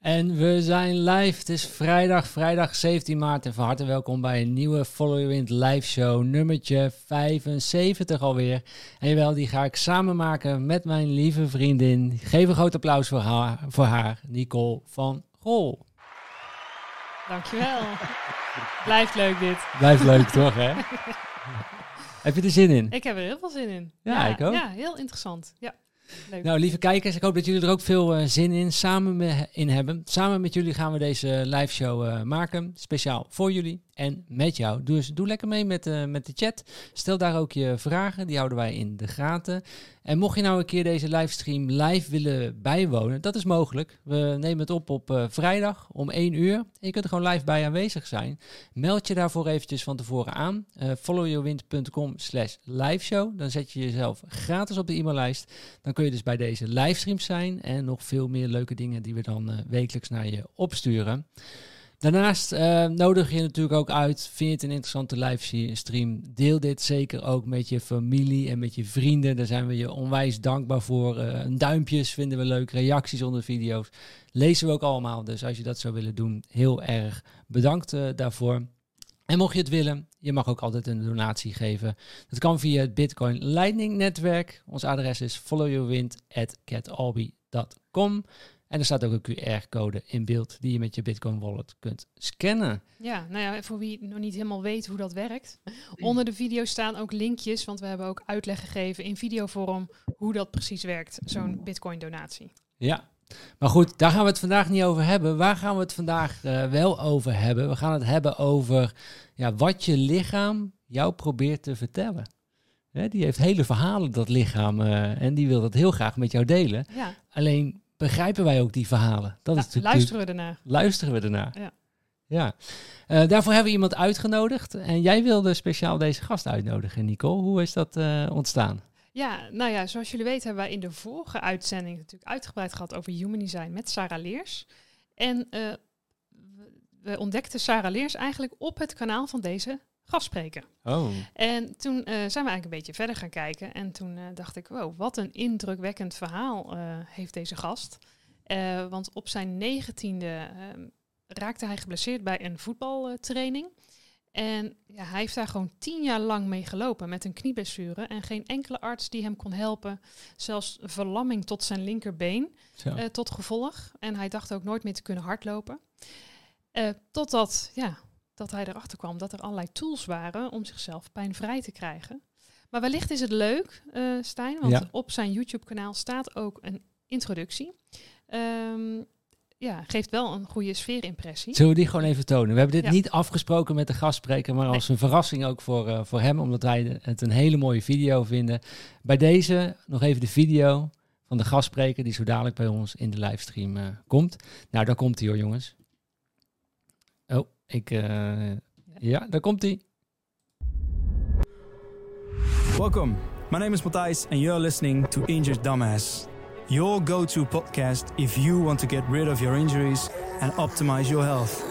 En we zijn live. Het is vrijdag, vrijdag 17 maart. En van harte welkom bij een nieuwe Follow Your Wind live show, nummertje 75 alweer. En jawel, die ga ik samen maken met mijn lieve vriendin. Geef een groot applaus voor haar, voor haar Nicole van Gol. Dankjewel. Blijft leuk dit. Blijft leuk toch, hè? Heb je er zin in? Ik heb er heel veel zin in. Ja, ik ook. Ja, heel interessant. Ja. Nou, lieve kijkers, ik hoop dat jullie er ook veel eh, zin in, samen me- in hebben. Samen met jullie gaan we deze live show eh, maken, speciaal voor jullie en met jou. Dus doe lekker mee met, eh, met de chat. Stel daar ook je vragen, die houden wij in de gaten. En mocht je nou een keer deze livestream live willen bijwonen, dat is mogelijk. We nemen het op op eh, vrijdag om 1 uur. Je kunt er gewoon live bij aanwezig zijn. Meld je daarvoor eventjes van tevoren aan. Uh, followyourwind.com slash liveshow. Dan zet je jezelf gratis op de e-maillijst. Dan kun je dus bij deze livestreams zijn en nog veel meer leuke dingen die we dan wekelijks naar je opsturen. Daarnaast eh, nodig je natuurlijk ook uit, vind je het een interessante livestream, deel dit zeker ook met je familie en met je vrienden. Daar zijn we je onwijs dankbaar voor. Een duimpjes vinden we leuk, reacties onder video's lezen we ook allemaal. Dus als je dat zou willen doen, heel erg bedankt eh, daarvoor. En mocht je het willen, je mag ook altijd een donatie geven. Dat kan via het Bitcoin Lightning netwerk. Ons adres is followyourwind@catalby.com. En er staat ook een QR-code in beeld die je met je Bitcoin wallet kunt scannen. Ja, nou ja, voor wie nog niet helemaal weet hoe dat werkt. Onder de video staan ook linkjes, want we hebben ook uitleg gegeven in videovorm hoe dat precies werkt, zo'n Bitcoin donatie. Ja, maar goed, daar gaan we het vandaag niet over hebben. Waar gaan we het vandaag eh, wel over hebben? We gaan het hebben over ja, wat je lichaam jou probeert te vertellen. Hè, die heeft hele verhalen, dat lichaam, eh, en die wil dat heel graag met jou delen. Ja, Alleen begrijpen wij ook die verhalen? Dat is nou, natuurlijk luisteren we ernaar. luisteren we ernaar. Ja. ja. Eh, daarvoor hebben we iemand uitgenodigd. En jij wilde speciaal deze gast uitnodigen, Nicole. Hoe is dat eh, ontstaan? Ja, nou ja, zoals jullie weten hebben wij in de vorige uitzending natuurlijk uitgebreid gehad over human design met Sarah Leers. En eh, we ontdekten Sarah Leers eigenlijk op het kanaal van deze gastspreker. Oh. En toen eh, zijn we eigenlijk een beetje verder gaan kijken. En toen eh, dacht ik, wow, wat een indrukwekkend verhaal eh, heeft deze gast. Want op zijn negentiende ehm, raakte hij geblesseerd bij een voetbaltraining. En ja, hij heeft daar gewoon tien jaar lang mee gelopen met een knieblessure. En geen enkele arts die hem kon helpen. Zelfs verlamming tot zijn linkerbeen tot gevolg. En hij dacht ook nooit meer te kunnen hardlopen. Totdat ja, dat hij erachter kwam dat er allerlei tools waren om zichzelf pijnvrij te krijgen. Maar wellicht is het leuk, eh Stijn, want Ja. op zijn YouTube-kanaal staat ook een introductie. Ehm, ja, geeft wel een goede sfeerimpressie. Zullen we die gewoon even tonen? We hebben dit Ja. niet afgesproken met de gastspreker, maar als een verrassing ook voor, eh, voor hem, omdat wij het een hele mooie video vinden. Bij deze nog even de video van de gastspreker die zo dadelijk bij ons in de livestream eh, komt. Nou, daar komt hij hoor, jongens. Ik... eh, ja, daar komt hij. Welcome. My name is Matthijs, and you're listening to Injured Dumbass, your go to podcast if you want to get rid of your injuries and optimize your health.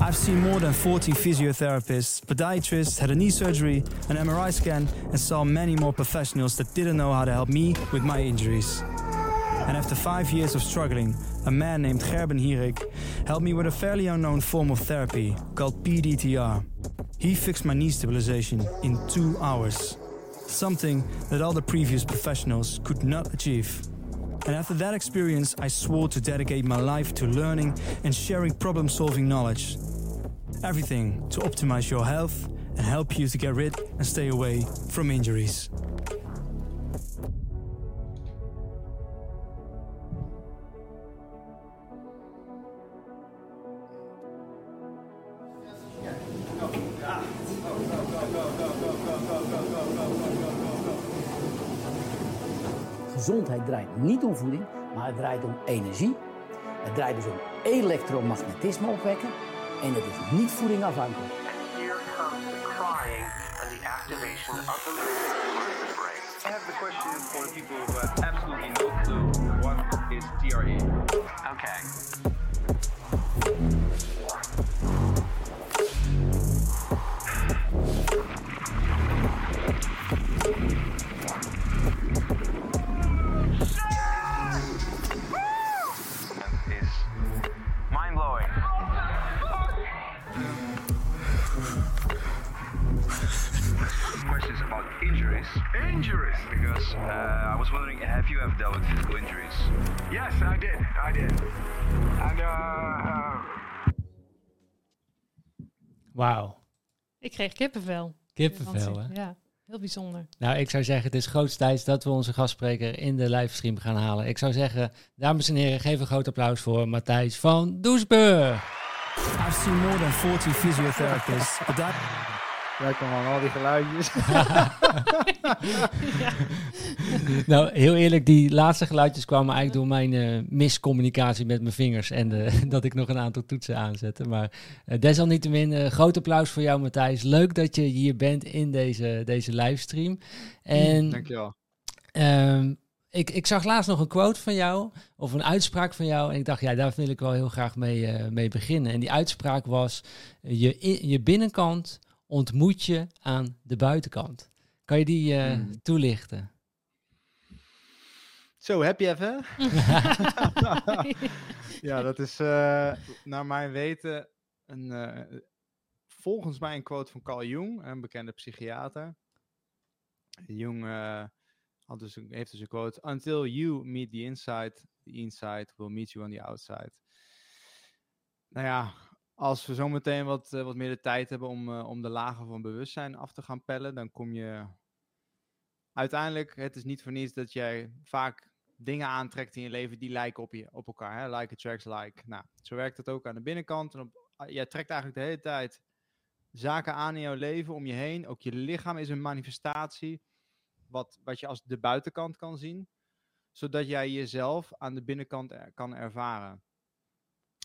I've seen more than 40 physiotherapists, podiatrists, had a knee surgery, an MRI scan, and saw many more professionals that didn't know how to help me with my injuries. And after five years of struggling, a man named Gerben Hierik helped me with a fairly unknown form of therapy called PDTR. He fixed my knee stabilization in two hours, something that all the previous professionals could not achieve. And after that experience, I swore to dedicate my life to learning and sharing problem solving knowledge. Everything to optimize your health and help you to get rid and stay away from injuries. Gezondheid draait niet om voeding, maar het draait om energie. Het draait dus om elektromagnetisme opwekken. En het is niet voeding afhankelijk. Here comes the crying and the activation of the brain. I have the question for people Injuries. Because uh, I was wondering, have you ever dealt with physical injuries? Yes, I did. I did. And uh, uh, Wauw. Ik kreeg kippenvel. Kippenvel, hè? Ja, heel bijzonder. Nou, ik zou zeggen, het is groots tijd dat we onze gastspreker in de livestream gaan halen. Ik zou zeggen, dames en heren, geef een groot applaus voor Matthijs van Doesburg. I've seen more than 40 physiotherapists, but that Lekker man, al die geluidjes. nou, heel eerlijk, die laatste geluidjes kwamen eigenlijk door mijn eh, miscommunicatie met mijn vingers en eh, dat ik nog een aantal toetsen aanzette. Maar eh, desalniettemin, eh groot applaus voor jou Matthijs. Leuk dat je hier bent in deze, deze livestream. En Dankjewel. Ehm, ik, ik zag laatst nog een quote van jou, of een uitspraak van jou. En ik dacht, ja, daar wil ik wel heel graag mee, eh, mee beginnen. En die uitspraak was: je, je binnenkant ontmoet je aan de buitenkant. Kan je die eh, Hmm. toelichten? Zo, heb je even? ja, dat is eh, naar mijn weten een, eh, volgens mij een quote van Carl Jung, een bekende psychiater. Jung eh, had dus een, heeft dus een quote: Until you meet the inside, the inside will meet you on the outside. Nou ja, als we zometeen wat, eh, wat meer de tijd hebben om, eh, om de lagen van bewustzijn af te gaan pellen, dan kom je uiteindelijk, het is niet voor niets dat jij vaak dingen aantrekt in je leven die lijken op, je, op elkaar. Hè? Like attracts like. Nou, zo werkt het ook aan de binnenkant. En op, ah, jij trekt eigenlijk de hele tijd zaken aan in jouw leven om je heen. Ook je lichaam is een manifestatie wat, wat je als de buitenkant kan zien. Zodat jij jezelf aan de binnenkant er- kan ervaren.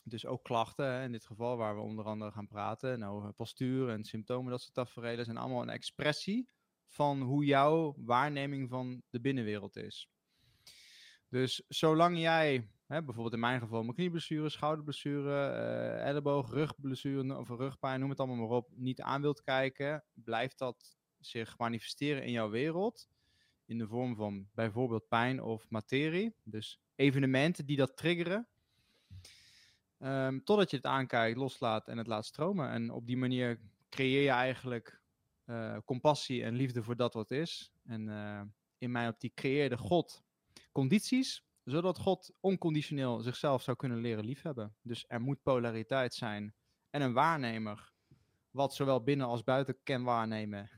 Dus ook klachten, in dit geval waar we onder andere gaan praten. Nou, postuur en symptomen, dat soort tafereelen zijn allemaal een expressie van hoe jouw waarneming van de binnenwereld is. Dus zolang jij, hè, bijvoorbeeld in mijn geval, mijn knieblessure, schouderblessure, eh, elleboog, rugblessure of rugpijn, noem het allemaal maar op, niet aan wilt kijken, blijft dat zich manifesteren in jouw wereld. In de vorm van bijvoorbeeld pijn of materie. Dus evenementen die dat triggeren. Ehm, totdat je het aankijkt, loslaat en het laat stromen. En op die manier creëer je eigenlijk eh, compassie en liefde voor dat wat is. En eh, in mijn optiek creëerde God condities, zodat God onconditioneel zichzelf zou kunnen leren liefhebben. Dus er moet polariteit zijn en een waarnemer, wat zowel binnen als buiten kan waarnemen.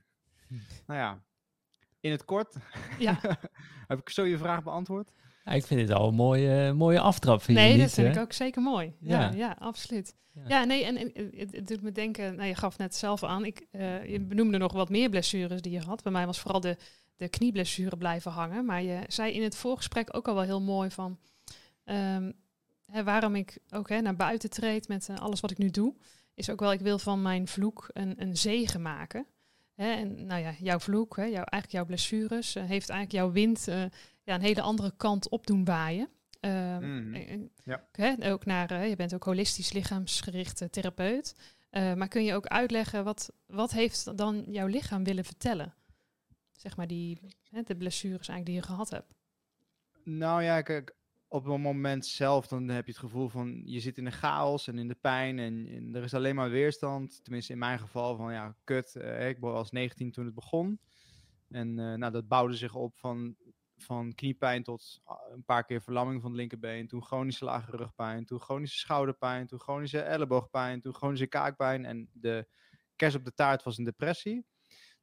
Nou ja, in het kort, Ja. heb ik zo je vraag beantwoord? Ja, ik vind dit al een mooie, mooie aftrap. Vind je Nee, niet, dat vind hè? ik ook zeker mooi. Ja, Ja. ja, absoluut. Ja. Ja, nee, en, en het, het doet me denken, nou, je gaf net zelf aan, ik, eh, je benoemde nog wat meer blessures die je had. Bij mij was vooral de, de knieblessure blijven hangen. Maar je zei in het voorgesprek ook al wel heel mooi van, ehm, hè, waarom ik ook hè, naar buiten treed met eh, alles wat ik nu doe, is ook wel, ik wil van mijn vloek een, een zegen maken. Hè, en nou ja, jouw vloek, hè, jouw, eigenlijk jouw blessures, eh, heeft eigenlijk jouw wind ja, een hele andere kant op doen waaien. Ehm, Mhm. Ja. hè, ook naar, eh, je bent ook holistisch lichaamsgerichte therapeut. Eh, maar kun je ook uitleggen, wat, wat heeft dan jouw lichaam willen vertellen? Zeg maar die, hè, de blessures eigenlijk die je gehad hebt. Nou ja, kijk, op het moment zelf dan heb je het gevoel van je zit in de chaos en in de pijn en, en er is alleen maar weerstand. Tenminste in mijn geval van ja, kut, eh, ik was 19 toen het begon. En eh, nou, dat bouwde zich op van, van kniepijn tot ah, een paar keer verlamming van het linkerbeen. Toen chronische lage rugpijn, toen chronische schouderpijn, toen chronische elleboogpijn, toen chronische kaakpijn. En de kerst op de taart was een depressie.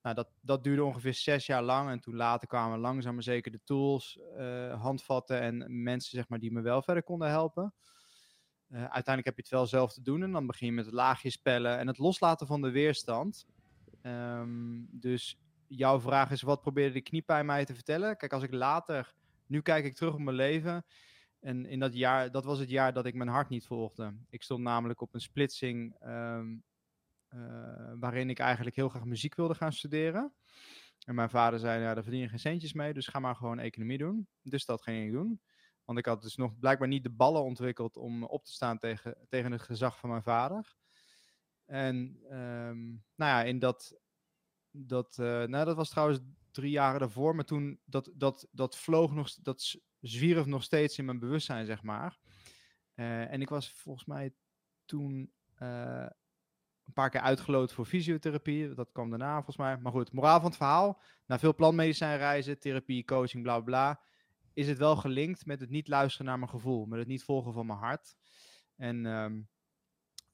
Nou, dat, dat duurde ongeveer zes jaar lang. En toen later kwamen langzaam maar zeker de tools, eh, handvatten en mensen zeg maar, die me wel verder konden helpen. Eh, uiteindelijk heb je het wel zelf te doen. En dan begin je met het laagje spellen en het loslaten van de weerstand. Ehm, dus jouw vraag is, wat probeerde de kniepijn mij te vertellen? Kijk, als ik later, nu kijk ik terug op mijn leven. En in dat jaar, dat was het jaar dat ik mijn hart niet volgde. Ik stond namelijk op een splitsing ehm, eh, waarin ik eigenlijk heel graag muziek wilde gaan studeren. En mijn vader zei, ja, daar verdien je geen centjes mee, dus ga maar gewoon economie doen. Dus dat ging ik doen. Want ik had dus nog blijkbaar niet de ballen ontwikkeld om op te staan tegen, tegen het gezag van mijn vader. En ehm, nou ja, in dat, dat, eh, nou, dat was trouwens drie jaren daarvoor, maar toen, dat, dat, dat vloog nog, dat zwierf nog steeds in mijn bewustzijn, zeg maar. Eh, en ik was volgens mij toen, eh, een paar keer uitgeloot voor fysiotherapie. Dat kwam daarna volgens mij. Maar goed, moraal van het verhaal. Na veel plantmedicijnreizen, therapie, coaching, bla bla. Is het wel gelinkt met het niet luisteren naar mijn gevoel. Met het niet volgen van mijn hart. En ehm,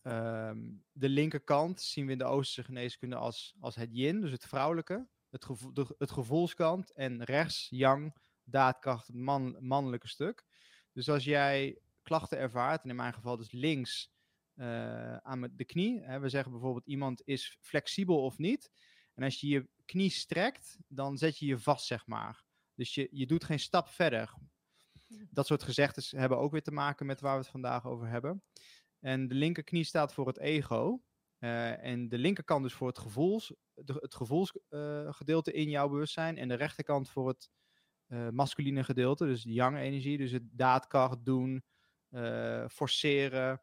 ehm, de linkerkant zien we in de Oosterse geneeskunde als, als het yin, dus het vrouwelijke. Het, gevo de, het gevoelskant. En rechts, yang, daadkracht, het man, mannelijke stuk. Dus als jij klachten ervaart, en in mijn geval dus links eh, aan de knie. Hè, we zeggen bijvoorbeeld iemand is flexibel of niet. En als je je knie strekt, dan zet je je vast, zeg maar. Dus je, je doet geen stap verder. Dat soort gezegdes hebben ook weer te maken met waar we het vandaag over hebben. En de linkerknie staat voor het ego. eh, en de linkerkant dus voor het, gevoels, het gevoelsgedeelte in jouw bewustzijn. En de rechterkant voor het eh masculine gedeelte, dus de yang-energie. Dus het daadkracht doen, eh, forceren,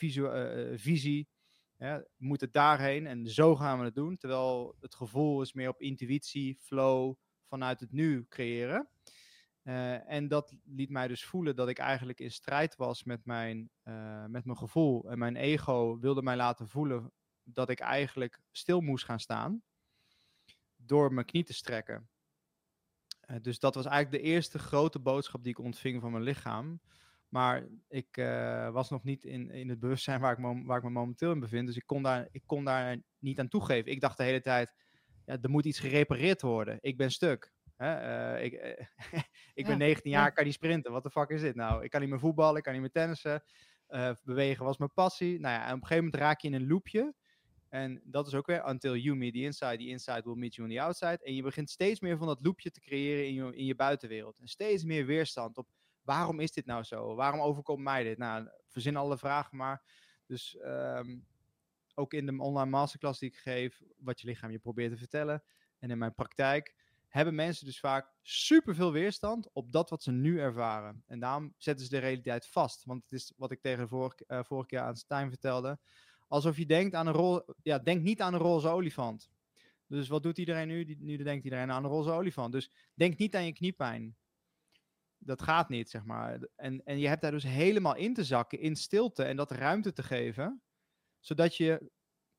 eh, eh, visie. We moeten daarheen en zo gaan we het doen. Terwijl het gevoel is meer op intuïtie, flow, vanuit het nu creëren. Eh, en dat liet mij dus voelen dat ik eigenlijk in strijd was met mijn, eh, met mijn gevoel. En mijn ego wilde mij laten voelen dat ik eigenlijk stil moest gaan staan. Door mijn knie te strekken. Eh, dus dat was eigenlijk de eerste grote boodschap die ik ontving van mijn lichaam. Maar ik was nog niet in, in het bewustzijn waar ik, me, waar ik me momenteel in bevind. Dus ik kon, daar, ik kon daar niet aan toegeven. Ik dacht de hele tijd, ja, er moet iets gerepareerd worden. Ik ben stuk. Hè? eh, ik ben Ja, 19 ja. jaar, ik kan niet sprinten. Wat de fuck is dit nou? Ik kan niet meer voetballen, ik kan niet meer tennissen. Eh, bewegen was mijn passie. Nou ja, en op een gegeven moment raak je in een loopje. En dat is ook weer until you meet the inside, the inside will meet you on the outside. En je begint steeds meer van dat loopje te creëren in je, in je buitenwereld. En steeds meer weerstand op waarom is dit nou zo? Waarom overkomt mij dit? Nou, verzin alle vragen maar. Dus ehm, ook in de online masterclass die ik geef, wat je lichaam je probeert te vertellen. En in mijn praktijk hebben mensen dus vaak superveel weerstand op dat wat ze nu ervaren. En daarom zetten ze de realiteit vast. Want het is wat ik tegen vorige, eh, vorige keer aan Stijn vertelde. Alsof je denkt aan een rol. Ja, denk niet aan een roze olifant. Dus wat doet iedereen nu? Nu denkt iedereen aan een roze olifant. Dus denk niet aan je kniepijn. Dat gaat niet, zeg maar. En, en je hebt daar dus helemaal in te zakken, in stilte en dat ruimte te geven, zodat je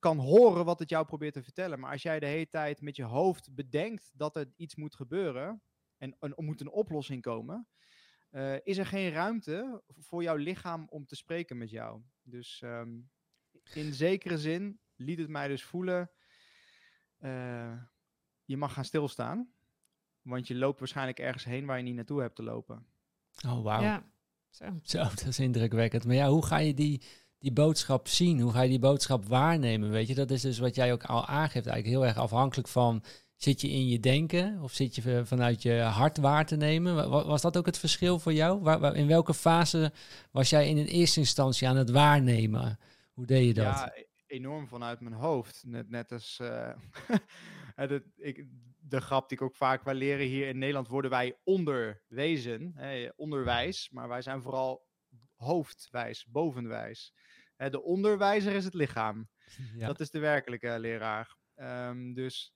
kan horen wat het jou probeert te vertellen. Maar als jij de hele tijd met je hoofd bedenkt dat er iets moet gebeuren en er moet een oplossing komen, eh, is er geen ruimte voor jouw lichaam om te spreken met jou. Dus ehm, in zekere zin liet het mij dus voelen, eh, je mag gaan stilstaan. Want je loopt waarschijnlijk ergens heen waar je niet naartoe hebt te lopen. Oh, wauw. Ja, zo. Zo, dat is indrukwekkend. Maar ja, hoe ga je die, die boodschap zien? Hoe ga je die boodschap waarnemen? Weet je, dat is dus wat jij ook al aangeeft. Eigenlijk heel erg afhankelijk van, zit je in je denken? Of zit je vanuit je hart waar te nemen? Wa- wa- Was dat ook het verschil voor jou? Waar, in welke fase was jij in eerste instantie aan het waarnemen? Hoe deed je dat? Ja, e- enorm vanuit mijn hoofd. Net, net als eh, de, ik, de grap die ik ook vaak wel leren hier in Nederland, worden wij onderwezen, hè, onderwijs, maar wij zijn vooral hoofdwijs, bovenwijs. De onderwijzer is het lichaam. Ja. Dat is de werkelijke leraar. Ehm, dus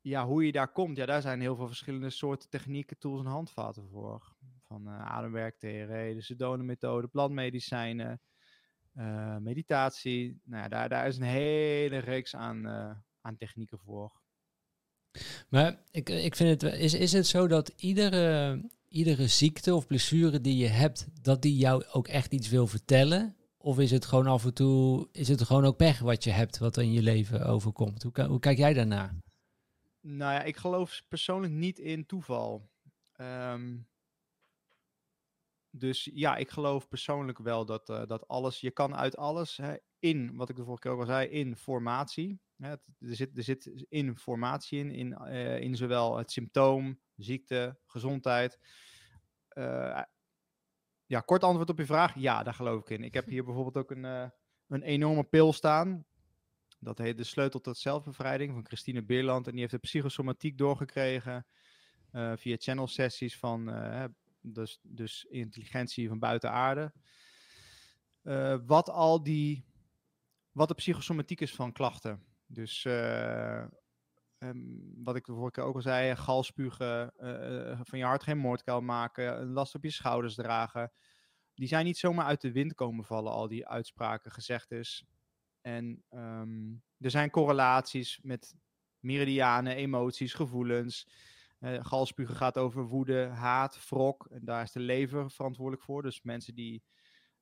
ja, hoe je daar komt, ja, daar zijn heel veel verschillende soorten technieken, tools en handvaten voor. Van eh ademwerktheorie, de Sedona-methode, plantmedicijnen, eh, meditatie. Nou ja, daar, daar is een hele reeks aan, eh, aan technieken voor. Maar ik, ik vind het, is, is het zo dat iedere, iedere ziekte of blessure die je hebt, dat die jou ook echt iets wil vertellen? Of is het gewoon af en toe, is het gewoon ook pech wat je hebt, wat in je leven overkomt? Hoe, kijk jij daarna? Nou ja, ik geloof persoonlijk niet in toeval. Ehm, dus ja, ik geloof persoonlijk wel dat, eh, dat alles, je kan uit alles hè, in, wat ik de vorige keer ook al zei, in formatie. Hè, er, zit, er zit informatie in, in, eh, in zowel het symptoom, ziekte, gezondheid. Eh, ja, kort antwoord op je vraag, ja, daar geloof ik in. Ik heb hier bijvoorbeeld ook een, eh, een enorme pil staan. Dat heet De Sleutel tot Zelfbevrijding van Christine Beerland. En die heeft de psychosomatiek doorgekregen eh, via channel sessies van eh, dus, dus intelligentie van buiten aarde. Wat al die, wat de psychosomatiek is van klachten. Dus eh, ehm, wat ik de vorige keer ook al zei, galspugen, eh, van je hart geen moordkuil maken, een last op je schouders dragen. Die zijn niet zomaar uit de wind komen vallen, al die uitspraken, gezegd is. En ehm, er zijn correlaties met meridianen, emoties, gevoelens. Eh galspugen gaat over woede, haat, wrok. En daar is de lever verantwoordelijk voor. Dus mensen die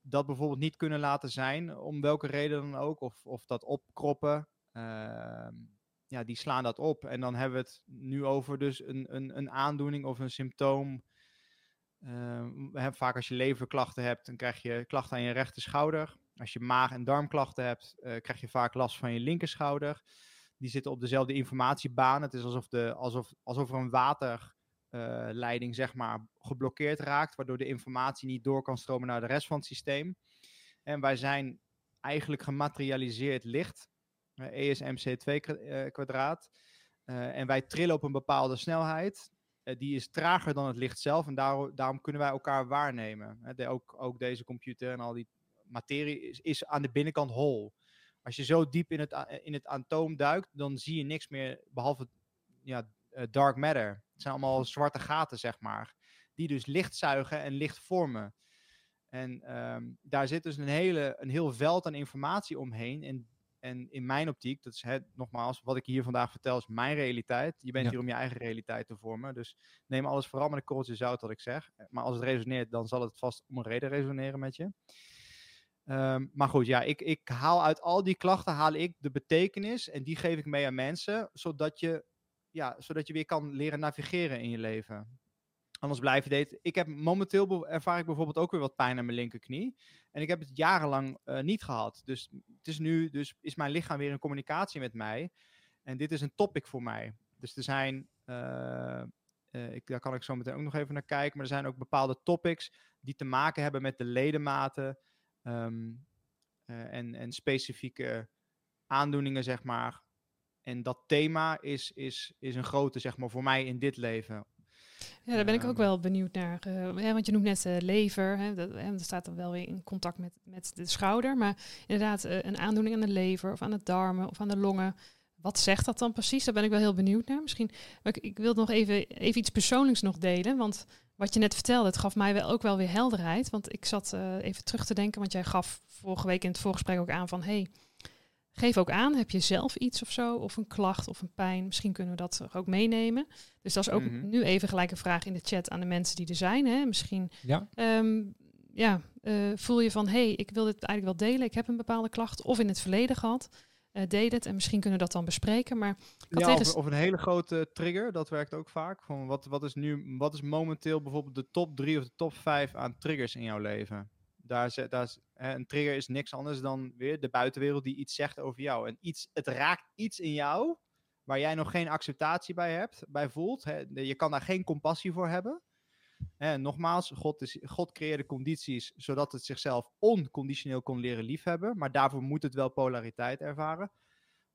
dat bijvoorbeeld niet kunnen laten zijn, om welke reden dan ook, of, of dat opkroppen, ehm, ja, die slaan dat op. En dan hebben we het nu over dus een, een, een aandoening of een symptoom. Hebben vaak als je leverklachten hebt, dan krijg je klachten aan je rechter schouder. Als je maag- en darmklachten hebt, eh, krijg je vaak last van je linkerschouder. Die zitten op dezelfde informatiebaan. Het is alsof, de, alsof, alsof er een waterleiding zeg maar, geblokkeerd raakt, waardoor de informatie niet door kan stromen naar de rest van het systeem. En wij zijn eigenlijk gematerialiseerd licht, eh, ESMC2 kwa- eh, kwadraat. Eh, en wij trillen op een bepaalde snelheid. Eh, die is trager dan het licht zelf en daarom, daarom kunnen wij elkaar waarnemen. De- ook, ook deze computer en al die materie is, aan de binnenkant hol. Als je zo diep in het, in het atoom duikt, dan zie je niks meer behalve ja, eh, dark matter. Het zijn allemaal zwarte gaten, zeg maar. Die dus licht zuigen en licht vormen. En ehm, daar zit dus een, hele, een heel veld aan informatie omheen. En, en in mijn optiek, dat is het, nogmaals, wat ik hier vandaag vertel, is mijn realiteit. Je bent Ja. hier om je eigen realiteit te vormen. Dus neem alles vooral met een korreltje zout, wat ik zeg. Maar als het resoneert, dan zal het vast om een reden resoneren met je. Ehm, maar goed, ja, ik, ik haal uit al die klachten haal ik de betekenis en die geef ik mee aan mensen, zodat je, ja, zodat je weer kan leren navigeren in je leven. Anders je dit. Ik heb momenteel ervaar ik bijvoorbeeld ook weer wat pijn aan mijn linkerknie. En ik heb het jarenlang eh, niet gehad. Dus het is nu, dus is mijn lichaam weer in communicatie met mij. En dit is een topic voor mij. Dus er zijn, eh, eh, ik, daar kan ik zo meteen ook nog even naar kijken. Maar er zijn ook bepaalde topics die te maken hebben met de ledematen. ehm, eh, en, en specifieke aandoeningen, zeg maar. En dat thema is, is, is een grote, zeg maar, voor mij in dit leven. Ja, daar ben ik ook wel benieuwd naar. eh, want je noemt net eh, lever. Hè, dat, hè, dat staat dan wel weer in contact met, met de schouder. Maar inderdaad, eh, een aandoening aan de lever of aan de darmen of aan de longen. Wat zegt dat dan precies? Daar ben ik wel heel benieuwd naar. Misschien, maar ik, ik wil nog even, even iets persoonlijks nog delen. Want wat je net vertelde, het gaf mij wel ook wel weer helderheid. Want ik zat even terug te denken. Want jij gaf vorige week in het voorgesprek ook aan van... Hey, geef ook aan, heb je zelf iets of zo? Of een klacht of een pijn? Misschien kunnen we dat ook meenemen. Dus dat is ook Mhm. nu even gelijk een vraag in de chat aan de mensen die er zijn. Hè? Misschien Ja, Ehm, ja, eh, voel je van, hé, hey, ik wil dit eigenlijk wel delen. Ik heb een bepaalde klacht of in het verleden gehad. Eh deel het en misschien kunnen we dat dan bespreken. Maar Ja, tegen... of, of een hele grote trigger, dat werkt ook vaak. Van wat, wat, is nu, wat is momenteel bijvoorbeeld de top 3 of de top 5 aan triggers in jouw leven? Daar, daar een trigger is niks anders dan weer de buitenwereld die iets zegt over jou. En iets, het raakt iets in jou waar jij nog geen acceptatie bij hebt, bij voelt. Hè. Je kan daar geen compassie voor hebben. Hè, nogmaals, God, is, God creëerde condities zodat het zichzelf onconditioneel kon leren liefhebben. Maar daarvoor moet het wel polariteit ervaren.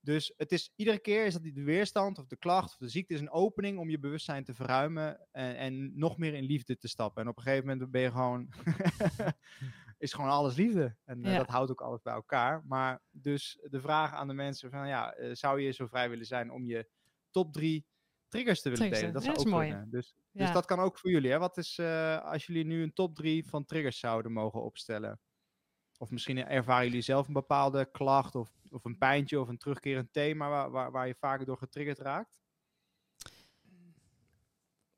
Dus het is iedere keer is dat de weerstand of de klacht of de ziekte is een opening om je bewustzijn te verruimen en, en nog meer in liefde te stappen. En op een gegeven moment ben je gewoon, is gewoon alles liefde. En eh, Ja. dat houdt ook alles bij elkaar. Maar dus de vraag aan de mensen van ja, eh, zou je zo vrij willen zijn om je top drie triggers te willen Triggers delen? Dat zou dat ook mooi. kunnen. Dus, dus dat kan ook voor jullie. Hè? Wat is, eh, als jullie nu een top drie van triggers zouden mogen opstellen? Of misschien ervaren jullie zelf een bepaalde klacht of, of een pijntje of een terugkerend thema waar, waar, waar je vaker door getriggerd raakt?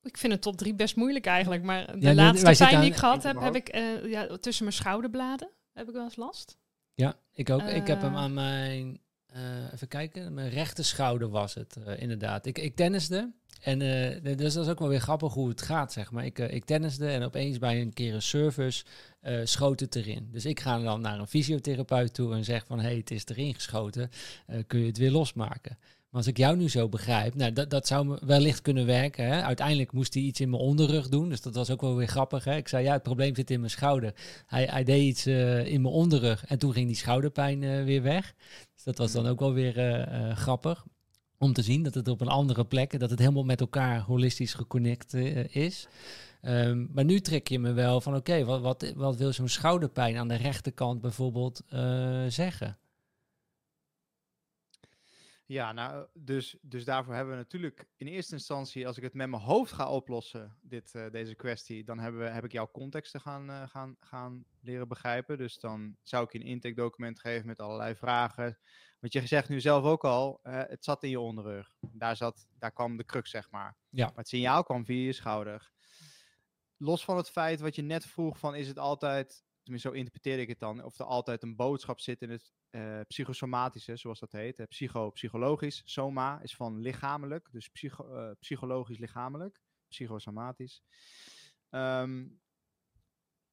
Ik vind het top drie best moeilijk eigenlijk. Maar de Ja, laatste pijn aan- die ik gehad heb, heb ik eh, ja, tussen mijn schouderbladen. Heb ik wel eens last. ja ik ook. ik heb hem Eh. aan mijn, eh, even kijken, mijn rechter schouder was het eh, inderdaad. Ik, ik tenniste en eh, dus dat is ook wel weer grappig hoe het gaat, zeg maar. Ik, ik tenniste en opeens bij een keer een service eh, schoot het erin. Dus ik ga dan naar een fysiotherapeut toe en zeg van, hé, hey, het is erin geschoten, Eh, kun je het weer losmaken? Als ik jou nu zo begrijp, nou, dat, dat zou me wellicht kunnen werken. Hè? Uiteindelijk moest hij iets in mijn onderrug doen, dus dat was ook wel weer grappig. Hè? Ik zei, ja, het probleem zit in mijn schouder. Hij, hij deed iets eh, in mijn onderrug en toen ging die schouderpijn eh, weer weg. Dus dat was dan ook wel weer eh, grappig om te zien dat het op een andere plek, dat het helemaal met elkaar holistisch geconnect is. Ehm, maar nu trek je me wel van, oké, wat, wat, wat wil zo'n schouderpijn aan de rechterkant bijvoorbeeld zeggen? Ja, nou, dus, dus daarvoor hebben we natuurlijk in eerste instantie, als ik het met mijn hoofd ga oplossen, dit, eh, deze kwestie, dan hebben we, heb ik jouw contexten gaan, eh, gaan, gaan leren begrijpen. Dus dan zou ik je een intake document geven met allerlei vragen. Want je zegt nu zelf ook al, eh, het zat in je onderrug. Daar, zat, daar kwam de crux, zeg maar. Ja. Maar het signaal kwam via je schouder. Los van het feit wat je net vroeg van, is het altijd, tenminste zo interpreteer ik het dan, of er altijd een boodschap zit in het eh, psychosomatische, zoals dat heet. eh, psycho, psychologisch. Soma is van lichamelijk, dus psycho, eh, psychologisch lichamelijk. Psychosomatisch. Ehm,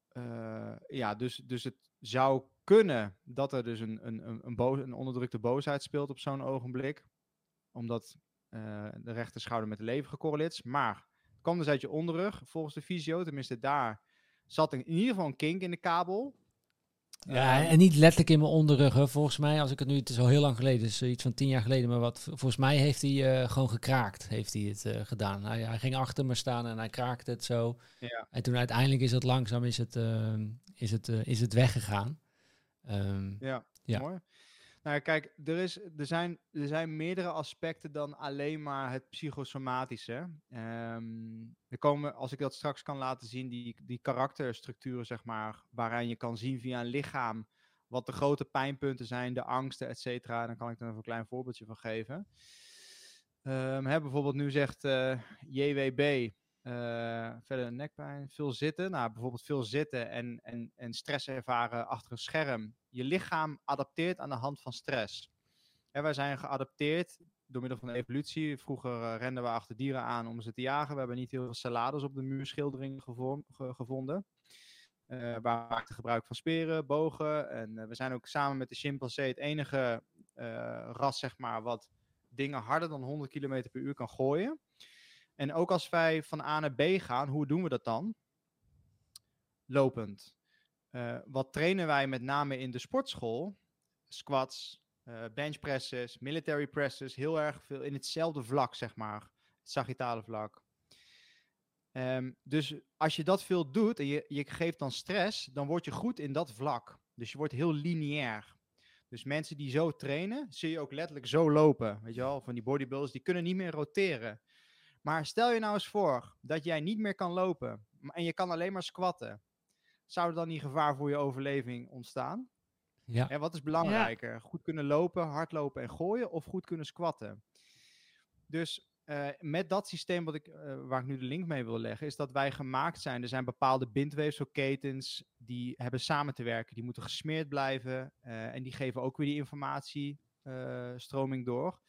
eh, ja, dus, dus het zou kunnen dat er dus een, een, een, een, onderdrukte boosheid speelt op zo'n ogenblik. Omdat de rechter schouder met de lever gecorreleerd is. Maar het kwam dus uit je onderrug, volgens de fysio. Tenminste, daar zat in ieder geval een kink in de kabel. Ja, Ehm, en niet letterlijk in mijn onderrug. Hè. Volgens mij, als ik het nu, het is al heel lang geleden, dus iets van tien jaar geleden, maar wat, volgens mij heeft hij eh, gewoon gekraakt, heeft hij het eh, gedaan. Hij, hij ging achter me staan en hij kraakte het zo. Ja. En toen uiteindelijk is het langzaam, is het, eh, is het, eh, is het weggegaan. Ehm, Ja, Ja. mooi. Nou kijk, er, is, er, zijn, er zijn meerdere aspecten dan alleen maar het psychosomatische. Ehm, er komen, als ik dat straks kan laten zien, die, die karakterstructuren, zeg maar, waaraan je kan zien via een lichaam wat de grote pijnpunten zijn, de angsten, et. Dan kan ik er even een klein voorbeeldje van geven. Ehm, hè, bijvoorbeeld nu zegt eh, JWB, eh, verder nekpijn, veel zitten. Nou, bijvoorbeeld veel zitten en, en, en stress ervaren achter een scherm. Je lichaam adapteert aan de hand van stress. En wij zijn geadapteerd door middel van de evolutie. Vroeger eh, renden we achter dieren aan om ze te jagen. We hebben niet heel veel salades op de muurschildering gevorm- ge- gevonden. Eh, we maakten gebruik van speren, bogen. En we zijn ook samen met de chimpansee het enige ras, zeg maar, wat dingen harder dan 100 km per uur kan gooien. En ook als wij van A naar B gaan, hoe doen we dat dan? Lopend. Eh, wat trainen wij met name in de sportschool? Squats, eh benchpresses, military presses, heel erg veel in hetzelfde vlak, zeg maar. Het sagittale vlak. Ehm, dus als je dat veel doet en je, je geeft dan stress, dan word je goed in dat vlak. Dus je wordt heel lineair. Dus mensen die zo trainen, zie je ook letterlijk zo lopen. Weet je wel, van die bodybuilders, die kunnen niet meer roteren. Maar stel je nou eens voor dat jij niet meer kan lopen en je kan alleen maar squatten. Zou er dan niet gevaar voor je overleving ontstaan? ja. En wat is belangrijker? Goed kunnen lopen, hardlopen en gooien of goed kunnen squatten? Dus eh, met dat systeem wat ik, eh, waar ik nu de link mee wil leggen, is dat wij gemaakt zijn. Er zijn bepaalde bindweefselketens die hebben samen te werken. Die moeten gesmeerd blijven eh, en die geven ook weer die informatiestroming door.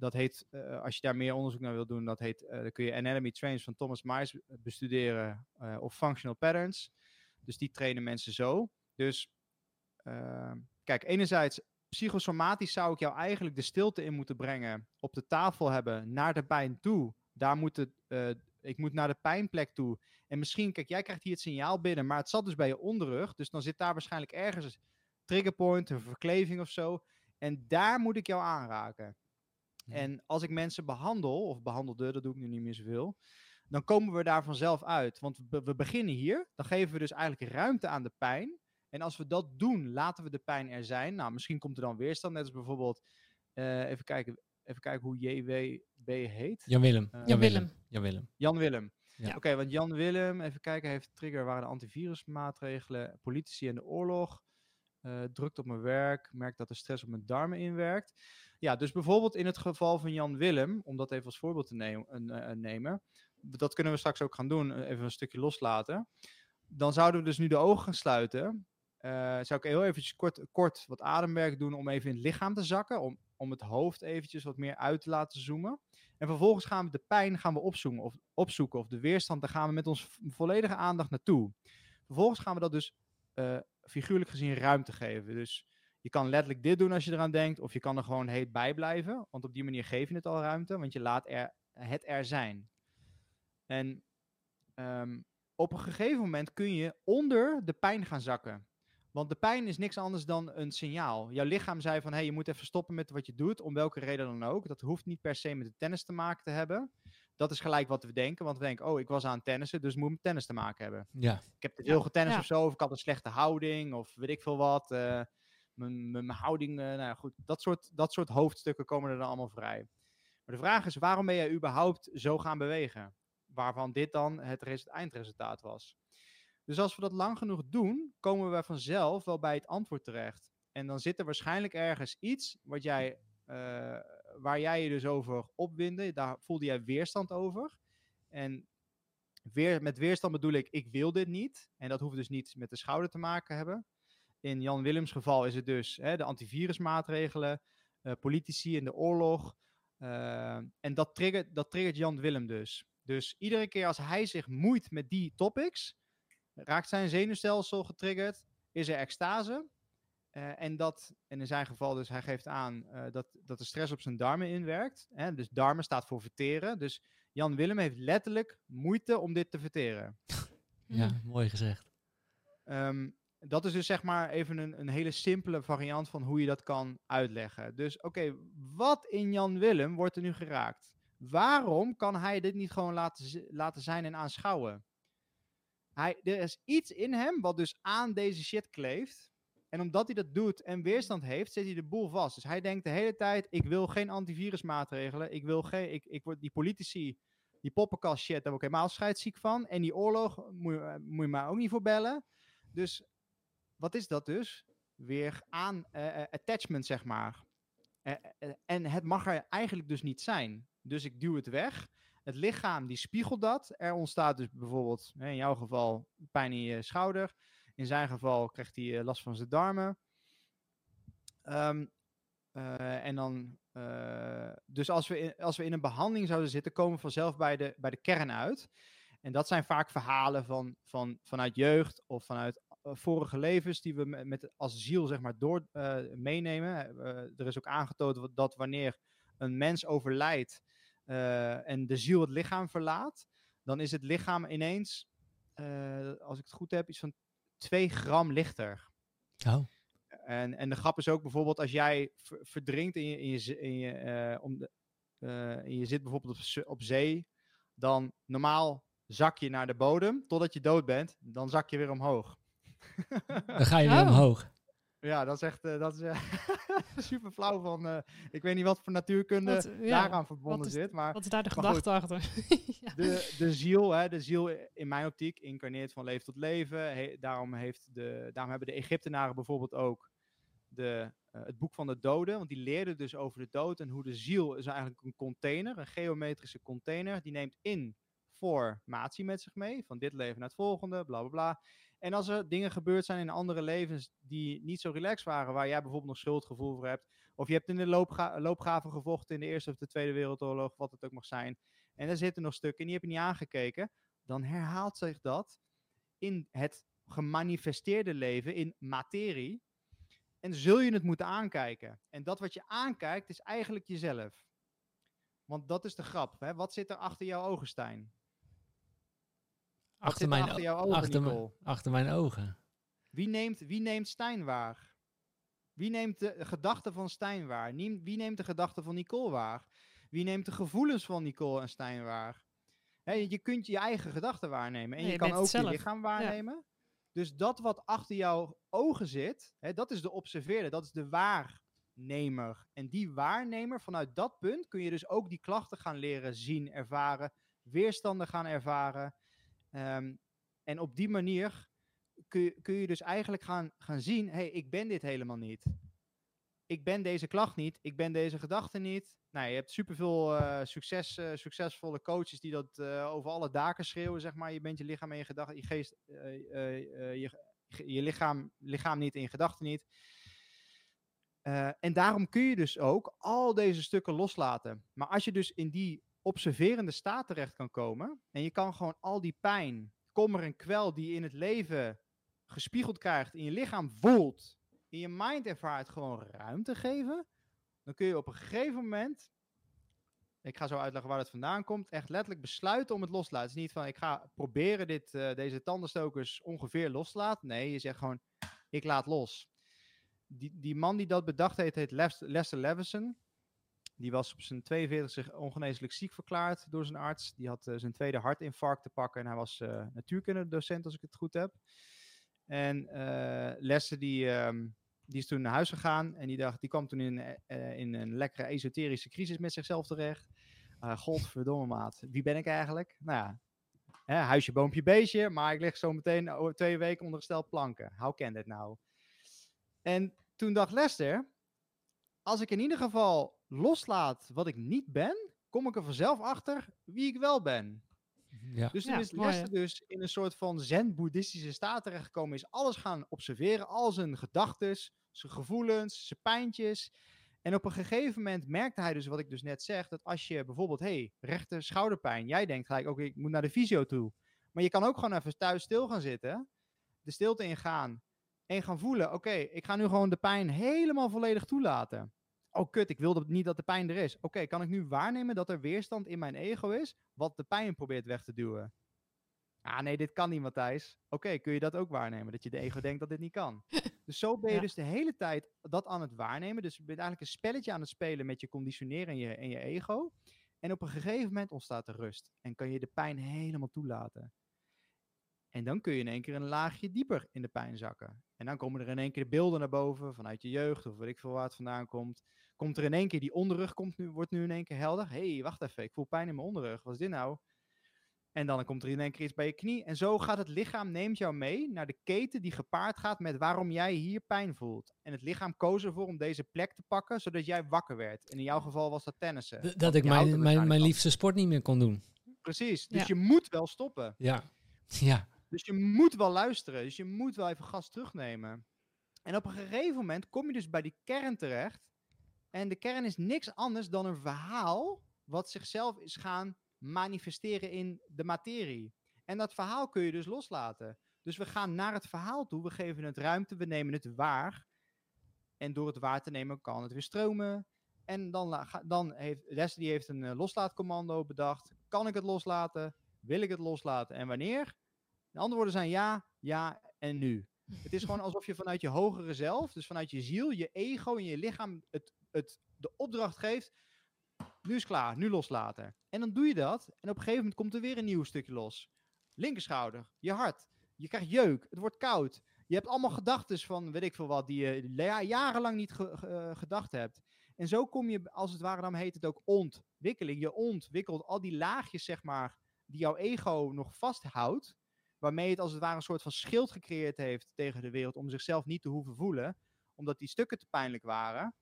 Dat heet, eh, als je daar meer onderzoek naar wil doen, dat heet, eh, dan kun je Anatomy Trains van Thomas Myers bestuderen eh, of Functional Patterns. Dus die trainen mensen zo. Dus Ehm, kijk, enerzijds psychosomatisch zou ik jou eigenlijk de stilte in moeten brengen, op de tafel hebben, naar de pijn toe. Daar moet het, ik moet naar de pijnplek toe. En misschien, kijk, jij krijgt hier het signaal binnen, maar het zat dus bij je onderrug. Dus dan zit daar waarschijnlijk ergens een triggerpoint, een verkleving of zo. En daar moet ik jou aanraken. Ja. En als ik mensen behandel, of behandelde, dat doe ik nu niet meer zoveel, dan komen we daar vanzelf uit. Want we, we beginnen hier, dan geven we dus eigenlijk ruimte aan de pijn. En als we dat doen, laten we de pijn er zijn. Nou, misschien komt er dan weerstand. Net als bijvoorbeeld, eh, even, kijken, even kijken hoe JWB heet. Jan Willem. Eh, Jan Willem. Willem. Jan Willem. Jan Willem. Ja. Oké, want Jan Willem, even kijken, heeft trigger waren de antivirusmaatregelen, politici en de oorlog, eh, drukt op mijn werk, merkt dat de stress op mijn darmen inwerkt. Ja, dus bijvoorbeeld in het geval van Jan Willem, om dat even als voorbeeld te nemen, een, eh, nemen dat kunnen we straks ook gaan doen, eh, even een stukje loslaten. Dan zouden we dus nu de ogen gaan sluiten. Eh, zou ik heel eventjes kort, kort wat ademwerk doen om even in het lichaam te zakken, om, om het hoofd eventjes wat meer uit te laten zoomen. En vervolgens gaan we de pijn gaan we opzoeken, of, opzoeken, of de weerstand, daar gaan we met ons v- volledige aandacht naartoe. Vervolgens gaan we dat dus eh, figuurlijk gezien ruimte geven. Dus je kan letterlijk dit doen als je eraan denkt, of je kan er gewoon heet bij blijven, want op die manier geef je het al ruimte, want je laat er, het er zijn. En ehm, op een gegeven moment kun je onder de pijn gaan zakken. Want de pijn is niks anders dan een signaal. Jouw lichaam zei van, hé, hey, je moet even stoppen met wat je doet, om welke reden dan ook. Dat hoeft niet per se met de tennis te maken te hebben. Dat is gelijk wat we denken, want we denken, oh, ik was aan het tennissen, dus het moet met tennis te maken hebben. Ja. Ik heb te veel getennist ja. of zo, of ik had een slechte houding, of weet ik veel wat. eh, mijn, mijn houding, eh, nou ja, goed, dat soort, dat soort hoofdstukken komen er dan allemaal vrij. Maar de vraag is, waarom ben jij überhaupt zo gaan bewegen? Waarvan dit dan het res- eindresultaat was. Dus als we dat lang genoeg doen, komen we vanzelf wel bij het antwoord terecht. En dan zit er waarschijnlijk ergens iets wat jij, eh, waar jij je dus over opwinde. Daar voelde jij weerstand over. En weer, met weerstand bedoel ik, ik wil dit niet. En dat hoeft dus niet met de schouder te maken hebben. In Jan Willems geval is het dus hè, de antivirusmaatregelen, eh, politici in de oorlog. eh, en dat triggert, dat triggert Jan Willem dus. Dus iedere keer als hij zich moeit met die topics, raakt zijn zenuwstelsel getriggerd, is er extase. Eh, en dat, en in zijn geval dus, hij geeft aan eh, dat, dat de stress op zijn darmen inwerkt. Hè? Dus darmen staat voor verteren. Dus Jan Willem heeft letterlijk moeite om dit te verteren. Ja, Mm. mooi gezegd. Ehm, dat is dus zeg maar even een, een hele simpele variant van hoe je dat kan uitleggen. Dus oké, wat in Jan Willem wordt er nu geraakt? Waarom kan hij dit niet gewoon laten, laten zijn en aanschouwen? Hij, er is iets in hem wat dus aan deze shit kleeft. En omdat hij dat doet en weerstand heeft, zet hij de boel vast. Dus hij denkt de hele tijd, ik wil geen antivirusmaatregelen. Ik wil geen, ik, ik word die politici, die poppenkast shit, daar word ik helemaal scheidsziek van. En die oorlog moet, moet je mij ook niet voor bellen. Dus wat is dat dus? Weer aan eh, eh, attachment, zeg maar. Eh, en het mag er eigenlijk dus niet zijn. Dus ik duw het weg. Het lichaam die spiegelt dat. Er ontstaat dus bijvoorbeeld, in jouw geval, pijn in je schouder. In zijn geval krijgt hij last van zijn darmen. Ehm, eh, en dan, dus als we, in, als we in een behandeling zouden zitten, komen we vanzelf bij de, bij de kern uit. En dat zijn vaak verhalen van, van, vanuit jeugd of vanuit vorige levens die we met, met als ziel zeg maar door eh, meenemen. Eh, er is ook aangetoond dat wanneer een mens overlijdt eh, en de ziel het lichaam verlaat, dan is het lichaam ineens, eh, als ik het goed heb, iets van 2 gram lichter. Oh, En, en de grap is ook bijvoorbeeld als jij ver- verdrinkt in je, in je, in je, eh, om de, eh, en je zit bijvoorbeeld op, op zee, dan normaal zak je naar de bodem totdat je dood bent, dan zak je weer omhoog. Dan ga je weer Oh. omhoog. Ja, dat is echt eh, dat is, eh, super flauw van. eh, ik weet niet wat voor natuurkunde Wat, ja, daaraan verbonden is- zit, maar Wat is daar de goed. gedachte achter? ja. de, de ziel, hè, de ziel in mijn optiek incarneert van leven tot leven. He- daarom, heeft de, daarom hebben de Egyptenaren bijvoorbeeld ook de, het boek van de doden. Want die leerden dus over de dood en hoe de ziel is eigenlijk een container, een geometrische container. Die neemt informatie met zich mee, van dit leven naar het volgende, bla bla bla. En als er dingen gebeurd zijn in andere levens die niet zo relaxed waren, waar jij bijvoorbeeld nog schuldgevoel voor hebt, of je hebt in de loopga loopgraven gevochten in de Eerste of de Tweede Wereldoorlog, wat het ook mag zijn, en er zitten nog stukken en die heb je niet aangekeken, dan herhaalt zich dat in het gemanifesteerde leven, in materie, en zul je het moeten aankijken. En dat wat je aankijkt is eigenlijk jezelf. Want dat is de grap. Hè? Wat zit er achter jouw ogen? Achter er mijn, achter o- jouw ogen, achter, mijn- Nicole? achter mijn ogen. Wie neemt, wie neemt Stijn waar? Wie neemt de gedachten van Stijn waar? Wie neemt de gedachten van Nicole waar? Wie neemt de gevoelens van Nicole en Stijn waar? Je kunt je eigen gedachten waarnemen. En Nee, je kan ook je lichaam waarnemen. Dus dat wat achter jouw ogen zit, hè, dat is de observeerder, dat is de waarnemer. En die waarnemer, vanuit dat punt kun je dus ook die klachten gaan leren zien, ervaren, weerstanden gaan ervaren. Ehm, en op die manier kun je, kun je dus eigenlijk gaan, gaan zien, hé, hey, ik ben dit helemaal niet. Ik ben deze klacht niet, ik ben deze gedachte niet. Nou, je hebt superveel eh succes, eh, succesvolle coaches die dat eh, over alle daken schreeuwen, zeg maar. Je bent je lichaam en je gedachten, je geest, je, je- lichaam, lichaam niet en je gedachten niet. En daarom kun je dus ook al deze stukken loslaten. Maar als je dus in die observerende staat terecht kan komen en je kan gewoon al die pijn, kommer en kwel die je in het leven gespiegeld krijgt, in je lichaam voelt, in je mind ervaart, gewoon ruimte geven, dan kun je op een gegeven moment, ik ga zo uitleggen waar het vandaan komt, echt letterlijk besluiten om het los te laten. Het is niet van ik ga proberen dit, eh, deze tandenstokers ongeveer los te laten. Nee, je zegt gewoon ik laat los. Die, die man die dat bedacht heeft, heet Les- Lester Levinson. Die was op zijn 42 zich ongeneeslijk ziek verklaard door zijn arts. Die had eh, zijn tweede hartinfarct te pakken en hij was eh natuurkundedocent, als ik het goed heb. En eh Lester die, ehm, die is toen naar huis gegaan en die, dacht, die kwam toen in, in een lekkere esoterische crisis met zichzelf terecht. Uh, godverdomme maat, wie ben ik eigenlijk? Nou ja, hè, huisje, boompje, beestje, maar ik lig zo meteen over twee weken onder planken. How can that nou? En toen dacht Lester, als ik in ieder geval loslaat wat ik niet ben, kom ik er vanzelf achter wie ik wel ben. Ja. Dus toen Ja, is mooi, Lester dus in een soort van zen-boeddhistische staat terechtgekomen, is alles gaan observeren, al zijn gedachten, zijn gevoelens, zijn pijntjes. En op een gegeven moment merkte hij dus, wat ik dus net zeg, dat als je bijvoorbeeld, hey, rechter schouderpijn, jij denkt gelijk, oké, ik moet naar de fysio toe. Maar je kan ook gewoon even thuis stil gaan zitten, de stilte ingaan en gaan voelen, oké, ik ga nu gewoon de pijn helemaal volledig toelaten. Oh kut, ik wilde niet dat de pijn er is. Oké, kan ik nu waarnemen dat er weerstand in mijn ego is, wat de pijn probeert weg te duwen? Ah nee, dit kan niet, Matthijs. Oké, kun je dat ook waarnemen? Dat je de ego denkt dat dit niet kan. Dus zo ben je Ja. dus de hele tijd dat aan het waarnemen. Dus je bent eigenlijk een spelletje aan het spelen met je conditioneren en je, en je ego. En op een gegeven moment ontstaat er rust. En kan je de pijn helemaal toelaten. En dan kun je in één keer een laagje dieper in de pijn zakken. En dan komen er in één keer de beelden naar boven vanuit je jeugd of weet ik veel waar het vandaan komt. Komt er in één keer die onderrug, komt nu, wordt nu in één keer helder. Hé, hey, wacht even, ik voel pijn in mijn onderrug. Wat is dit nou? En dan komt er in één keer iets bij je knie. En zo gaat het lichaam, neemt jou mee naar de keten die gepaard gaat met waarom jij hier pijn voelt. En het lichaam koos ervoor om deze plek te pakken, zodat jij wakker werd. En in jouw geval was dat tennissen. D- Dat ik mijn, mijn, mijn liefste sport niet meer kon doen. Precies, dus Ja. je moet wel stoppen. Ja. Ja. Dus je moet wel luisteren. Dus je moet wel even gas terugnemen. En op een gegeven moment kom je dus bij die kern terecht. En de kern is niks anders dan een verhaal wat zichzelf is gaan manifesteren in de materie. En dat verhaal kun je dus loslaten. Dus we gaan naar het verhaal toe, we geven het ruimte, we nemen het waar. En door het waar te nemen kan het weer stromen. En dan, dan heeft Leslie heeft een eh, loslaatcommando bedacht. Kan ik het loslaten? Wil ik het loslaten? En wanneer? De antwoorden zijn ja, ja en nu. Het is gewoon alsof je vanuit je hogere zelf, dus vanuit je ziel, je ego en je lichaam het, het, de opdracht geeft. Nu is klaar, nu loslaten. En dan doe je dat en op een gegeven moment komt er weer een nieuw stukje los. Linkerschouder, je hart, je krijgt jeuk, het wordt koud. Je hebt allemaal gedachten van weet ik veel wat, die je ja- jarenlang niet ge- ge- eh, gedacht hebt. En zo kom je, als het ware, dan heet het ook ontwikkeling. Je ontwikkelt al die laagjes, zeg maar, die jouw ego nog vasthoudt waarmee het als het ware een soort van schild gecreëerd heeft tegen de wereld om zichzelf niet te hoeven voelen, omdat die stukken te pijnlijk waren.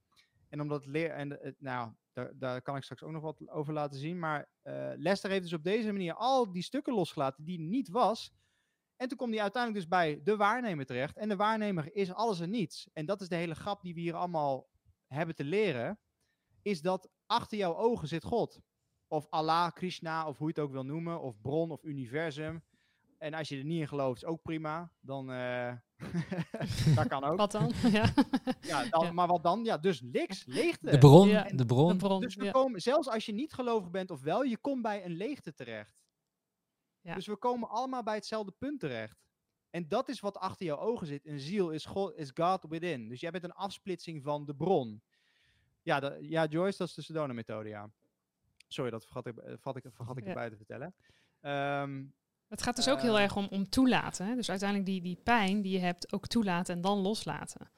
En omdat leer en het, nou, daar, daar kan ik straks ook nog wat over laten zien. Maar eh, Lester heeft dus op deze manier al die stukken losgelaten die niet was. En toen komt hij uiteindelijk dus bij de waarnemer terecht. En de waarnemer is alles en niets. En dat is de hele grap die we hier allemaal hebben te leren. Is dat achter jouw ogen zit God. Of Allah, Krishna, of hoe je het ook wil noemen. Of bron, of universum. En als je er niet in gelooft, is ook prima. Dan, eh dat kan ook. Wat dan? ja. Ja, dan, Ja. Maar wat dan? Ja, dus niks, leegte. De bron, Ja, de bron. De bron. Dus we ja. komen, zelfs als je niet gelovig bent of wel, je komt bij een leegte terecht. Ja. Dus we komen allemaal bij hetzelfde punt terecht. En dat is wat achter jouw ogen zit. Een ziel is God, is God within. Dus jij bent een afsplitsing van de bron. Ja, dat- ja Joyce, dat is de Sedona-methode, ja. Sorry, dat vergat ik, eh, vergat ik, vergat ik Ja. erbij te vertellen. Ehm, Het gaat dus ook heel Eh, erg om, om toelaten. Hè? Dus uiteindelijk die, die pijn die je hebt ook toelaten en dan loslaten.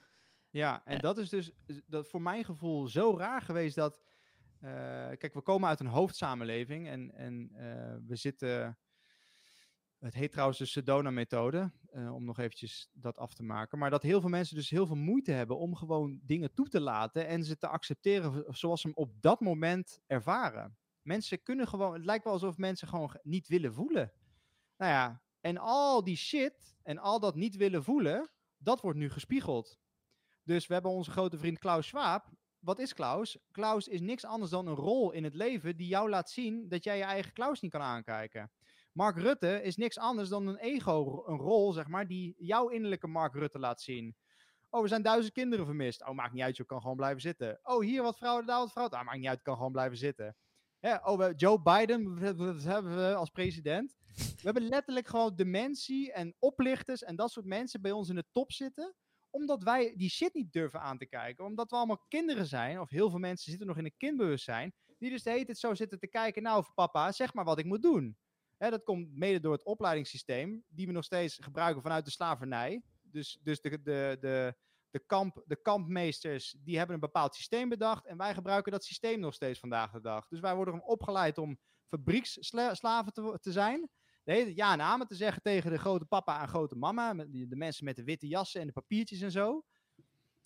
Ja, en Ja. dat is dus dat voor mijn gevoel zo raar geweest dat. eh, kijk, we komen uit een hoofdsamenleving en, en eh, we zitten. Het heet trouwens de Sedona-methode, eh, om nog eventjes dat af te maken. Maar dat heel veel mensen dus heel veel moeite hebben om gewoon dingen toe te laten en ze te accepteren zoals ze hem op dat moment ervaren. Mensen kunnen gewoon, het lijkt wel alsof mensen gewoon ge- niet willen voelen. Nou ja, en al die shit en al dat niet willen voelen, dat wordt nu gespiegeld. Dus we hebben onze grote vriend Klaus Schwab. Wat is Klaus? Klaus is niks anders dan een rol in het leven die jou laat zien dat jij je eigen Klaus niet kan aankijken. Mark Rutte is niks anders dan een ego, een rol, zeg maar, die jouw innerlijke Mark Rutte laat zien. Oh, er zijn duizend kinderen vermist. Oh, maakt niet uit, je kan gewoon blijven zitten. Oh, hier wat vrouwen, daar wat vrouwen. Ah, maakt niet uit, kan gewoon blijven zitten. Ja, oh, Joe Biden wat hebben we als president. We hebben letterlijk gewoon dementie en oplichters en dat soort mensen bij ons in de top zitten omdat wij die shit niet durven aan te kijken. Omdat we allemaal kinderen zijn, of heel veel mensen zitten nog in een kindbewustzijn, die dus de hele tijd zo zitten te kijken, nou papa, zeg maar wat ik moet doen. Dat komt mede door het opleidingssysteem, die we nog steeds gebruiken vanuit de slavernij. Dus, dus de, de, de, de, kamp, de kampmeesters die hebben een bepaald systeem bedacht en wij gebruiken dat systeem nog steeds vandaag de dag. Dus wij worden gewoon opgeleid om fabrieksslaven te, te zijn. De hele ja en amen te zeggen tegen de grote papa en grote mama, de mensen met de witte jassen en de papiertjes en zo.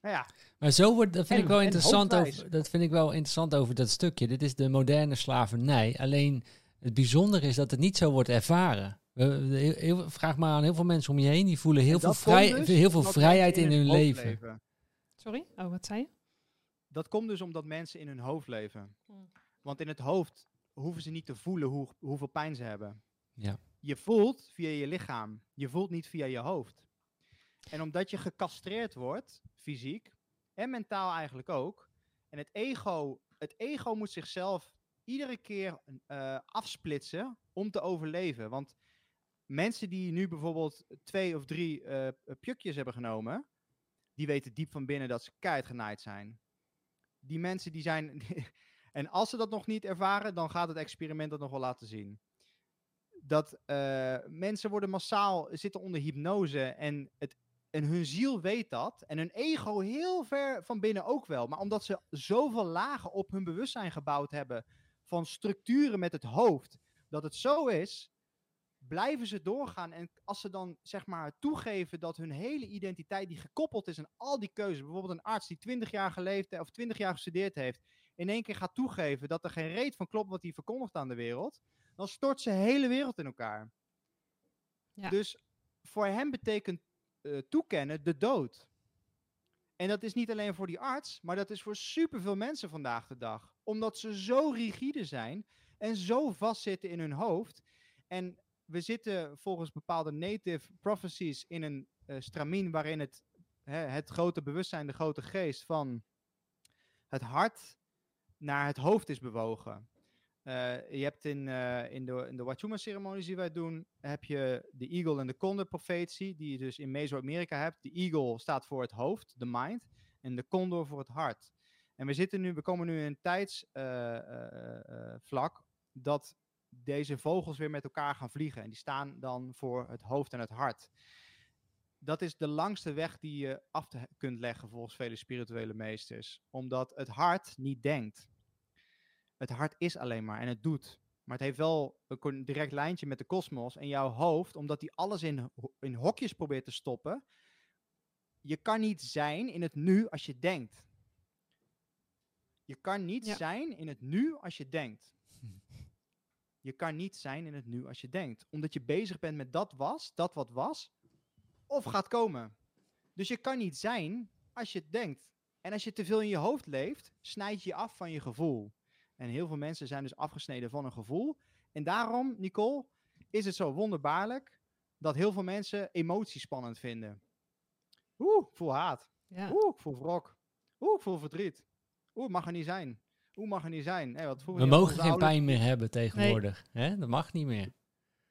Nou ja, Maar zo wordt, dat vind En- ik wel interessant over, dat vind ik wel interessant over dat stukje. Dit is de moderne slavernij. Alleen het bijzondere is dat het niet zo wordt ervaren. Heel, heel- vraag maar aan heel veel mensen om je heen, die voelen heel en veel, vrij, dus heel veel vrijheid in hun leven. Sorry? Oh, wat zei je? Dat komt dus omdat mensen in hun hoofd leven. Hmm. Want in het hoofd hoeven ze niet te voelen hoe, hoeveel pijn ze hebben. Ja. Je voelt via je lichaam. Je voelt niet via je hoofd. En omdat je gecastreerd wordt, fysiek en mentaal eigenlijk ook. En het ego, het ego moet zichzelf iedere keer eh, afsplitsen om te overleven. Want mensen die nu bijvoorbeeld twee of drie pjukjes hebben genomen, die weten diep van binnen dat ze keihard genaaid zijn. Die mensen die zijn. en als ze dat nog niet ervaren, dan gaat het experiment dat nog wel laten zien. Dat eh, mensen worden massaal zitten onder hypnose en, het, en hun ziel weet dat. En hun ego heel ver van binnen ook wel. Maar omdat ze zoveel lagen op hun bewustzijn gebouwd hebben van structuren met het hoofd, dat het zo is, blijven ze doorgaan. En als ze dan zeg maar toegeven dat hun hele identiteit die gekoppeld is aan al die keuzes, bijvoorbeeld een arts die 20 jaar geleefd heeft of 20 jaar gestudeerd heeft, in één keer gaat toegeven dat er geen reet van klopt wat hij verkondigt aan de wereld, dan stort zijn hele wereld in elkaar. Ja. Dus voor hem betekent eh, toekennen de dood. En dat is niet alleen voor die arts, maar dat is voor superveel mensen vandaag de dag. Omdat ze zo rigide zijn en zo vastzitten in hun hoofd. En we zitten volgens bepaalde native prophecies in een eh, stramien waarin het, hè, het grote bewustzijn, de grote geest van het hart naar het hoofd is bewogen. Eh, je hebt in, eh, in de, in de Wachuma-ceremonies die wij doen, heb je de eagle en de condor profetie, die je dus in Mesoamerika hebt. De eagle staat voor het hoofd, de mind, en de condor voor het hart. En we, zitten nu, we komen nu in een tijdsvlak dat deze vogels weer met elkaar gaan vliegen. En die staan dan voor het hoofd en het hart. Dat is de langste weg die je af te, kunt leggen volgens vele spirituele meesters. Omdat het hart niet denkt. Het hart is alleen maar en het doet. Maar het heeft wel een direct lijntje met de kosmos. En jouw hoofd, omdat die alles in, in hokjes probeert te stoppen. Je kan niet zijn in het nu als je denkt. Je kan niet Ja. zijn in het nu als je denkt. Je kan niet zijn in het nu als je denkt. Omdat je bezig bent met dat was, dat wat was, of gaat komen. Dus je kan niet zijn als je denkt. En als je te veel in je hoofd leeft, snijd je je af van je gevoel. En heel veel mensen zijn dus afgesneden van een gevoel. En daarom, Nicole, is het zo wonderbaarlijk dat heel veel mensen emoties spannend vinden. Oeh, ik voel haat. Ja. Oeh, ik voel wrok. Oeh, ik voel verdriet. Oeh, het mag er niet zijn. Oeh, mag er niet zijn. Hé, wat We mogen geen pijn meer hebben tegenwoordig. Hè? Dat mag niet meer.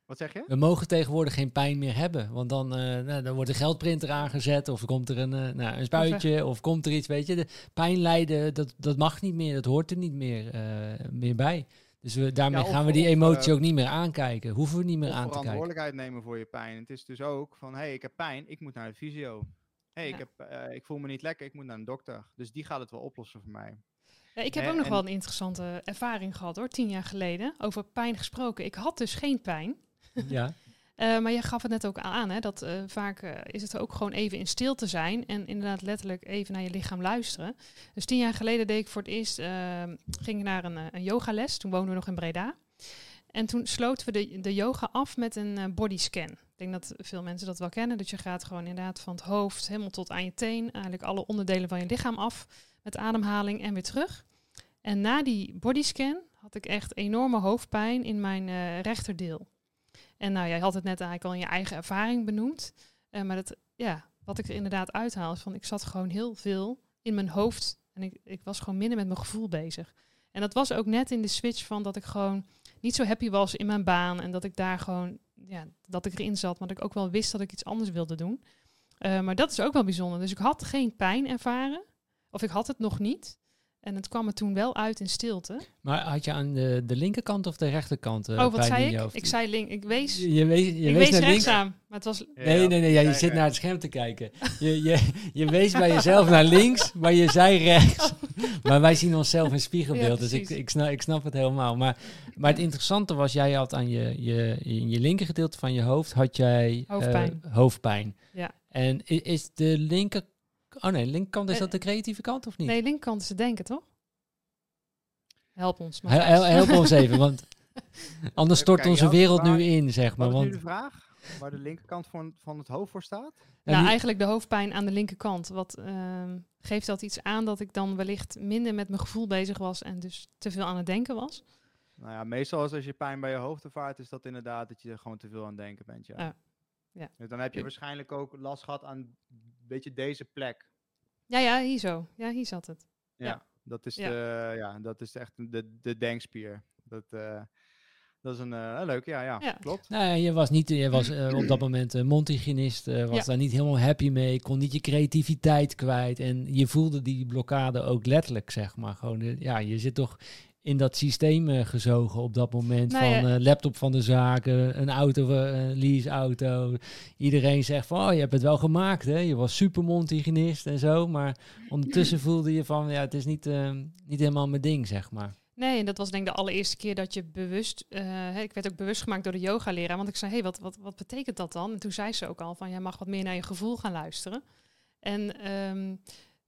Wat zeg je? We mogen tegenwoordig geen pijn meer hebben. Want dan, eh, nou, dan wordt een geldprinter aangezet. Of komt er een, eh, nou, een spuitje. Of komt er iets. Weet je, de pijn lijden, dat, dat mag niet meer. Dat hoort er niet meer, eh, meer bij. Dus we, daarmee Ja, of- gaan we die emotie ook niet meer aankijken. Hoeven we niet meer aan te kijken. verantwoordelijkheid nemen voor je pijn. Het is dus ook van, hé, hey, ik heb pijn, ik moet naar de fysio. Hé, hey, Ja. ik, heb, eh, ik voel me niet lekker, ik moet naar een dokter. Dus die gaat het wel oplossen voor mij. Ja, ik heb Hè, ook nog en- wel een interessante ervaring gehad hoor, tien jaar geleden. Over pijn gesproken. Ik had dus geen pijn. Ja. Eh, maar je gaf het net ook aan, hè, dat eh, vaak eh, is het ook gewoon even in stilte zijn en inderdaad letterlijk even naar je lichaam luisteren. Dus tien jaar geleden deed ik voor het eerst, ging ik naar een, een yogales, toen woonden we nog in Breda. En toen sloten we de, de yoga af met een eh, bodyscan. Ik denk dat veel mensen dat wel kennen, dat je gaat gewoon inderdaad van het hoofd helemaal tot aan je teen, eigenlijk alle onderdelen van je lichaam af, met ademhaling en weer terug. En na die bodyscan had ik echt enorme hoofdpijn in mijn eh, rechterdeel. En nou, jij had het net eigenlijk al in je eigen ervaring benoemd. Eh, maar dat, ja, wat ik er inderdaad uithaal is van ik zat gewoon heel veel in mijn hoofd. En ik, ik was gewoon minder met mijn gevoel bezig. En dat was ook net in de switch van dat ik gewoon niet zo happy was in mijn baan. En dat ik daar gewoon, ja, dat ik erin zat. Maar dat ik ook wel wist dat ik iets anders wilde doen. Eh, maar dat is ook wel bijzonder. Dus ik had geen pijn ervaren. Of ik had het nog niet. En het kwam er toen wel uit in stilte. Maar had je aan de, de linkerkant of de rechterkant eh, oh, wat zei je ik? hoofd? Ik zei link. Ik wees, Je, je wees, je ik wees wees naar links. rechtsaam. Maar het was... Nee, nee, nee, ja, je zit naar het scherm te kijken. Je, je, je wees bij jezelf naar links, maar je zei rechts. Maar wij zien onszelf in spiegelbeeld, Ja, dus ik, ik, snap, ik snap het helemaal. Maar, maar het interessante was, jij had aan je, je, in je linkergedeelte van je hoofd, had jij eh, Hoofdpijn. hoofdpijn. Ja. En is de linker... Oh nee, linkerkant, is dat de creatieve kant of niet? Nee, linkerkant is het denken, toch? Help ons. Hel- help ons even, want anders stort Kijk, onze wereld nu in, zeg maar. Wat is nu Want, de vraag? Waar de linkerkant van, van het hoofd voor staat? Ja, nou, die- eigenlijk de hoofdpijn aan de linkerkant. Wat ehm, geeft dat iets aan dat ik dan wellicht minder met mijn gevoel bezig was en dus te veel aan het denken was? Nou ja, meestal is als je pijn bij je hoofd ervaart, is dat inderdaad dat je er gewoon te veel aan het denken bent. Ja. Ja. Ja. Dus dan heb je waarschijnlijk ook last gehad aan beetje deze plek. Ja, ja, hier zo. Ja, hier zat het. Ja, Ja. Dat, is Ja. De, ja dat is echt de, de denkspier. Dat, eh, dat is een eh, leuk, ja, ja, Ja. klopt. Nou, je was, niet, je was eh, op dat moment uh, mondhygiënist, eh, was Ja. daar niet helemaal happy mee, kon niet je creativiteit kwijt. En je voelde die blokkade ook letterlijk, zeg maar. Gewoon, ja, je zit toch in dat systeem eh, gezogen op dat moment. Nou ja. van eh, laptop van de zaken, een auto, eh, een leaseauto. Iedereen zegt van, oh, je hebt het wel gemaakt, hè. Je was super mondhygiënist en zo. Maar ondertussen voelde je van, ja, het is niet, eh, niet helemaal mijn ding, zeg maar. Nee, en dat was denk ik de allereerste keer dat je bewust... eh, ik werd ook bewust gemaakt door de yoga-leraar. Want ik zei, hé, hey, wat, wat, wat betekent dat dan? En toen zei ze ook al van, jij mag wat meer naar je gevoel gaan luisteren. En ehm,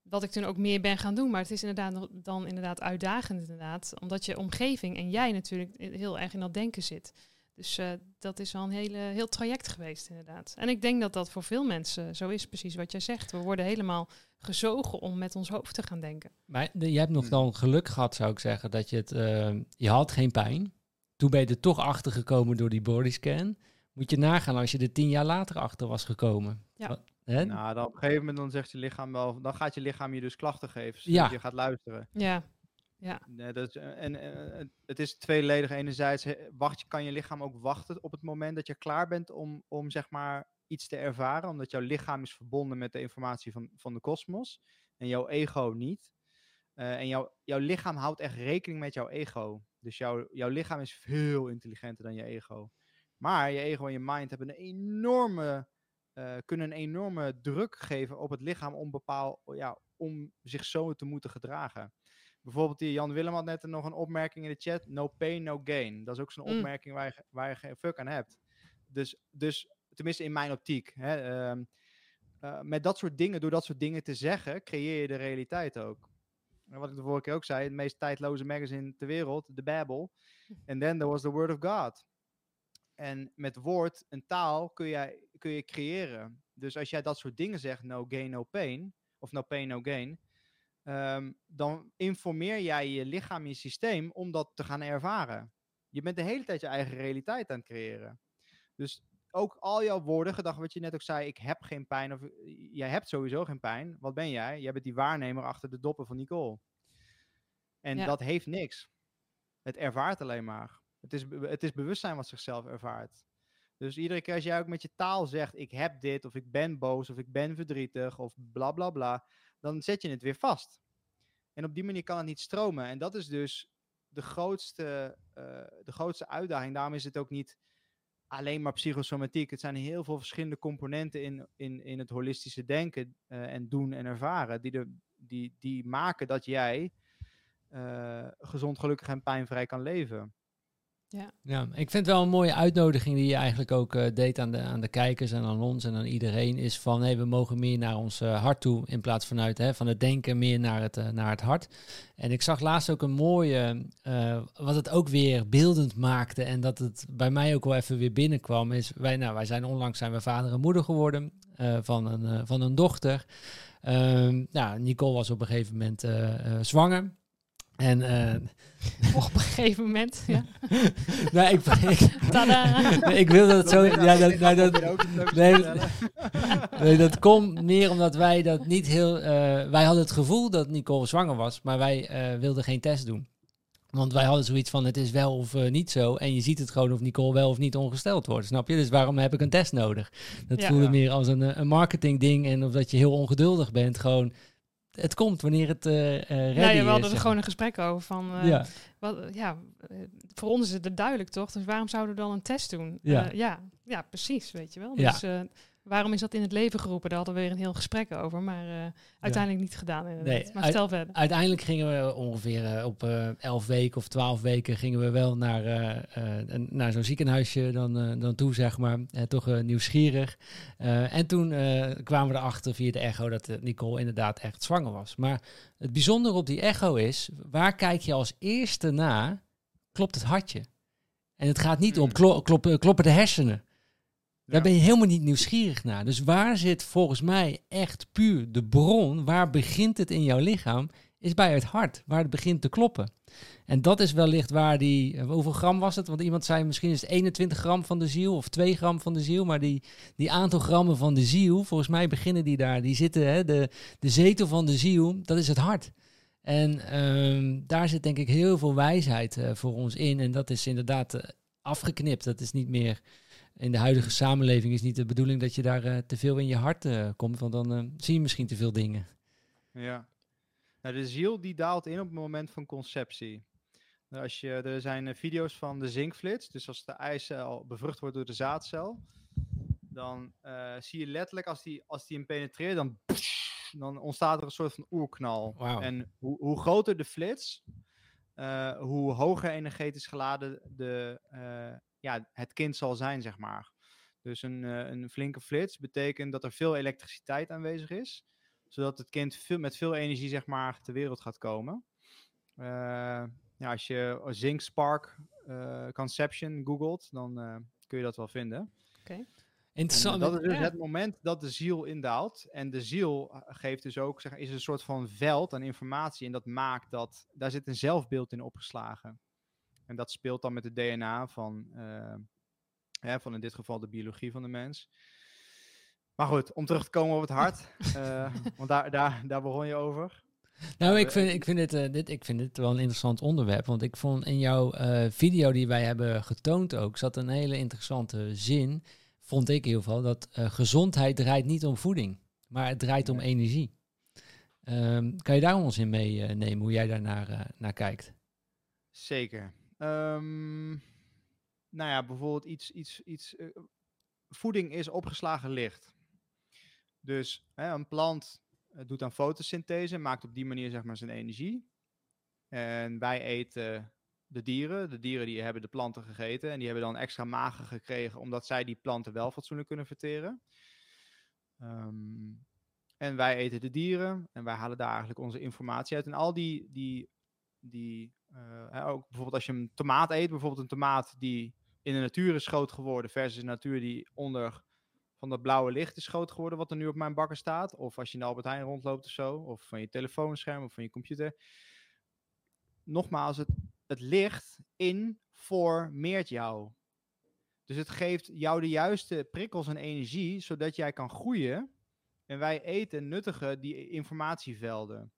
wat ik toen ook meer ben gaan doen. Maar het is inderdaad nog- dan inderdaad uitdagend inderdaad. Omdat je omgeving en jij natuurlijk heel erg in dat denken zit. Dus eh, dat is al een hele, heel traject geweest inderdaad. En ik denk dat dat voor veel mensen zo is, precies wat jij zegt. We worden helemaal gezogen om met ons hoofd te gaan denken. Maar je hebt nog Hmm. dan geluk gehad, zou ik zeggen, dat je het... eh, je had geen pijn. Toen ben je er toch achter gekomen door die bodyscan. Moet je nagaan als je er tien jaar later achter was gekomen. Ja. Wat- hè? Nou, dan op een gegeven moment dan zegt je lichaam wel, dan gaat je lichaam je dus klachten geven, zodat Ja. je gaat luisteren. Ja, Nee, dat is, eh, en eh, het- is tweeledig. Enerzijds wacht, je- kan je lichaam ook wachten op het moment dat je klaar bent om, om zeg maar iets te ervaren. Omdat jouw lichaam is verbonden met de informatie van, van de kosmos. En jouw ego niet. Eh, en jouw, jouw lichaam houdt echt rekening met jouw ego. Dus jouw, jouw lichaam is veel intelligenter dan je ego. Maar je ego en je mind hebben een enorme, eh, kunnen een enorme druk geven op het lichaam om, bepaal, ja, om zich zo te moeten gedragen. Bijvoorbeeld die Jan Willem had net nog een opmerking in de chat. No pain, no gain. Dat is ook zo'n Mm. opmerking waar je, waar je geen fuck aan hebt. Dus, dus tenminste in mijn optiek. Hè, ehm, eh, met dat soort dingen, door dat soort dingen te zeggen, creëer je de realiteit ook. En wat ik de vorige keer ook zei, het meest tijdloze magazine ter wereld, de Bijbel. En then there was the word of God. En met woord, een taal, kun, jij, kun je creëren. Dus als jij dat soort dingen zegt, no gain, no pain, of no pain, no gain, ehm, dan informeer jij je lichaam, je systeem, om dat te gaan ervaren. Je bent de hele tijd je eigen realiteit aan het creëren. Dus ook al jouw woorden, gedachten, wat je net ook zei, ik heb geen pijn, of eh, jij hebt sowieso geen pijn. Wat ben jij? Jij bent die waarnemer achter de doppen van Nicole. En Ja. dat heeft niks. Het ervaart alleen maar. Het is, het is bewustzijn wat zichzelf ervaart. Dus iedere keer als jij ook met je taal zegt: Ik heb dit, of ik ben boos, of ik ben verdrietig, of bla bla bla, dan zet je het weer vast. En op die manier kan het niet stromen. En dat is dus de grootste, eh, de grootste uitdaging. Daarom is het ook niet alleen maar psychosomatiek. Het zijn heel veel verschillende componenten in, in, in het holistische denken eh, en doen en ervaren, die, de, die, die maken dat jij eh, gezond, gelukkig en pijnvrij kan leven. Ja, ik vind het wel een mooie uitnodiging die je eigenlijk ook eh, deed aan de, aan de kijkers en aan ons en aan iedereen. Is van hey, we mogen meer naar ons eh, hart toe in plaats vanuit hè, van het denken meer naar het, eh, naar het hart. En ik zag laatst ook een mooie, wat het ook weer beeldend maakte en dat het bij mij ook wel even weer binnenkwam. Is wij, nou, wij zijn onlangs zijn we vader en moeder geworden van, een, van een dochter. Nou, Nicole was op een gegeven moment zwanger. En eh, op een gegeven moment. Ja. nou, ik, ik, Tada! Nee, ik wil dat het zo. Ja, dat, nou, dat, ook een leuk nee, nee, dat komt meer omdat wij dat niet heel. eh, wij hadden het gevoel dat Nicole zwanger was, maar wij eh, wilden geen test doen. Want wij hadden zoiets van: het is wel of niet zo. En je ziet het gewoon of Nicole wel of niet ongesteld wordt. Snap je? Dus waarom heb ik een test nodig? Dat Ja. voelde Ja. meer als een, een marketing ding. En of dat je heel ongeduldig bent. Gewoon. Het komt wanneer het eh ready Nou ja, we is. hadden er gewoon een gesprek over van... eh, ja. wat, ja, voor ons is het duidelijk toch? Dus waarom zouden we dan een test doen? Ja. Ja, ja, precies, weet je wel. Ja. Dus waarom is dat in het leven geroepen? Daar hadden we weer een heel gesprek over, maar eh, uiteindelijk niet gedaan inderdaad. Nee, maar stel verder. Uiteindelijk gingen we ongeveer eh, op eh 11 weken of 12 weken gingen we wel naar, eh, eh, naar zo'n ziekenhuisje dan, eh, dan toe, zeg maar. Eh, toch eh, nieuwsgierig. Eh, en toen eh, kwamen we erachter via de echo dat eh, Nicole inderdaad echt zwanger was. Maar het bijzondere op die echo is, waar kijk je als eerste na, klopt het hartje? En het gaat niet om Hmm. klo- kloppen, kloppen de hersenen. Daar ben je helemaal niet nieuwsgierig naar. Dus waar zit volgens mij echt puur de bron? Waar begint het in jouw lichaam? Is bij het hart, waar het begint te kloppen. En dat is wellicht waar die. eh, Hoeveel gram was het? Want iemand zei misschien is het 21 gram van de ziel of 2 gram van de ziel. Maar die, die aantal grammen van de ziel, volgens mij beginnen die daar. Die zitten, hè, de, de zetel van de ziel, dat is het hart. En ehm, daar zit denk ik heel veel wijsheid eh, voor ons in. En dat is inderdaad eh, afgeknipt. Dat is niet meer in de huidige samenleving is niet de bedoeling dat je daar eh, te veel in je hart eh, komt, want dan eh, zie je misschien te veel dingen. Ja. Nou, de ziel die daalt in op het moment van conceptie. Nou, Als je, er zijn video's van de zinkflits, dus als de eicel bevrucht wordt door de zaadcel, dan zie je letterlijk als die, als die hem penetreert, dan, dan ontstaat er een soort van oerknal. En hoe, hoe groter de flits, hoe hoger energetisch geladen de, ja, het kind zal zijn, zeg maar. Dus een, eh, een flinke flits betekent dat er veel elektriciteit aanwezig is zodat het kind veel, met veel energie zeg maar ter wereld gaat komen. Eh, ja, als je Zinc Spark eh, Conception googelt, dan eh, kun je dat wel vinden. En, eh, Interessant. dat is dus ja. het moment dat de ziel indaalt. En de ziel geeft dus ook, zeg, is een soort van veld aan informatie. En dat maakt dat, daar zit een zelfbeeld in opgeslagen. En dat speelt dan met het DNA van, eh, hè, van in dit geval de biologie van de mens. Maar goed, om terug te komen op het hart. eh, want daar, daar, daar begon je over. Nou, ik we- vind, ik, vind dit, eh, dit, ik vind dit wel een interessant onderwerp. Want ik vond in jouw eh, video die wij hebben getoond ook, zat een hele interessante zin. Vond ik in ieder geval, dat eh, gezondheid draait niet om voeding, maar het draait om Ja. energie. Ehm, kan je daar ons in meenemen, hoe jij daar naar, eh, naar kijkt? Zeker. Ehm, nou ja, bijvoorbeeld iets. iets, iets eh, voeding is opgeslagen licht. Dus hè, een plant eh, doet aan fotosynthese, maakt op die manier zeg maar zijn energie. En wij eten de dieren. De dieren die hebben de planten gegeten en die hebben dan extra magen gekregen omdat zij die planten wel fatsoenlijk kunnen verteren. Ehm, en wij eten de dieren en wij halen daar eigenlijk onze informatie uit. En al die, die, die eh, ook bijvoorbeeld als je een tomaat eet, bijvoorbeeld een tomaat die in de natuur is groot geworden versus een natuur die onder van dat blauwe licht is groot geworden, wat er nu op mijn bakker staat. Of als je in de Albert Heijn rondloopt of zo, of van je telefoonscherm of van je computer. Nogmaals, het, het licht informeert jou. Dus het geeft jou de juiste prikkels en energie, zodat jij kan groeien. En wij eten en nuttigen die informatievelden.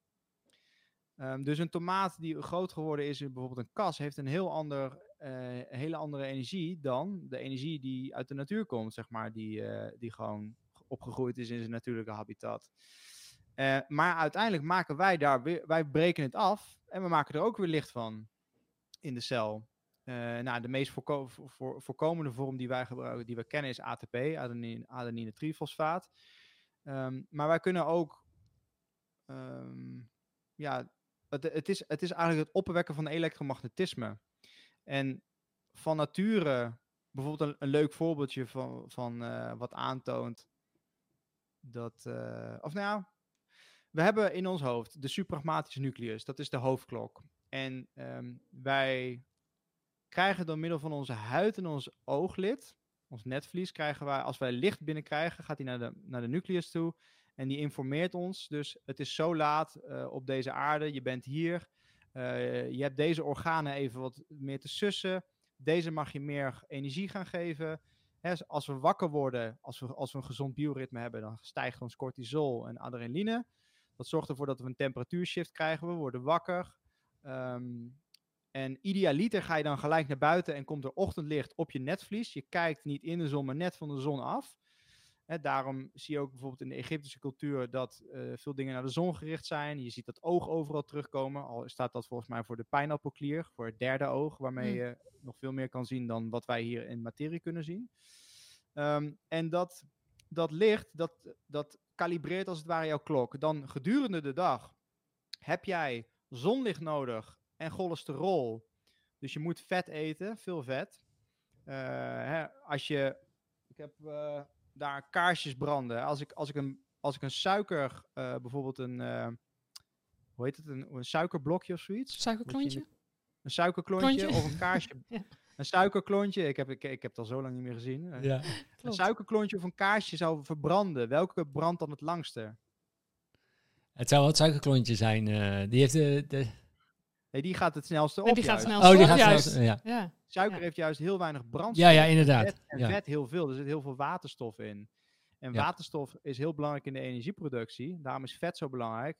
Ehm, dus een tomaat die groot geworden is, in bijvoorbeeld een kas, heeft een heel ander, eh, hele andere energie dan de energie die uit de natuur komt, zeg maar, die, eh, die gewoon opgegroeid is in zijn natuurlijke habitat. Eh, maar uiteindelijk maken wij daar weer, wij breken het af en we maken er ook weer licht van in de cel. Nou, de meest voorko- voor- voor- voorkomende vorm die wij gebruiken, die we kennen, is ATP, adenine, adenine trifosfaat. Ehm, maar wij kunnen ook, ehm, ja, het, het, is, eigenlijk het opwekken van elektromagnetisme. En van nature, bijvoorbeeld een, een leuk voorbeeldje van, van eh, wat aantoont dat, eh, of nou we hebben in ons hoofd de supragmatische nucleus, dat is de hoofdklok. En ehm, wij krijgen door middel van onze huid en ons ooglid, ons netvlies, krijgen wij, als wij licht binnenkrijgen, gaat die naar de, naar de nucleus toe. En die informeert ons, dus het is zo laat eh, op deze aarde, je bent hier, eh, je hebt deze organen even wat meer te sussen, deze mag je meer energie gaan geven. Als we wakker worden, als we, als we een gezond bioritme hebben, dan stijgt ons cortisol en adrenaline. Dat zorgt ervoor dat we een temperatuurshift krijgen, we worden wakker. Ehm, en idealiter ga je dan gelijk naar buiten en komt er ochtendlicht op je netvlies. Je kijkt niet in de zon, maar net van de zon af. Hè, daarom zie je ook bijvoorbeeld in de Egyptische cultuur dat eh, veel dingen naar de zon gericht zijn. Je ziet dat oog overal terugkomen. Al staat dat volgens mij voor de pijnappelklier, voor het derde oog, waarmee Hm. je nog veel meer kan zien dan wat wij hier in materie kunnen zien. Ehm, en dat, dat licht, dat, dat kalibreert als het ware jouw klok. Dan gedurende de dag heb jij zonlicht nodig en cholesterol. Dus je moet vet eten, veel vet. Eh, hè, als je, ik heb eh, daar kaarsjes branden. Als ik, als ik een, als ik een suiker, eh, bijvoorbeeld een, eh, hoe heet het, een, een suikerblokje of zoiets. Suikerklontje? Een suikerklontje Klontje. of een kaarsje. Ja. Een suikerklontje, ik heb, ik, ik heb het al zo lang niet meer gezien. Eh, Ja. Een suikerklontje of een kaarsje zou verbranden. Welke brandt dan het langste? Het zou wel het suikerklontje zijn. eh, die heeft de... de... Nee, die gaat het snelste Nee, op. die gaat juist. snel Oh, die gaat juist. Ja. Ja, Suiker Ja. heeft juist heel weinig brandstof. ja, ja, inderdaad. Vet en Ja. vet heel veel. Er zit heel veel waterstof in. En Ja. waterstof is heel belangrijk in de energieproductie. Daarom is vet zo belangrijk.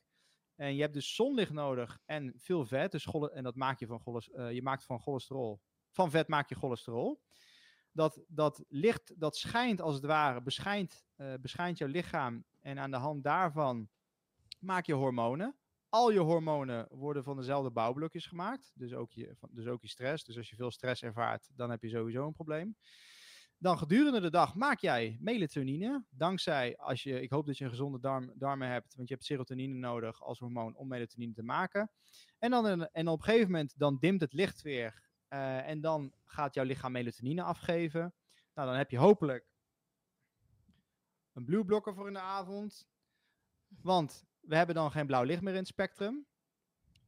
En je hebt dus zonlicht nodig en veel vet. Dus en dat maak je van eh, je maakt van cholesterol. Van vet maak je cholesterol. Dat, dat licht dat schijnt als het ware, beschijnt, eh, beschijnt jouw lichaam. En aan de hand daarvan maak je hormonen. Al je hormonen worden van dezelfde bouwblokjes gemaakt. Dus ook, je, dus ook je stress. Dus als je veel stress ervaart, dan heb je sowieso een probleem. Dan gedurende de dag maak jij melatonine. Dankzij, als je, ik hoop dat je een gezonde darm, darmen hebt, want je hebt serotonine nodig als hormoon om melatonine te maken. En dan en op een gegeven moment dan dimt het licht weer. eh, en dan gaat jouw lichaam melatonine afgeven. Nou, dan heb je hopelijk een blueblokker voor in de avond. Want we hebben dan geen blauw licht meer in het spectrum.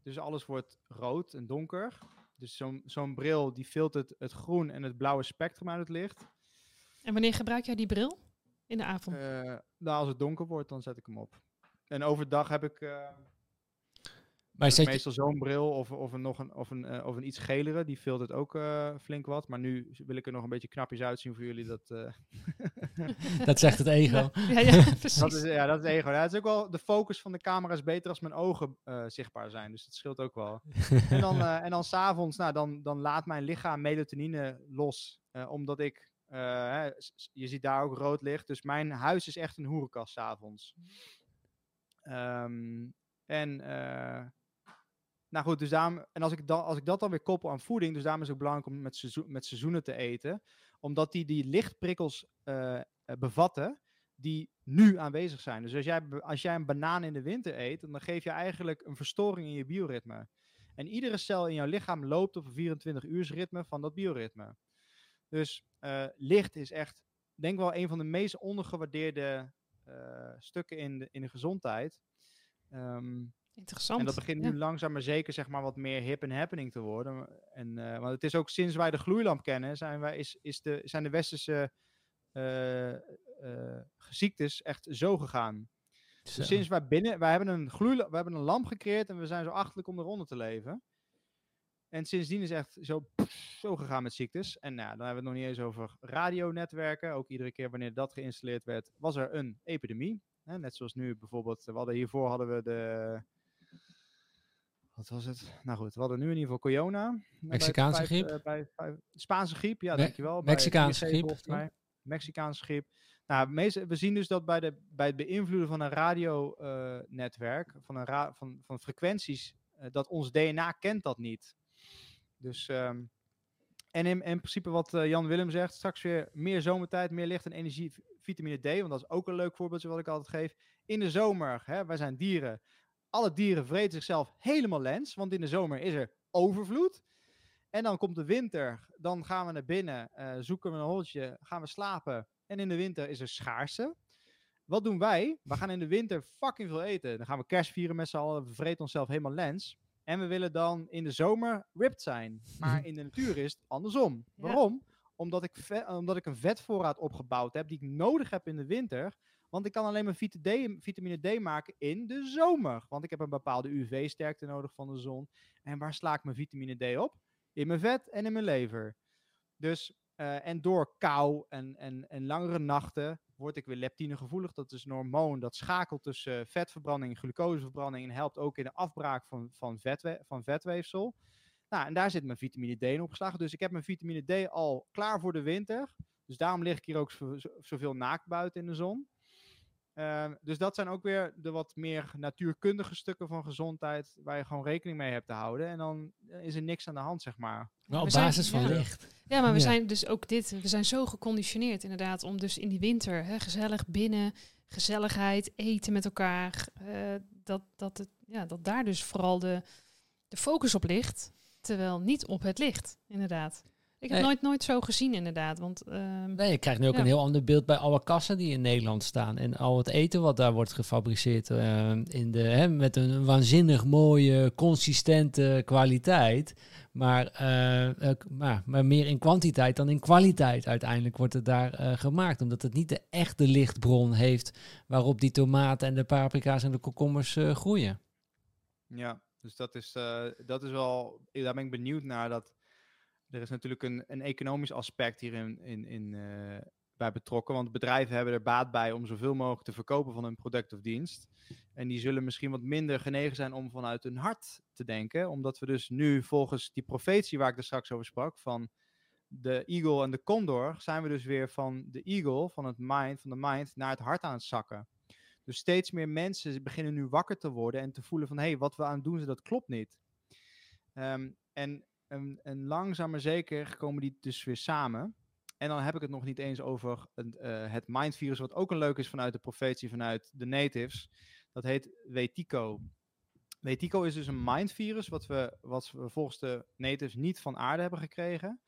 Dus alles wordt rood en donker. Dus zo'n zo'n bril die filtert het groen en het blauwe spectrum uit het licht. En wanneer gebruik jij die bril? In de avond. Nou, als het donker wordt, dan zet ik hem op. En overdag heb ik eh, Maar zet je... meestal zo'n bril of, of, een, nog een, of, een, eh, of een iets gelere. Die filtert ook eh, flink wat. Maar nu wil ik er nog een beetje knapjes uitzien voor jullie. Dat, eh, Dat zegt het ego. ja, ja, precies. dat, is, ja, dat is ego. Ja, het is ook wel, de focus van de camera is beter als mijn ogen eh, zichtbaar zijn. Dus dat scheelt ook wel. en dan, eh, en dan s'avonds, nou, dan, dan laat mijn lichaam melatonine los. eh, omdat ik, eh, hè, je ziet daar ook rood licht. Dus mijn huis is echt een hoerenkast s'avonds. Ehm en, eh, nou goed, dus daarom, en als ik, dan, als ik dat dan weer koppel aan voeding, dus daarom is het belangrijk om met, seizoen, met seizoenen te eten. Omdat die die lichtprikkels eh, bevatten die nu aanwezig zijn. Dus als jij, als jij een banaan in de winter eet, dan geef je eigenlijk een verstoring in je bioritme. En iedere cel in jouw lichaam loopt op een 24 uurs ritme van dat bioritme. Dus eh, licht is echt, denk wel, een van de meest ondergewaardeerde stukken in de, in de gezondheid. Ehm, Interessant. en dat begint Ja. nu langzaam maar zeker zeg maar, wat meer hip en happening te worden. En, eh, want het is ook sinds wij de gloeilamp kennen, zijn, wij, is, is de, zijn de westerse eh, eh, ziektes echt zo gegaan. Zo. Dus sinds wij binnen, wij hebben een gloeilamp, we hebben een lamp gecreëerd en we zijn zo achterlijk om eronder te leven. En sindsdien is echt zo, zo gegaan met ziektes. En nou, dan hebben we het nog niet eens over radionetwerken. Ook iedere keer wanneer dat geïnstalleerd werd, was er een epidemie. Net zoals nu bijvoorbeeld, we hadden hiervoor hadden we de... Wat was het? Nou goed, we hadden nu in ieder geval corona. Bij Mexicaanse griep? eh, bij Spaanse griep, ja, Me- dankjewel. Mexicaanse 4G griep. Mexicaanse griep. Nou, meest, we zien dus dat bij, de, bij het beïnvloeden van een radionetwerk, van, een ra van, van frequenties, eh, dat ons DNA kent dat niet. Dus, ehm, en in, in principe wat eh, Jan Willem zegt, straks weer meer zomertijd, meer licht en energie, vitamine D, want dat is ook een leuk voorbeeldje wat ik altijd geef. In de zomer, hè, wij zijn dieren, alle dieren vreten zichzelf helemaal lens, want in de zomer is er overvloed. En dan komt de winter, dan gaan we naar binnen, eh, zoeken we een holtje, gaan we slapen. En in de winter is er schaarste. Wat doen wij? We gaan in de winter fucking veel eten. Dan gaan we kerst vieren met z'n allen, we vreten onszelf helemaal lens. En we willen dan in de zomer ripped zijn. Maar in de natuur is het andersom. Ja. Waarom? Omdat ik, omdat ik een vetvoorraad opgebouwd heb die ik nodig heb in de winter. Want ik kan alleen D- vitamine D maken in de zomer. Want ik heb een bepaalde UV-sterkte nodig van de zon. En waar sla ik mijn vitamine D op? In mijn vet en in mijn lever. Dus, eh, en door kou en, en, en langere nachten word ik weer leptinegevoelig. Dat is een hormoon dat schakelt tussen vetverbranding en glucoseverbranding. En helpt ook in de afbraak van, van, van vetweefsel. Nou, en daar zit mijn vitamine D in opgeslagen. Dus ik heb mijn vitamine D al klaar voor de winter. Dus daarom lig ik hier ook zo- zo- zoveel naakt buiten in de zon. Ehm, dus dat zijn ook weer de wat meer natuurkundige stukken van gezondheid waar je gewoon rekening mee hebt te houden. En dan eh, is er niks aan de hand, zeg maar. Maar op zijn- basis van ja. licht. Ja, maar we Ja. zijn dus ook dit. We zijn zo geconditioneerd inderdaad om dus in die winter hè, gezellig binnen, gezelligheid, eten met elkaar. eh, dat, dat, het, ja, dat daar dus vooral de, de focus op ligt, terwijl niet op het licht, inderdaad. Ik heb Nee. nooit, nooit zo gezien, inderdaad. Want ehm, Nee, je krijgt nu ook Ja. een heel ander beeld bij alle kassen die in Nederland staan. En al het eten wat daar wordt gefabriceerd eh, in de, hè, met een waanzinnig mooie, consistente kwaliteit. Maar, eh, maar, maar meer in kwantiteit dan in kwaliteit uiteindelijk wordt het daar eh, gemaakt. Omdat het niet de echte lichtbron heeft waarop die tomaten en de paprika's en de komkommers eh, groeien. Ja, dus dat is, eh, dat is wel, daar ben ik benieuwd naar. Dat, er is natuurlijk een, een economisch aspect hierin in, in, eh, bij betrokken. Want bedrijven hebben er baat bij om zoveel mogelijk te verkopen van hun product of dienst. En die zullen misschien wat minder genegen zijn om vanuit hun hart te denken. Omdat we dus nu volgens die profetie waar ik er straks over sprak, van de eagle en de condor, zijn we dus weer van de eagle, van het mind, van de mind, naar het hart aan het zakken. Dus steeds meer mensen beginnen nu wakker te worden en te voelen van hé, hey, wat we aan het doen dat klopt niet. Ehm, en, en, en langzaam maar zeker komen die dus weer samen. En dan heb ik het nog niet eens over een, eh, het mindvirus, wat ook een leuk is vanuit de profetie, vanuit de natives. Dat heet Wetico. Wetico is dus een mindvirus, wat we, wat we volgens de natives niet van aarde hebben gekregen.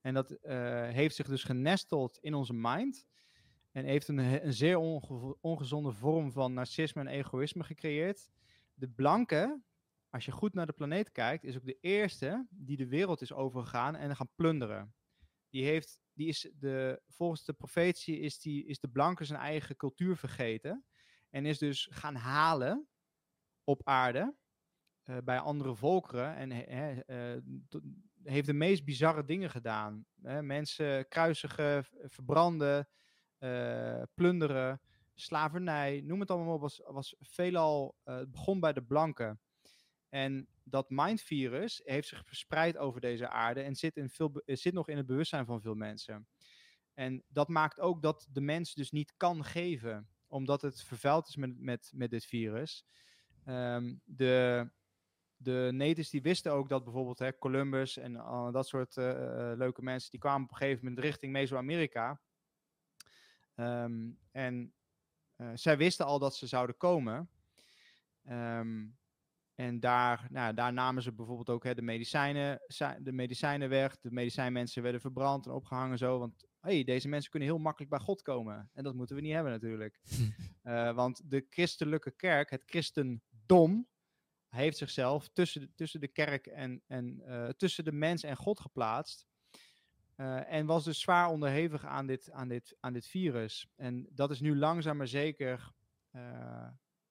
En dat eh, heeft zich dus genesteld in onze mind. En heeft een, een zeer onge- ongezonde vorm van narcisme en egoïsme gecreëerd. De blanke, als je goed naar de planeet kijkt, is ook de eerste die de wereld is overgegaan en gaan plunderen. Die heeft, die is de, volgens de profetie is, die, is de blanke zijn eigen cultuur vergeten. En is dus gaan halen op aarde eh, bij andere volkeren. En eh, heeft de meest bizarre dingen gedaan. Mensen kruisigen, verbranden, eh, plunderen, slavernij, noem het allemaal op, was, was veelal, het begon bij de blanken. En dat mindvirus heeft zich verspreid over deze aarde en zit, in veel, eh, zit nog in het bewustzijn van veel mensen. En dat maakt ook dat de mens dus niet kan geven, omdat het vervuild is met, met, met dit virus. Ehm, de, de die wisten ook dat bijvoorbeeld hè, Columbus en al dat soort eh, eh, leuke mensen, die kwamen op een gegeven moment richting Mesoamerika. Ehm, en eh, zij wisten al dat ze zouden komen. Ehm, en daar, nou, daar namen ze bijvoorbeeld ook hè, de, medicijnen, de medicijnen weg. De medicijnmensen werden verbrand en opgehangen zo. Want hey, deze mensen kunnen heel makkelijk bij God komen. En dat moeten we niet hebben natuurlijk. Eh, want de christelijke kerk, het christendom, heeft zichzelf tussen de, tussen de kerk en, en eh, tussen de mens en God geplaatst. Eh, en was dus zwaar onderhevig aan dit, aan, dit, aan dit virus. En dat is nu langzaam maar zeker,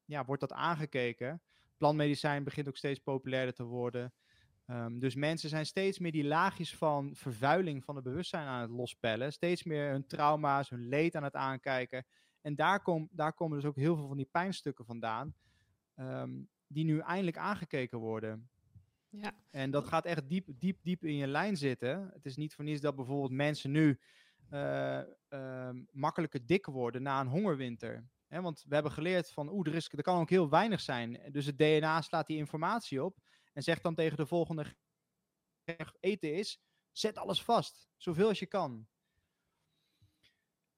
ja, wordt dat aangekeken. Plantmedicijn begint ook steeds populairder te worden. Ehm, dus mensen zijn steeds meer die laagjes van vervuiling van het bewustzijn aan het lospellen. Steeds meer hun trauma's, hun leed aan het aankijken. En daar, kom, daar komen dus ook heel veel van die pijnstukken vandaan. ehm, die nu eindelijk aangekeken worden. ja. En dat gaat echt diep, diep, diep in je lijn zitten. Het is niet voor niets dat bijvoorbeeld mensen nu eh, ehm, makkelijker dik worden na een hongerwinter. Hè, want we hebben geleerd van, oeh, er, kan ook heel weinig zijn. Dus het DNA slaat die informatie op en zegt dan tegen de volgende ge- eten is, zet alles vast, zoveel als je kan.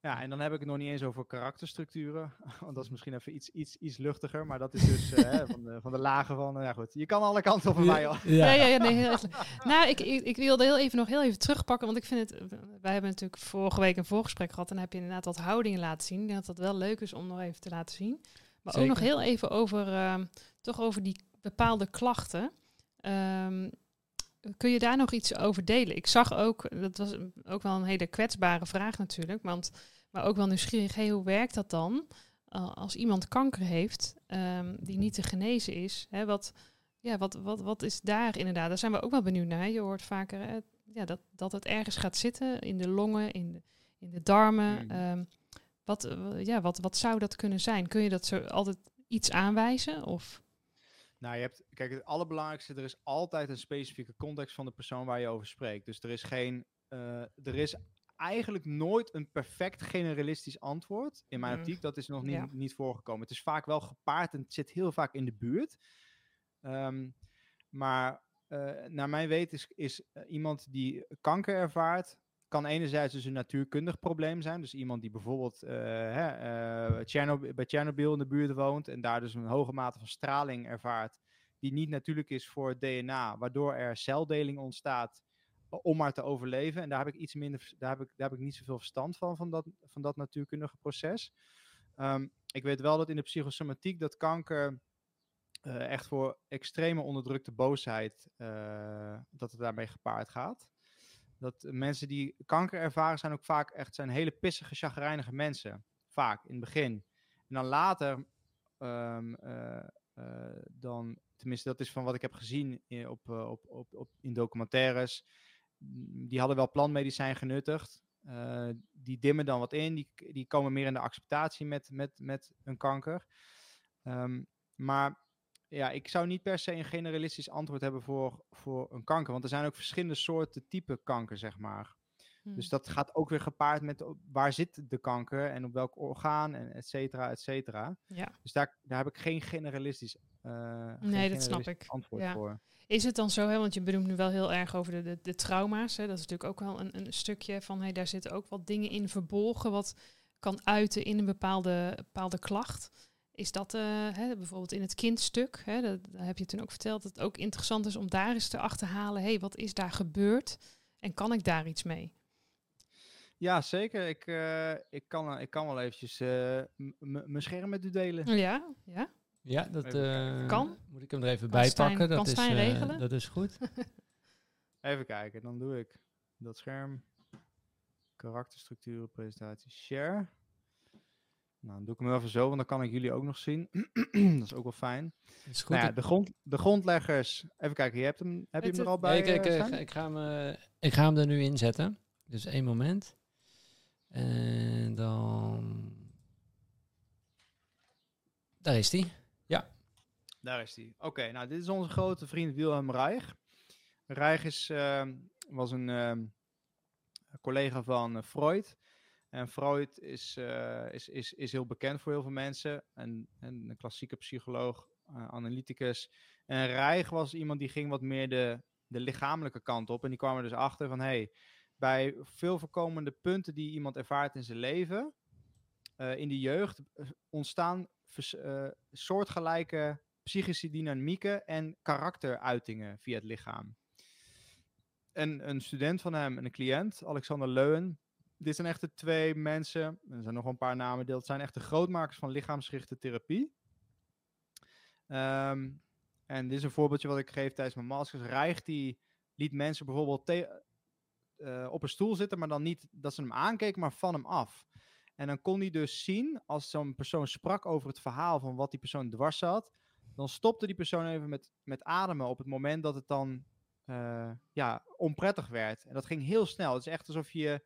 Ja, en dan heb ik het nog niet eens over karakterstructuren, want dat is misschien even iets, iets, iets luchtiger, maar dat is dus eh, hè, van, de, van de lagen van, nou ja goed, je kan alle kanten op bij mij al. Ja, ja, ja, nee, heel. Nou, ik, ik, ik wilde heel even nog heel even terugpakken, want ik vind het. Wij hebben natuurlijk vorige week een voorgesprek gehad en dan heb je inderdaad wat houdingen laten zien. Ik denk dat dat wel leuk is om nog even te laten zien. Maar ook nog heel even over, ehm, toch over die bepaalde klachten. Ehm, kun je daar nog iets over delen? Ik zag ook, dat was ook wel een hele kwetsbare vraag natuurlijk, want, maar ook wel nieuwsgierig, hey, hoe werkt dat dan? Uh, als iemand kanker heeft, ehm, die niet te genezen is, hè, wat, ja, wat, wat, wat is daar inderdaad? Daar zijn we ook wel benieuwd naar. Je hoort vaker hè, ja, dat, dat het ergens gaat zitten in de longen, in de, in de darmen. Mhm. Ehm, wat, eh, ja, wat, wat zou dat kunnen zijn? Kun je dat zo altijd iets aanwijzen? Of? Nou, je hebt, kijk, het allerbelangrijkste, er is altijd een specifieke context van de persoon waar je over spreekt. Dus er is geen, eh, er is eigenlijk nooit een perfect generalistisch antwoord. In mijn Mm. optiek, dat is nog niet, Ja. niet voorgekomen. Het is vaak wel gepaard en het zit heel vaak in de buurt. Ehm, maar eh, naar mijn weten is, is eh, iemand die kanker ervaart, kan enerzijds dus een natuurkundig probleem zijn. Dus iemand die bijvoorbeeld eh, hè, eh, bij Tsjernobyl in de buurt woont en daar dus een hoge mate van straling ervaart, die niet natuurlijk is voor het DNA, waardoor er celdeling ontstaat o- om maar te overleven. En daar heb ik iets minder, daar heb ik, daar heb ik niet zoveel verstand van, van dat, van dat natuurkundige proces. Ehm, ik weet wel dat in de psychosomatiek dat kanker eh, echt voor extreme onderdrukte boosheid, eh, dat het daarmee gepaard gaat. Dat mensen die kanker ervaren zijn ook vaak echt zijn hele pissige, chagrijnige mensen. Vaak, in het begin. En dan later, ehm, eh, eh, dan, tenminste dat is van wat ik heb gezien in, op, eh, op, op, op, in documentaires. mm, Die hadden wel plantmedicijn genuttigd. Die dimmen dan wat in. Die, die komen meer in de acceptatie met, met, met een kanker. Ehm, maar ja, ik zou niet per se een generalistisch antwoord hebben voor, voor een kanker. Want er zijn ook verschillende soorten type kanker, zeg maar. Dus dat gaat ook weer gepaard met op- waar zit de kanker en op welk orgaan en et cetera, et cetera. Ja. Dus daar, daar heb ik geen generalistisch, geen Nee, dat snap ik. antwoord Ja. voor. Is het dan zo, hè, want je benoemt nu wel heel erg over de, de, de trauma's. Hè, dat is natuurlijk ook wel een, een stukje van, hey, daar zitten ook wat dingen in verborgen wat kan uiten in een bepaalde, bepaalde klacht. Is dat eh, hè, bijvoorbeeld in het kindstuk, hè, dat, dat heb je toen ook verteld, dat het ook interessant is om daar eens te achterhalen, hey, wat is daar gebeurd en kan ik daar iets mee? Ja, zeker. Ik, eh, ik, kan, ik kan wel eventjes eh, mijn scherm met u delen. Ja, ja. Ja, dat eh, Kan? moet ik hem er even Kan bij Stijn- pakken. Dat kan is, Stijn eh, regelen? dat is goed. Even kijken, dan doe ik dat scherm. Karakterstructuren, presentatie, share. Nou, dan doe ik hem even zo, want dan kan ik jullie ook nog zien. dat is ook wel fijn. Dat is goed. Nou ja, de, grond, de grondleggers. Even kijken, je hebt hem, heb je hem er al bij? ik, ik, eh, ik, ga hem, eh, ik ga hem er nu inzetten. Dus één moment. En dan... Daar is hij. Daar is hij. Oké, nou dit is onze grote vriend Wilhelm Reich. Reich is, ehm, was een ehm, collega van eh, Freud. En Freud is, eh, is, is, is heel bekend voor heel veel mensen. En, en een klassieke psycholoog, eh, analyticus. En Reich was iemand die ging wat meer de, de lichamelijke kant op. En die kwam er dus achter van, hey, bij veel voorkomende punten die iemand ervaart in zijn leven, eh, in de jeugd, ontstaan soortgelijke psychische dynamieken en karakteruitingen via het lichaam. En een student van hem en een cliënt, Alexander Leuwen. Dit zijn echt de twee mensen, er zijn nog een paar namen, dat zijn echt de grootmakers van lichaamsgerichte therapie. Ehm, en dit is een voorbeeldje wat ik geef tijdens mijn masters. Reich die liet mensen bijvoorbeeld eh, op een stoel zitten, maar dan niet dat ze hem aankeken, maar van hem af. En dan kon hij dus zien, als zo'n persoon sprak over het verhaal van wat die persoon dwars zat, dan stopte die persoon even met, met ademen op het moment dat het dan eh, ja, onprettig werd. En dat ging heel snel. Het is echt alsof je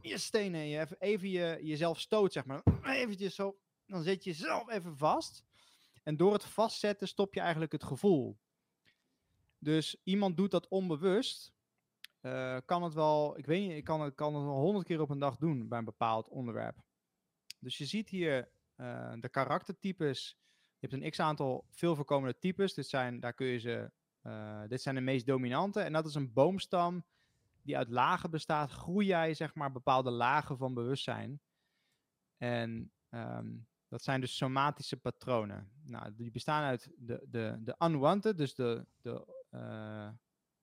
je stenen en je even, je, jezelf stoot, zeg maar. Eventjes zo, dan zet je jezelf even vast. En door het vastzetten stop je eigenlijk het gevoel. Dus iemand doet dat onbewust. eh, kan het wel, ik weet niet, ik kan het, kan het wel honderd keer op een dag doen bij een bepaald onderwerp. Dus je ziet hier eh, de karaktertypes. Je hebt een x-aantal veel voorkomende types. Dit zijn, daar kun je ze, eh, dit zijn de meest dominante. En dat is een boomstam die uit lagen bestaat. Groei jij zeg maar bepaalde lagen van bewustzijn. En ehm, dat zijn dus somatische patronen. Nou, die bestaan uit de, de, de unwanted, dus de, de, eh,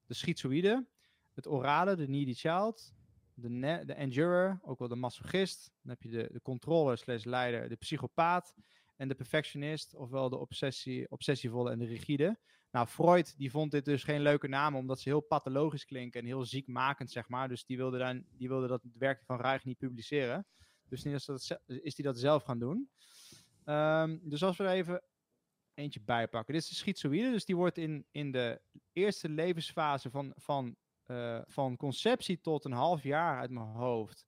de schizoïde, het orale, de needy child, de, de endurer, ook wel de masochist. Dan heb je de, de controller slash leider, de psychopaat en de perfectionist, ofwel de obsessie, obsessievolle en de rigide. Nou, Freud die vond dit dus geen leuke namen, omdat ze heel pathologisch klinken en heel ziekmakend, zeg maar. Dus die wilde, dan, die wilde dat het werk van Reich niet publiceren. Dus nu is, dat, is hij dat zelf gaan doen. Ehm, dus als we er even eentje bijpakken. Dit is de schizoïde, dus die wordt in, in de eerste levensfase van, van, eh, van conceptie tot een half jaar uit mijn hoofd,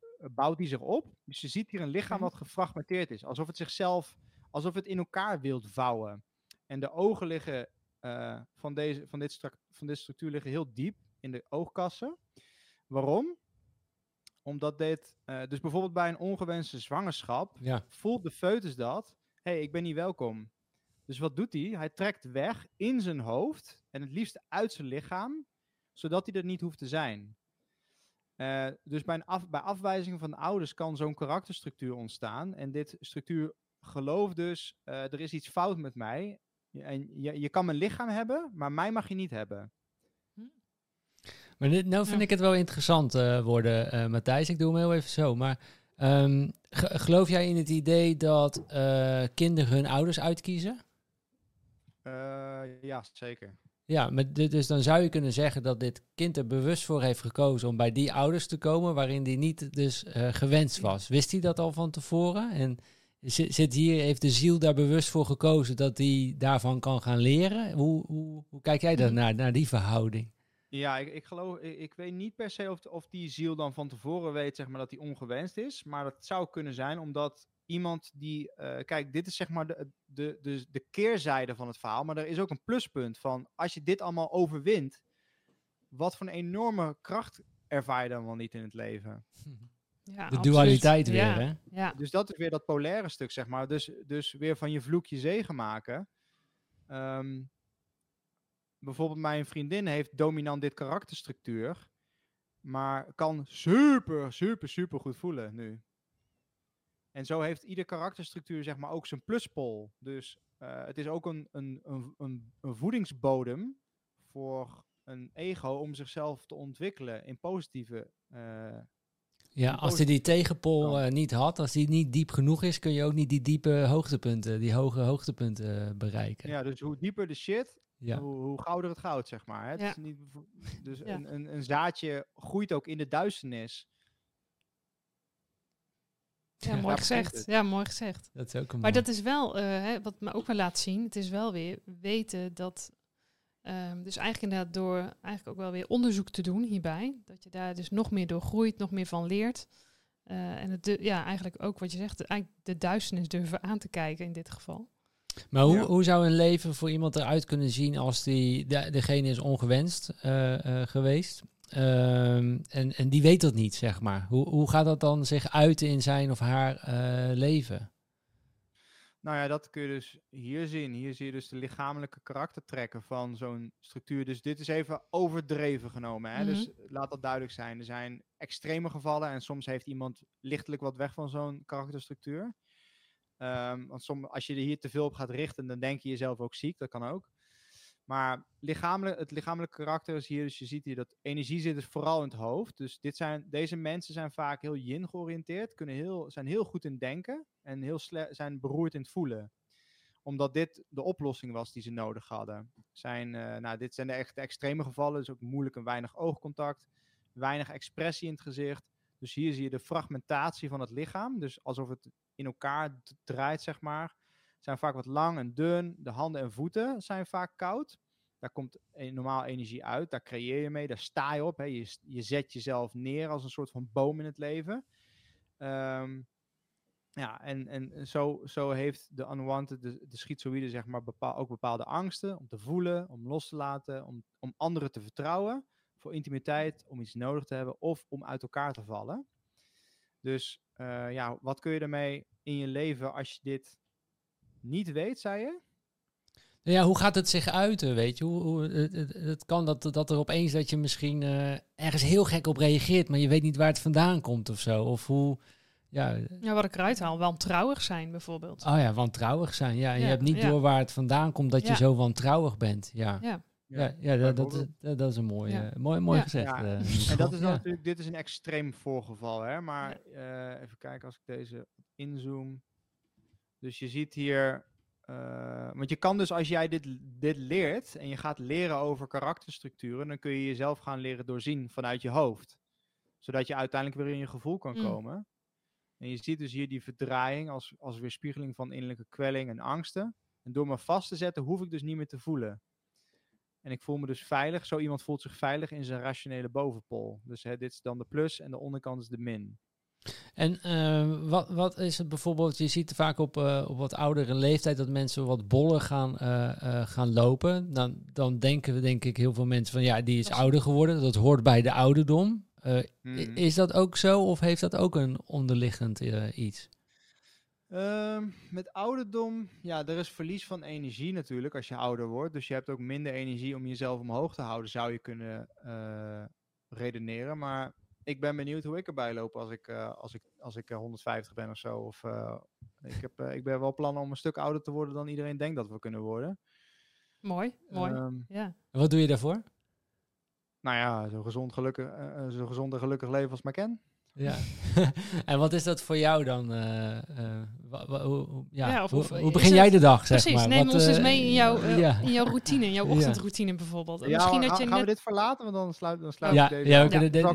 eh, bouwt die zich op. Dus je ziet hier een lichaam wat gefragmenteerd is. Alsof het zichzelf, alsof het in elkaar wilt vouwen. En de ogen liggen, eh, van, deze, van, dit van dit structuur liggen heel diep in de oogkassen. Waarom? Omdat dit, eh, dus bijvoorbeeld bij een ongewenste zwangerschap, Ja. voelt de foetus dat, hé, hey, ik ben niet welkom. Dus wat doet hij? Hij trekt weg in zijn hoofd en het liefst uit zijn lichaam, zodat hij er niet hoeft te zijn. Eh, dus bij, een af, bij afwijzing van de ouders kan zo'n karakterstructuur ontstaan. En dit structuur gelooft dus, er is iets fout met mij. En je, je kan mijn lichaam hebben, maar mij mag je niet hebben. Maar dit, nou vind Ja. ik het wel interessant eh, worden, eh, Matthijs. Ik doe hem heel even zo. Maar ehm, ge- geloof jij in het idee dat eh, kinderen hun ouders uitkiezen? Eh, ja, zeker. Ja, maar dus dan zou je kunnen zeggen dat dit kind er bewust voor heeft gekozen om bij die ouders te komen waarin die niet dus eh, gewenst was. Wist hij dat al van tevoren? En zit, zit hier, heeft de ziel daar bewust voor gekozen dat hij daarvan kan gaan leren? Hoe, hoe, hoe kijk jij daarnaar, naar die verhouding? Ja, ik, ik geloof, ik, ik weet niet per se of, of die ziel dan van tevoren weet, zeg maar, dat die ongewenst is. Maar dat zou kunnen zijn omdat iemand die, eh, kijk, dit is zeg maar de, de, de, de keerzijde van het verhaal. Maar er is ook een pluspunt van, als je dit allemaal overwint, wat voor een enorme kracht ervaar je dan wel niet in het leven? De absoluut. dualiteit weer, Ja, hè? Ja, Dus dat is weer dat polaire stuk, zeg maar. Dus, dus weer van je vloek je zegen maken. Ehm, bijvoorbeeld mijn vriendin heeft dominant dit karakterstructuur. Maar kan super, super, super goed voelen nu. En zo heeft ieder karakterstructuur zeg maar ook zijn pluspol. Dus eh, het is ook een, een, een, een, een voedingsbodem voor een ego om zichzelf te ontwikkelen in positieve eh, Ja, als hij die tegenpol eh, niet had, als die niet diep genoeg is, kun je ook niet die diepe hoogtepunten, die hoge hoogtepunten eh, bereiken. Ja, dus hoe dieper de shit, Ja. hoe, hoe gouder het goud, zeg maar. Hè? Ja. is niet, dus Ja. een, een, een zaadje groeit ook in de duisternis. ja, Ja, mooi gezegd. Ja, mooi gezegd. Dat is ook een Maar mooi. dat is wel, eh, hè, wat me ook wel laat zien, het is wel weer weten dat, ehm, dus eigenlijk inderdaad door eigenlijk ook wel weer onderzoek te doen hierbij, dat je daar dus nog meer door groeit, nog meer van leert. Eh, en het, ja, eigenlijk ook wat je zegt, eigenlijk de duisternis durven aan te kijken in dit geval. Maar hoe, Ja. hoe zou een leven voor iemand eruit kunnen zien als die, de, degene is ongewenst eh, eh, geweest? Ehm, en, en die weet dat niet, zeg maar. Hoe, hoe gaat dat dan zich uiten in zijn of haar eh, leven? Nou ja, dat kun je dus hier zien. Hier zie je dus de lichamelijke karaktertrekken van zo'n structuur. Dus dit is even overdreven genomen. Hè? Dus laat dat duidelijk zijn. Er zijn extreme gevallen en soms heeft iemand lichtelijk wat weg van zo'n karakterstructuur. Ehm, want som, als je er hier te veel op gaat richten, dan denk je jezelf ook ziek. Dat kan ook. Maar lichamelijk, het lichamelijke karakter is hier, dus je ziet hier dat energie zit dus vooral in het hoofd. Dus dit zijn, deze mensen zijn vaak heel yin georiënteerd, kunnen heel, zijn heel goed in denken en heel zijn beroerd in het voelen. Omdat dit de oplossing was die ze nodig hadden. Zijn, eh, nou, dit zijn de echte extreme gevallen, dus ook moeilijk en weinig oogcontact, weinig expressie in het gezicht. Dus hier zie je de fragmentatie van het lichaam, dus alsof het in elkaar draait, zeg maar zijn vaak wat lang en dun. De handen en voeten zijn vaak koud. Daar komt e- normaal energie uit. Daar creëer je mee. Daar sta je op. Hè. Je, je zet jezelf neer als een soort van boom in het leven. Ehm, ja, en, en zo, zo heeft de unwanted, de, de schizoïde, zeg maar, bepaal, ook bepaalde angsten. Om te voelen, om los te laten, om, om anderen te vertrouwen. Voor intimiteit, om iets nodig te hebben of om uit elkaar te vallen. Dus eh, ja, wat kun je ermee in je leven als je dit niet weet, zei je? Nou Ja, hoe gaat het zich uiten, weet je? Hoe, hoe, het, het, kan dat, dat er opeens dat je misschien eh, ergens heel gek op reageert, maar je weet niet waar het vandaan komt of zo. Of hoe, ja, Ja, wat ik eruit haal, wantrouwig zijn bijvoorbeeld. oh ja, wantrouwig zijn. Ja, en je hebt niet ja. door waar het vandaan komt dat je zo wantrouwig bent. Ja, Ja, ja, ja, dat, dat, dat, dat is een mooi, Ja. eh, mooi, mooi Ja. gezegd. Ja, eh, En dat is natuurlijk, dit is een extreem voorgeval, hè? Maar eh, even kijken als ik deze inzoom. Dus je ziet hier, eh, want je kan dus als jij dit, dit leert en je gaat leren over karakterstructuren, dan kun je jezelf gaan leren doorzien vanuit je hoofd. Zodat je uiteindelijk weer in je gevoel kan Mm. komen. En je ziet dus hier die verdraaiing als, als weerspiegeling van innerlijke kwelling en angsten. En door me vast te zetten, hoef ik dus niet meer te voelen. En ik voel me dus veilig. Zo iemand voelt zich veilig in zijn rationele bovenpol. Dus hè, dit is dan de plus en de onderkant is de min. En eh, wat, wat is het bijvoorbeeld? Je ziet vaak op, eh, op wat oudere leeftijd dat mensen wat bollen gaan, eh, gaan lopen. Dan, dan denken we, denk ik, heel veel mensen van ja, die is ouder geworden. Dat hoort bij de ouderdom. Mhm. Is dat ook zo of heeft dat ook een onderliggend iets? Ehm, met ouderdom, ja, er is verlies van energie natuurlijk als je ouder wordt. Dus je hebt ook minder energie om jezelf omhoog te houden, zou je kunnen redeneren. Maar ik ben benieuwd hoe ik erbij loop als ik, eh, als ik, als ik eh, 150 ben of zo. Of, eh, ik, heb, eh, ik ben wel plannen om een stuk ouder te worden dan iedereen denkt dat we kunnen worden. Mooi, mooi. Ehm, ja. En Wat doe je daarvoor? nou ja, zo gezond, gelukkig, eh, eh, zo gezond en gelukkig leven als ik maar ken. Ja. en wat is dat voor jou dan? eh, eh, hoe, hoe- ja, Ja, of- hoe, begin het- jij de dag, zeg Precies, maar? neem Wat, ons eens eh, mee in jouw, ja. in jouw routine, in jouw ochtendroutine bijvoorbeeld. Ja, Misschien dat je gaan we dit verlaten? Want dan sluit, dan sluit Ja, deze ja, we kunnen dit-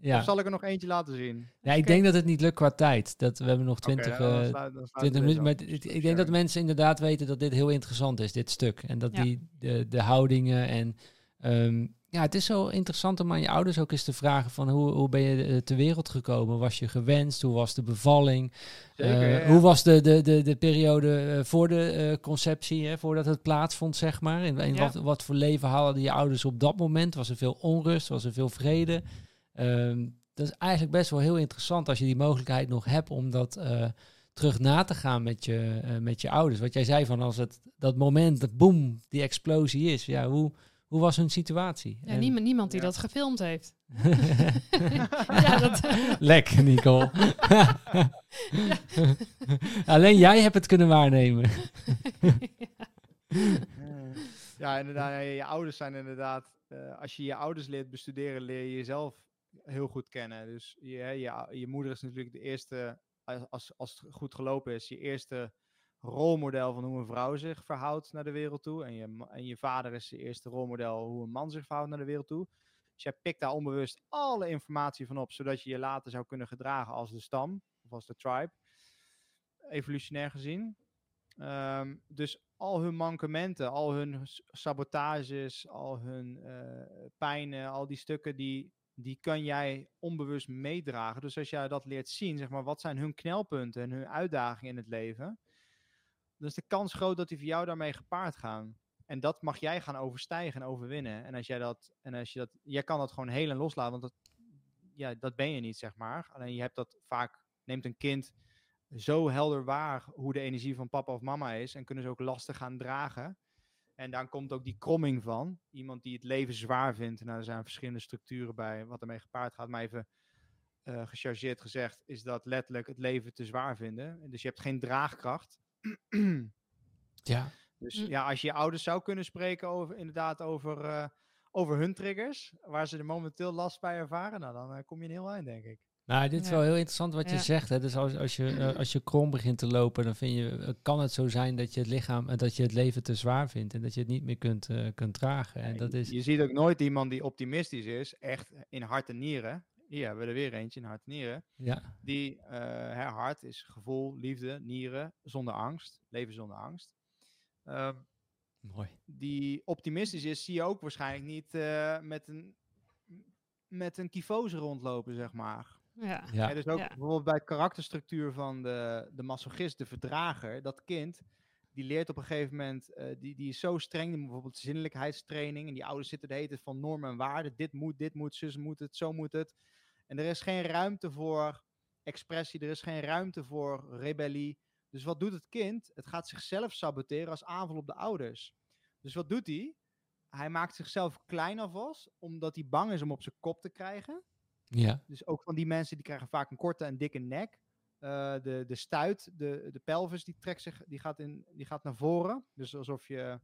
ja. Of zal ik er nog eentje laten zien? ja, ik denk dat het niet lukt qua tijd. Dat, we hebben nog Oké, 20, dan eh, sluit- dan sluiten 20 we minuten. Maar het- ik denk dat mensen inderdaad weten dat dit heel interessant is, dit stuk. En dat Ja. die, de, de houdingen en... ehm, ja, het is zo interessant om aan je ouders ook eens te vragen van hoe, hoe ben je eh, ter wereld gekomen? Was je gewenst? Hoe was de bevalling? Zeker, Eh, ja. Hoe was de, de, de, de periode eh, voor de eh, conceptie, hè, voordat het plaatsvond, zeg maar? In, Ja. wat, wat voor leven hadden je ouders op dat moment? Was er veel onrust? Was er veel vrede? Ehm, dat is eigenlijk best wel heel interessant als je die mogelijkheid nog hebt om dat terug na te gaan met je, met je ouders. Wat jij zei van als het dat moment, dat boem, die explosie is. Ja, hoe, hoe was hun situatie? Ja, En- niemand, niemand die Ja. dat gefilmd heeft. ja, dat, Lekker, Nicole. Alleen jij hebt het kunnen waarnemen. Ja, inderdaad. ja, Je ouders zijn inderdaad. eh, als je je ouders leert bestuderen, leer je jezelf heel goed kennen. Dus je, hè, je, je moeder is natuurlijk de eerste, als, als, als het goed gelopen is, je eerste rolmodel van hoe een vrouw zich verhoudt naar de wereld toe. En je, en je vader is je eerste rolmodel hoe een man zich verhoudt naar de wereld toe. Dus jij pikt daar onbewust alle informatie van op, zodat je je later zou kunnen gedragen als de stam of als de tribe, evolutionair gezien. Ehm, dus al hun mankementen, al hun sabotages, al hun eh, pijnen, al die stukken, die, die kan jij onbewust meedragen. Dus als jij dat leert zien, zeg maar, wat zijn hun knelpunten en hun uitdagingen in het leven, dan is de kans groot dat die voor jou daarmee gepaard gaan. En dat mag jij gaan overstijgen en overwinnen. En als jij dat, en als je dat, jij kan dat gewoon heel en loslaten, want dat, ja, dat ben je niet, zeg maar. Alleen je hebt dat vaak, neemt een kind zo helder waar hoe de energie van papa of mama is. En kunnen ze ook lastig gaan dragen. En daar komt ook die kromming van. Iemand die het leven zwaar vindt. Nou, er zijn verschillende structuren bij wat ermee gepaard gaat. Maar even eh, gechargeerd gezegd, is dat letterlijk het leven te zwaar vinden. Dus je hebt geen draagkracht. Ja. Dus Mm. ja, als je je ouders zou kunnen spreken over inderdaad over, eh, over hun triggers, waar ze er momenteel last bij ervaren, nou dan eh, kom je een heel eind, denk ik. Nou, dit is Ja. wel heel interessant wat je Ja. zegt. Hè. Dus als, als, je, eh, als je krom begint te lopen, dan vind je, kan het zo zijn dat je het lichaam en dat je het leven te zwaar vindt en dat je het niet meer kunt, eh, kunt dragen. En Ja, dat je- is, Je ziet ook nooit iemand die optimistisch is, echt in hart en nieren. Hier hebben we er weer eentje in hart en nieren. ja, Die eh, hè, hart is gevoel, liefde, nieren, zonder angst, leven zonder angst. Ehm, mooi. die optimistisch is, zie je ook waarschijnlijk niet eh, met een met een kyfose rondlopen, zeg maar. ja. Ja. Dus ook Ja. bijvoorbeeld bij het karakterstructuur van de, de masochist, de verdrager, dat kind, die leert op een gegeven moment, eh, die, die is zo streng, die bijvoorbeeld zinnelijkheidstraining, en die ouders zitten de hele tijd van normen en waarden, dit moet, dit moet, zus moet het, zo moet het. En er is geen ruimte voor expressie, er is geen ruimte voor rebellie. Dus wat doet het kind? Het gaat zichzelf saboteren als aanval op de ouders. Dus wat doet hij? Hij maakt zichzelf klein alvast, omdat hij bang is om op zijn kop te krijgen. Ja, Dus ook van die mensen die krijgen vaak een korte en dikke nek. Eh, de, de stuit, de, de pelvis, die, trekt zich, die, gaat in, die gaat naar voren. Dus alsof je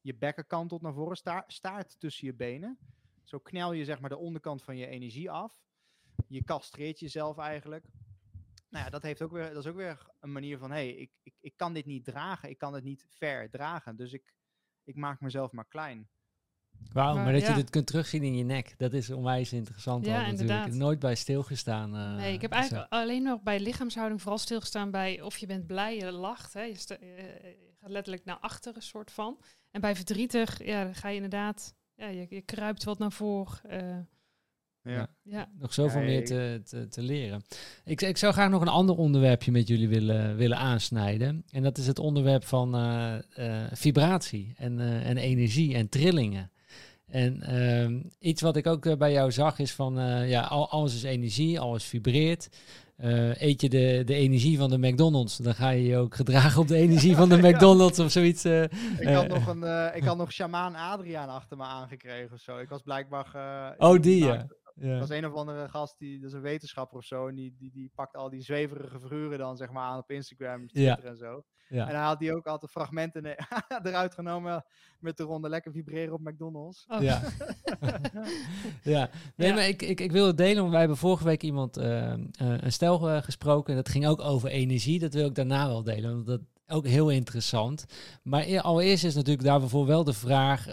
je bekken kantelt naar voren, sta, staart tussen je benen. Zo knel je zeg maar de onderkant van je energie af. Je castreert jezelf eigenlijk. Nou ja, dat, heeft ook weer, dat is ook weer een manier van, hé, hey, ik, ik, ik kan dit niet dragen. Ik kan het niet ver dragen. Dus ik, ik maak mezelf maar klein. wauw, Maar maar dat je dit kunt terugzien in je nek, dat is onwijs interessant. Ja, al natuurlijk. inderdaad. Nooit bij stilgestaan. eh, Nee, ik heb zo. eigenlijk alleen nog bij lichaamshouding vooral stilgestaan bij of je bent blij, je lacht. Hè. Je, eh, je gaat letterlijk naar achteren, soort van. En bij verdrietig, ja, dan ga je inderdaad, ja, je, je kruipt wat naar voren. eh, Ja. ja, Nog zoveel Ja, meer te, te, te leren. Ik, ik zou graag nog een ander onderwerpje met jullie willen, willen aansnijden. En dat is het onderwerp van eh, eh, vibratie en, eh, en energie en trillingen. En ehm, iets wat ik ook bij jou zag is van, eh, ja, al, alles is energie, alles vibreert. Eh, eet je de, de energie van de McDonald's, dan ga je je ook gedragen op de energie van de Ja. McDonald's of zoiets. eh, Ik had, nog een, ik had nog shamaan Adriaan achter me aangekregen of zo. Ik was blijkbaar... eh, Oh, die, nou, ja. Dat was een of andere gast, die, dat is een wetenschapper of zo. En die, die, die pakt al die zweverige figuren dan zeg maar aan op Instagram, Ja. En zo. Ja. En hij had die ook altijd fragmenten eruit genomen met de ronde lekker vibreren op McDonald's. Oh. Ja. ja, nee, Ja. maar ik, ik, ik wil het delen, want wij hebben vorige week iemand, eh, eh, een stel eh, gesproken. En dat ging ook over energie. Dat wil ik daarna wel delen, want dat ook heel interessant. Maar e- allereerst is natuurlijk daarvoor wel de vraag,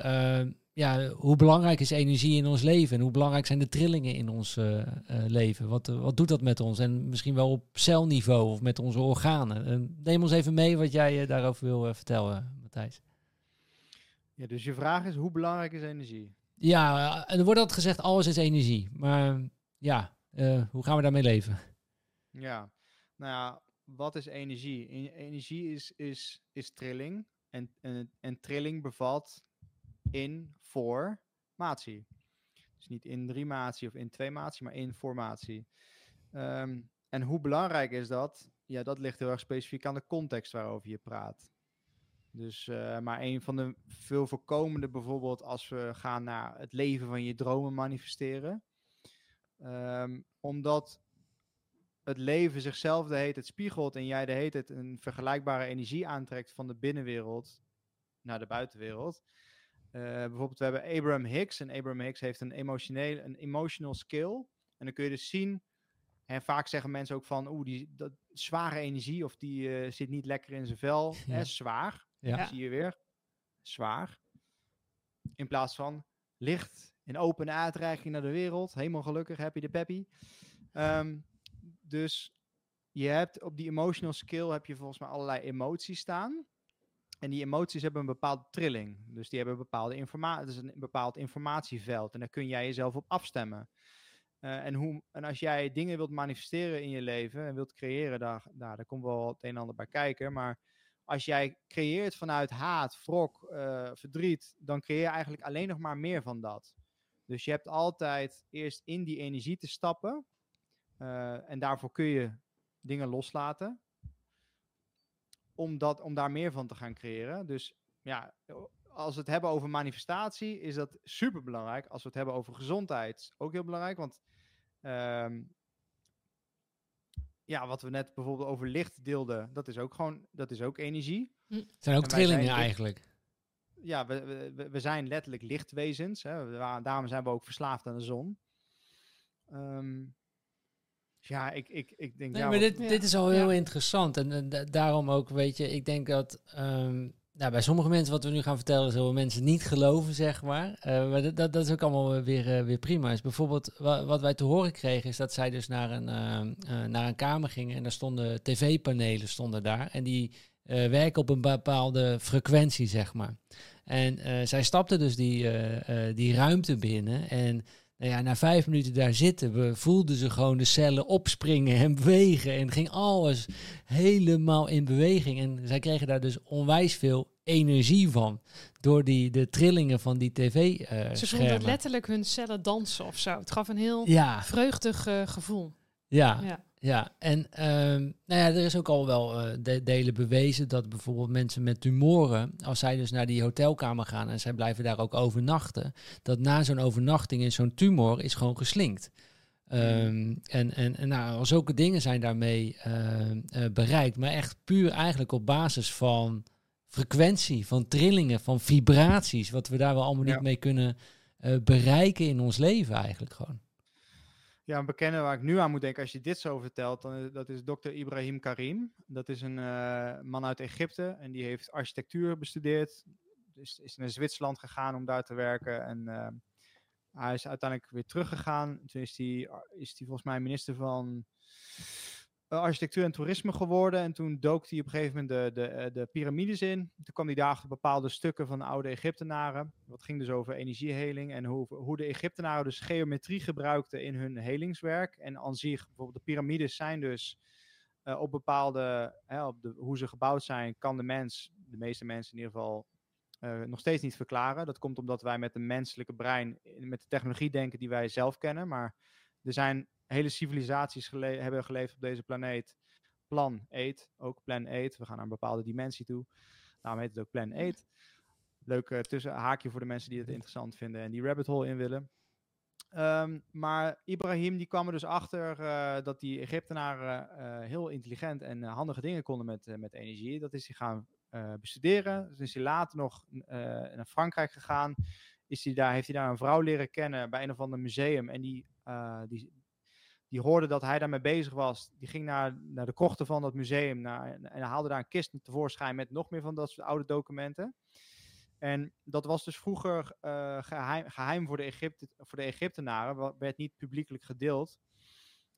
ja, hoe belangrijk is energie in ons leven? En hoe belangrijk zijn de trillingen in ons eh, eh, leven? Wat, eh, wat doet dat met ons? En misschien wel op celniveau of met onze organen. Neem ons even mee wat jij daarover wil vertellen, Matthijs. Ja, dus je vraag is, hoe belangrijk is energie? Ja, er wordt altijd gezegd, alles is energie. Maar ja, hoe gaan we daarmee leven? Ja, nou ja, wat is energie? E- energie is, is, is trilling. En, en, en trilling bevat in, voor, matie. Dus niet in drie matie of in twee matie, maar in formatie. Ehm, en hoe belangrijk is dat? Ja, dat ligt heel erg specifiek aan de context waarover je praat. Dus, eh, maar een van de veel voorkomende bijvoorbeeld als we gaan naar het leven van je dromen manifesteren. Ehm, omdat het leven zichzelf de heet het spiegelt en jij de heet het een vergelijkbare energie aantrekt van de binnenwereld naar de buitenwereld. Eh, bijvoorbeeld, we hebben Abraham Hicks en Abraham Hicks heeft een emotioneel, een emotional skill. En dan kun je dus zien, en vaak zeggen mensen ook van, oeh, die dat, zware energie of die eh, zit niet lekker in zijn vel. Ja. Hè, zwaar, Ja. Ja. zie je weer. Zwaar. In plaats van licht en opene uitreiking naar de wereld. Helemaal gelukkig, happy de peppy. Ehm, dus je hebt op die emotional skill heb je volgens mij allerlei emoties staan. En die emoties hebben een bepaalde trilling. Dus die hebben een bepaalde informatie. Het is een bepaald informatieveld. En daar kun jij jezelf op afstemmen. Eh, en, hoe, en als jij dingen wilt manifesteren in je leven en wilt creëren, daar, daar, daar komt wel het een en ander bij kijken. Maar als jij creëert vanuit haat, wrok, eh, verdriet, dan creëer je eigenlijk alleen nog maar meer van dat. Dus je hebt altijd eerst in die energie te stappen. eh, en daarvoor kun je dingen loslaten. Om, dat, om daar meer van te gaan creëren. Dus ja, als we het hebben over manifestatie, is dat super belangrijk. Als we het hebben over gezondheid, is ook heel belangrijk. Want ehm, ja, wat we net bijvoorbeeld over licht deelden, dat is ook gewoon, dat is ook energie. Het zijn ook zijn trillingen eigenlijk. Ja, we, we- zijn letterlijk lichtwezens. Hè. Daarom zijn we ook verslaafd aan de zon. Ehm, dus ja, ik, ik, ik denk... Nee, ja, maar dit, Ja. dit is al heel Ja. interessant. En, da- daarom ook, weet je, ik denk dat ehm, nou, bij sommige mensen wat we nu gaan vertellen, zullen mensen niet geloven, zeg maar. Eh, maar dat, dat, is ook allemaal eh, weer, eh, weer prima. Dus bijvoorbeeld, wa- wat wij te horen kregen, is dat zij dus naar een, ehm, eh, naar een kamer gingen en daar stonden tv-panelen stonden daar. En die eh, werken op een bepaalde frequentie, zeg maar. En eh, zij stapte dus die, eh, eh, die ruimte binnen en nou ja, na vijf minuten daar zitten, we voelden ze gewoon de cellen opspringen en bewegen. En ging alles helemaal in beweging. En zij kregen daar dus onwijs veel energie van. Door die, de trillingen van die Ze voelden tv-schermen. letterlijk hun cellen dansen of zo. Het gaf een heel ja, vreugdig eh, gevoel. ja, Ja. Ja. En ehm, nou ja, er is ook al wel eh, de, delen bewezen dat bijvoorbeeld mensen met tumoren, als zij dus naar die hotelkamer gaan en zij blijven daar ook overnachten, dat na zo'n overnachting in zo'n tumor is gewoon geslinkt. Ehm, en en, en nou, zulke dingen zijn daarmee eh, eh, bereikt, maar echt puur eigenlijk op basis van frequentie, van trillingen, van vibraties, wat we daar wel allemaal Ja. niet mee kunnen eh, bereiken in ons leven eigenlijk gewoon. Ja, een bekende waar ik nu aan moet denken als je dit zo vertelt, dan dat is Dr. Ibrahim Karim. Dat is een eh, man uit Egypte en die heeft architectuur bestudeerd. Dus is naar Zwitserland gegaan om daar te werken en eh, hij is uiteindelijk weer teruggegaan. Toen is hij, is hij volgens mij minister van architectuur en toerisme geworden. En toen dook hij op een gegeven moment de, de, eh, de piramides in. Toen kwam hij daar bepaalde stukken van de oude Egyptenaren. Dat ging dus over energieheling en hoe, hoe de Egyptenaren dus geometrie gebruikten in hun helingswerk. En aan zich, bijvoorbeeld de piramides zijn dus eh, op bepaalde, hè, op de, hoe ze gebouwd zijn, kan de mens, de meeste mensen in ieder geval, eh, nog steeds niet verklaren. Dat komt omdat wij met de menselijke brein, eh, met de technologie denken die wij zelf kennen. Maar er zijn hele civilisaties hebben geleefd op deze planeet. Plan 8, ook Plan 8. We gaan naar een bepaalde dimensie toe. Daarom heet het ook Plan 8. Leuk uh, tussen haakje voor de mensen die het interessant vinden en die rabbit hole in willen. Um, maar Ibrahim die kwam er dus achter uh, dat die Egyptenaren uh, heel intelligent en handige dingen konden met, met energie. Dat is hij gaan bestuderen. Dus is hij later nog naar Frankrijk gegaan. Is hij daar, heeft hij daar een vrouw leren kennen bij een of ander museum. En die, die, die hoorde dat hij daarmee bezig was. Die ging naar, naar de krochten van dat museum naar, en haalde daar een kist tevoorschijn met nog meer van dat soort oude documenten. En dat was dus vroeger uh, geheim, geheim voor, de Egypte, voor de Egyptenaren, werd niet publiekelijk gedeeld.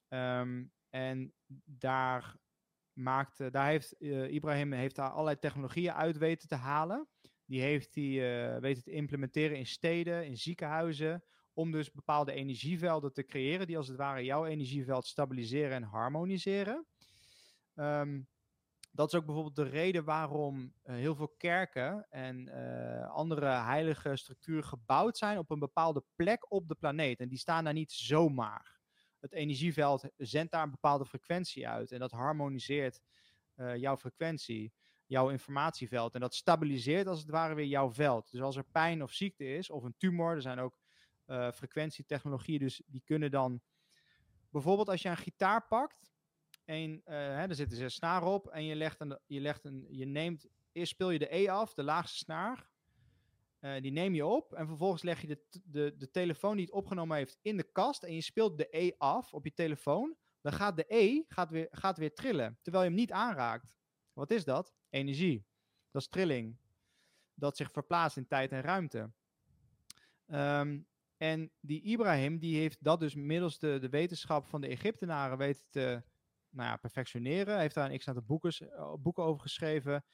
Um, en daar, maakte, daar heeft uh, Ibrahim heeft daar allerlei technologieën uit weten te halen. Die heeft hij uh, weten te implementeren in steden, in ziekenhuizen, om dus bepaalde energievelden te creëren, die als het ware jouw energieveld stabiliseren en harmoniseren. Um, dat is ook bijvoorbeeld de reden waarom uh, heel veel kerken en uh, andere heilige structuren gebouwd zijn op een bepaalde plek op de planeet. En die staan daar niet zomaar. Het energieveld zendt daar een bepaalde frequentie uit en dat harmoniseert jouw frequentie, jouw informatieveld. En dat stabiliseert als het ware weer jouw veld. Dus als er pijn of ziekte is, of een tumor, er zijn ook frequentietechnologieën, dus die kunnen dan. Bijvoorbeeld als je een gitaar pakt en uh, hè, er zitten zes snaren op en je legt een, je legt een, je neemt, eerst speel je de E af, de laagste snaar. Uh, die neem je op en vervolgens leg je de, de, de telefoon die het opgenomen heeft in de kast en je speelt de E af op je telefoon. Dan gaat de E gaat weer, gaat weer trillen, terwijl je hem niet aanraakt. Wat is dat? Energie. Dat is trilling. Dat zich verplaatst in tijd en ruimte. Um, en die Ibrahim, die heeft dat dus middels de, de wetenschap van de Egyptenaren weten te, nou ja, perfectioneren. Hij heeft daar een x-aantal boeken, uh, boeken over geschreven.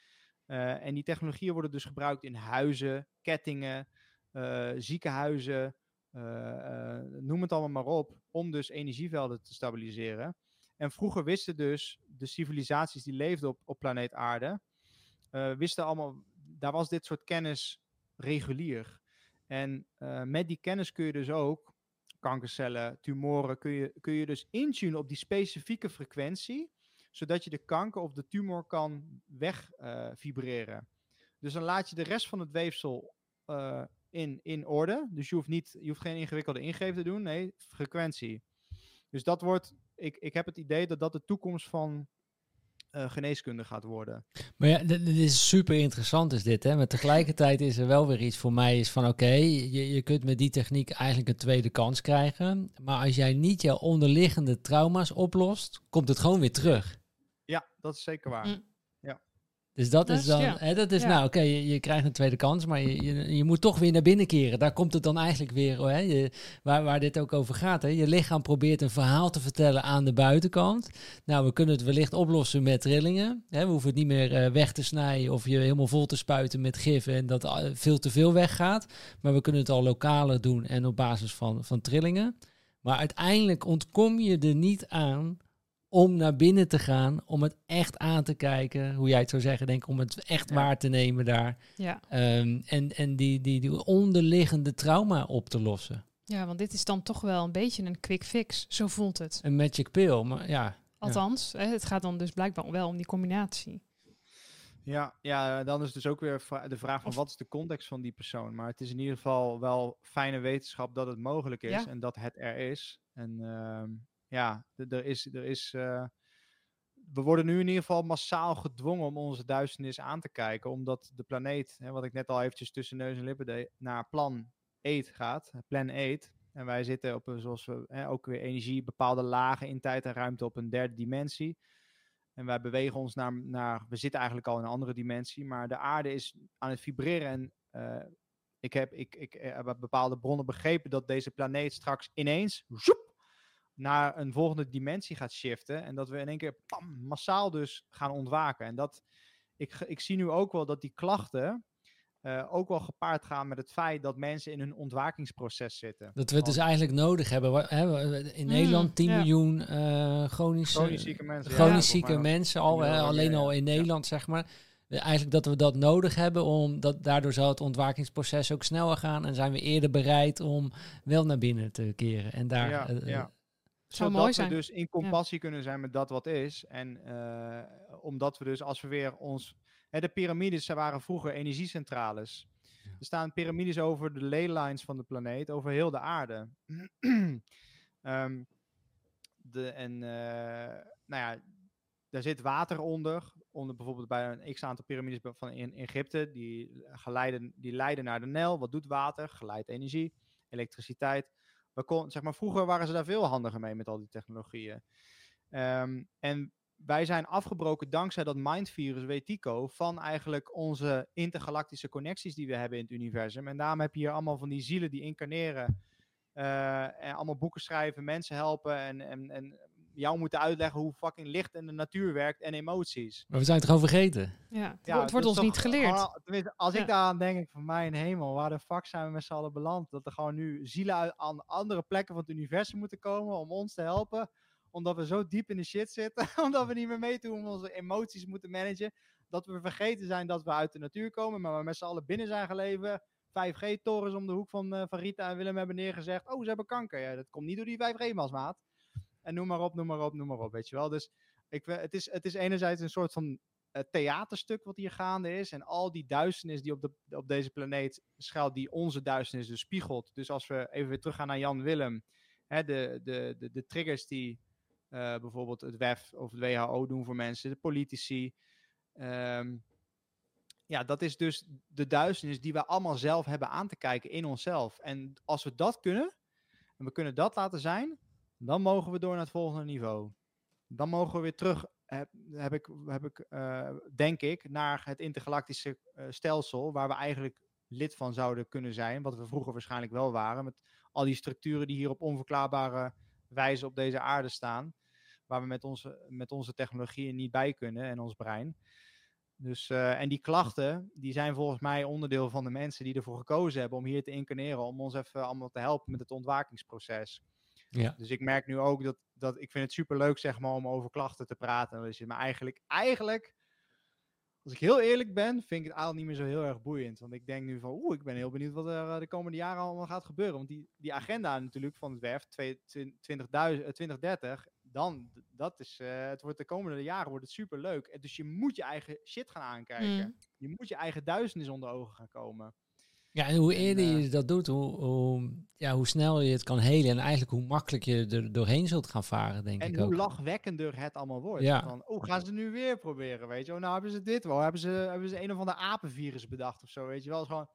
Uh, en die technologieën worden dus gebruikt in huizen, kettingen, uh, ziekenhuizen, noem het allemaal maar op, om dus energievelden te stabiliseren. En vroeger wisten dus de civilisaties die leefden op, op planeet Aarde, wisten allemaal, daar was dit soort kennis regulier. En met die kennis kun je dus ook kankercellen, tumoren, kun je, kun je dus intunen op die specifieke frequentie, zodat je de kanker of de tumor kan wegvibreren. Uh, dus dan laat je de rest van het weefsel uh, in, in orde. Dus je hoeft, niet, je hoeft geen ingewikkelde ingreep te doen, nee, frequentie. Dus dat wordt, ik, ik heb het idee dat dat de toekomst van uh, geneeskunde gaat worden. Maar ja, dit is super interessant is dit, hè? Maar tegelijkertijd is er wel weer iets voor mij is van oké, okay, je, je kunt met die techniek eigenlijk een tweede kans krijgen. Maar als jij niet jouw onderliggende trauma's oplost, komt het gewoon weer terug. Ja, dat is zeker waar. Mm. Dus dat is dan, ja. hè, dat is ja. nou oké, okay, je, je, krijgt een tweede kans, maar je, je, je, moet toch weer naar binnen keren. Daar komt het dan eigenlijk weer, hè, je, waar, waar dit ook over gaat. Hè. Je lichaam probeert een verhaal te vertellen aan de buitenkant. Nou, we kunnen het wellicht oplossen met trillingen. Hè. We hoeven het niet meer uh, weg te snijden of je helemaal vol te spuiten met gif en dat uh, veel te veel weggaat. Maar we kunnen het al lokaler doen en op basis van, van trillingen. Maar uiteindelijk ontkom je er niet aan om naar binnen te gaan, om het echt aan te kijken, hoe jij het zou zeggen, denk ik, om het echt ja. waar te nemen daar. Ja. Um, en en die, die, die onderliggende trauma op te lossen. Ja, want dit is dan toch wel een beetje een quick fix, zo voelt het. Een magic pill, maar ja. Althans, ja. het gaat dan dus blijkbaar wel om die combinatie. Ja, ja, dan is dus ook weer de vraag van wat is de context van die persoon. Maar het is in ieder geval wel fijne wetenschap dat het mogelijk is ja. en dat het er is. En uh, ja, er is. Er is uh, we worden nu in ieder geval massaal gedwongen om onze duisternis aan te kijken. Omdat de planeet, hè, wat ik net al eventjes tussen neus en lippen deed, naar plan 8 gaat. Plan 8. En wij zitten op een, zoals we hè, ook weer energie, bepaalde lagen in tijd en ruimte op een derde dimensie. En wij bewegen ons naar, naar, we zitten eigenlijk al in een andere dimensie, maar de aarde is aan het vibreren. En uh, ik, heb, ik, ik heb bepaalde bronnen begrepen dat deze planeet straks ineens, zoep, naar een volgende dimensie gaat shiften. En dat we in één keer pam, massaal dus gaan ontwaken. En dat, ik, ik zie nu ook wel dat die klachten uh, ook wel gepaard gaan met het feit dat mensen in hun ontwakingsproces zitten. Dat we het dus eigenlijk nodig hebben. In mm, Nederland 10 ja. miljoen uh, chronisch, chronisch zieke mensen, chronisch ja, zieke mensen al, hè, alleen al in Nederland zeg maar. eigenlijk dat we dat nodig hebben, omdat daardoor zal het ontwakingsproces ook sneller gaan en zijn we eerder bereid om wel naar binnen te keren. En daar, Ja, eh, eh, ja. Zou Zodat mooi we zijn. dus in compassie kunnen zijn met dat wat is. En eh, omdat we dus als we weer ons... Hè, de piramides ze waren vroeger energiecentrales. Er staan piramides over de leylines van de planeet, over heel de aarde. Ehm, de, en eh, nou ja, daar zit water onder. Onder bijvoorbeeld bij een x-aantal piramides be- van in Egypte. Die, geleiden, die leiden naar de Nijl. Wat doet water? Geleidt energie, elektriciteit. We zeg maar, vroeger waren ze daar veel handiger mee met al die technologieën. Ehm, en wij zijn afgebroken dankzij dat mindvirus Wetico van eigenlijk onze intergalactische connecties die we hebben in het universum. En daarom heb je hier allemaal van die zielen die incarneren. eh, en allemaal boeken schrijven, mensen helpen en, en, en jou moeten uitleggen hoe fucking licht en de natuur werkt en emoties. maar we zijn het gewoon vergeten. Ja, het, Ja, wordt- het ons toch niet geleerd. gewoon- als Ja. ik daaraan denk, ik van mijn hemel, waar de fuck zijn we met z'n allen beland? Dat er gewoon nu zielen uit, aan andere plekken van het universum moeten komen om ons te helpen. Omdat we zo diep in de shit zitten, omdat we niet meer hoe we onze emoties moeten managen. Dat we vergeten zijn dat we uit de natuur komen, maar we met z'n allen binnen zijn geleven. 5G-torens om de hoek van, eh, van Rita en Willem hebben neergezegd. Oh, ze hebben kanker. Ja, dat komt niet door die 5G-mas, maat. En noem maar op, noem maar op, noem maar op, weet je wel. Dus ik, het, is, het is enerzijds een soort van eh, theaterstuk wat hier gaande is. En al die duisternis die op, de, op deze planeet schuilt, die onze duisternis dus spiegelt. Dus als we even weer teruggaan naar Jan Willem. Hè, de, de, de, de triggers die eh, bijvoorbeeld het WEF of het WHO doen voor mensen, de politici. ehm, ja, dat is dus de duisternis die we allemaal zelf hebben aan te kijken in onszelf. En als we dat kunnen, en we kunnen dat laten zijn, dan mogen we door naar het volgende niveau. Dan mogen we weer terug, heb, heb ik, heb ik, eh, denk ik, naar het intergalactische eh, stelsel, waar we eigenlijk lid van zouden kunnen zijn, wat we vroeger waarschijnlijk wel waren, met al die structuren die hier op onverklaarbare wijze op deze aarde staan, waar we met onze, met onze technologieën niet bij kunnen en ons brein. Dus, eh, en die klachten, die zijn volgens mij onderdeel van de mensen die ervoor gekozen hebben om hier te incarneren, om ons even allemaal te helpen met het ontwakingsproces. Ja. Dus ik merk nu ook dat, dat ik vind het super leuk zeg maar om over klachten te praten. Dus, maar eigenlijk, eigenlijk, als ik heel eerlijk ben, vind ik het eigenlijk niet meer zo heel erg boeiend. Want ik denk nu van, oeh, ik ben heel benieuwd wat er eh, de komende jaren allemaal gaat gebeuren. Want die, die agenda natuurlijk van het WEF, twee- twin- 20.000 eh, 2030, dan, dat is, eh, het wordt de komende jaren wordt het super leuk. Dus je moet je eigen shit gaan aankijken. Mm. Je moet je eigen duisternis onder ogen gaan komen. Ja, en hoe En, eerder eh, je dat doet, hoe, hoe, ja, hoe snel je het kan helen en eigenlijk hoe makkelijk je er doorheen zult gaan varen, denk En ik hoe ook. lachwekkender het allemaal wordt. Ja. Van, oh, gaan ze nu weer proberen, weet je wel? Nou hebben ze dit wel. Hebben ze, hebben ze een of ander apenvirus bedacht of zo, weet je wel? Gewoon,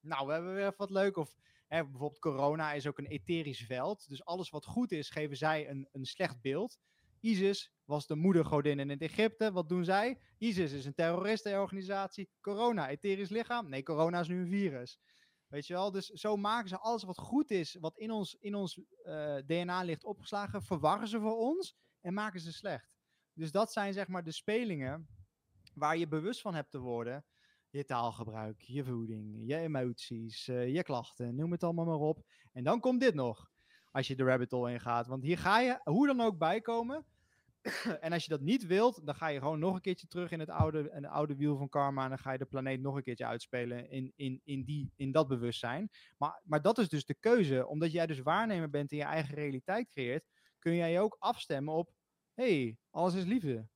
nou, we hebben weer wat leuk. Of hè, bijvoorbeeld corona is ook een etherisch veld. Dus alles wat goed is, geven zij een, een slecht beeld. ISIS was de moedergodin in het Egypte. Wat doen zij? ISIS is een terroristenorganisatie. Corona, etherisch lichaam. Nee, corona is nu een virus. Weet je wel? Dus zo maken ze alles wat goed is, wat in ons, in ons eh, DNA ligt opgeslagen, verwarren ze voor ons en maken ze slecht. Dus dat zijn zeg maar de spelingen waar je bewust van hebt te worden. Je taalgebruik, je voeding, je emoties, eh, je klachten, noem het allemaal maar op. En dan komt dit nog, als je de rabbit hole ingaat. Want hier ga je hoe dan ook bijkomen. en als je dat niet wilt, dan ga je gewoon nog een keertje terug in het oude, in het oude wiel van karma. En dan ga je de planeet nog een keertje uitspelen in, in, in, die, in dat bewustzijn. Maar, maar dat is dus de keuze. Omdat jij dus waarnemer bent en je eigen realiteit creëert, kun jij je ook afstemmen op: hey, alles is liefde.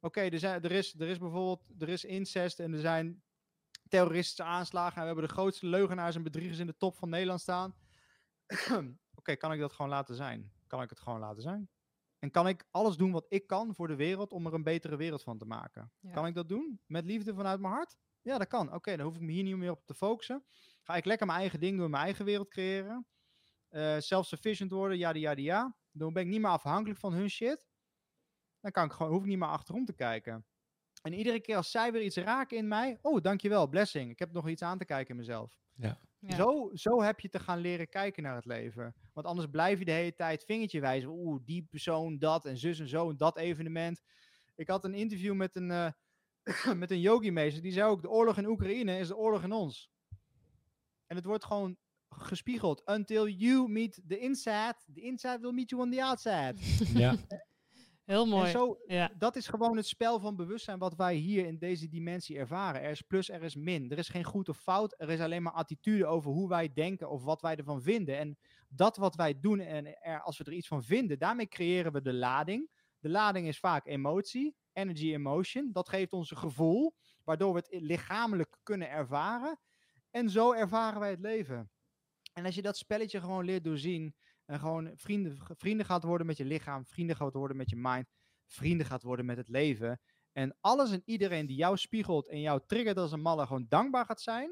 Oké, er, zijn- er, is, er is bijvoorbeeld er is incest en er zijn terroristische aanslagen. En we hebben de grootste leugenaars en bedriegers in de top van Nederland staan. Oké, kan ik dat gewoon laten zijn? Kan ik het gewoon laten zijn? En kan ik alles doen wat ik kan voor de wereld om er een betere wereld van te maken? Ja. Kan ik dat doen? Met liefde vanuit mijn hart? Ja, dat kan. Oké, dan hoef ik me hier niet meer op te focussen. Ga ik lekker mijn eigen ding doen, mijn eigen wereld creëren. Eh self-sufficient worden, ja, ja, ja. Dan ben ik niet meer afhankelijk van hun shit. Dan kan ik gewoon, hoef ik niet meer achterom te kijken. En iedere keer als zij weer iets raken in mij, oh, dankjewel, blessing. Ik heb nog iets aan te kijken in mezelf. Ja. Zo, zo heb je te gaan leren kijken naar het leven. Want anders blijf je de hele tijd vingertje wijzen. Oeh, die persoon, dat en zus en zo en dat evenement. Ik had een interview met een, eh, met een yogi-meester. Die zei ook, de oorlog in Oekraïne is de oorlog in ons. En het wordt gewoon gespiegeld. Until you meet the inside, the inside will meet you on the outside. Ja. Heel mooi. En zo, Ja. dat is gewoon het spel van bewustzijn wat wij hier in deze dimensie ervaren. Er is plus, er is min. Er is geen goed of fout. Er is alleen maar attitude over hoe wij denken of wat wij ervan vinden. En dat wat wij doen en er, als we er iets van vinden, daarmee creëren we de lading. De lading is vaak emotie, energy emotion. Dat geeft ons een gevoel, waardoor we het lichamelijk kunnen ervaren. En zo ervaren wij het leven. En als je dat spelletje gewoon leert doorzien en gewoon vrienden, vrienden gaat worden met je lichaam, vrienden gaat worden met je mind, vrienden gaat worden met het leven. En alles en iedereen die jou spiegelt en jou triggert als een malle gewoon dankbaar gaat zijn.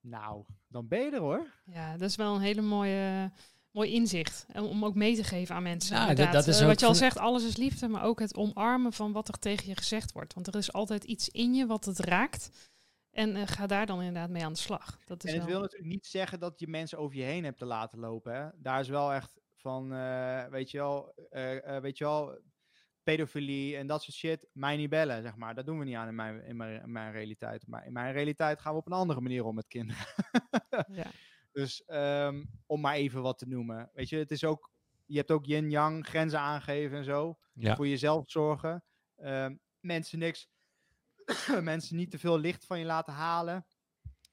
Nou, dan ben je er hoor. Ja, dat is wel een hele mooie, mooi inzicht. En om ook mee te geven aan mensen. Ja, dat- inderdaad. dat is Eh, wat je al zegt, alles is liefde, maar ook het omarmen van wat er tegen je gezegd wordt. Want er is altijd iets in je wat het raakt. En eh, ga daar dan inderdaad mee aan de slag. Dat is En het wel- wil natuurlijk niet zeggen dat je mensen over je heen hebt te laten lopen. Hè? Daar is wel echt van, eh, weet je wel, eh, eh, weet je wel, pedofilie en dat soort shit, mij niet bellen, zeg maar. Dat doen we niet aan in mijn, in mijn, in mijn realiteit. Maar in mijn realiteit gaan we op een andere manier om met kinderen. ja. Dus ehm, om maar even wat te noemen. Weet je, het is ook, je hebt ook yin-yang, grenzen aangeven en zo. Ja. Voor jezelf zorgen. Ehm, mensen niks, mensen niet te veel licht van je laten halen.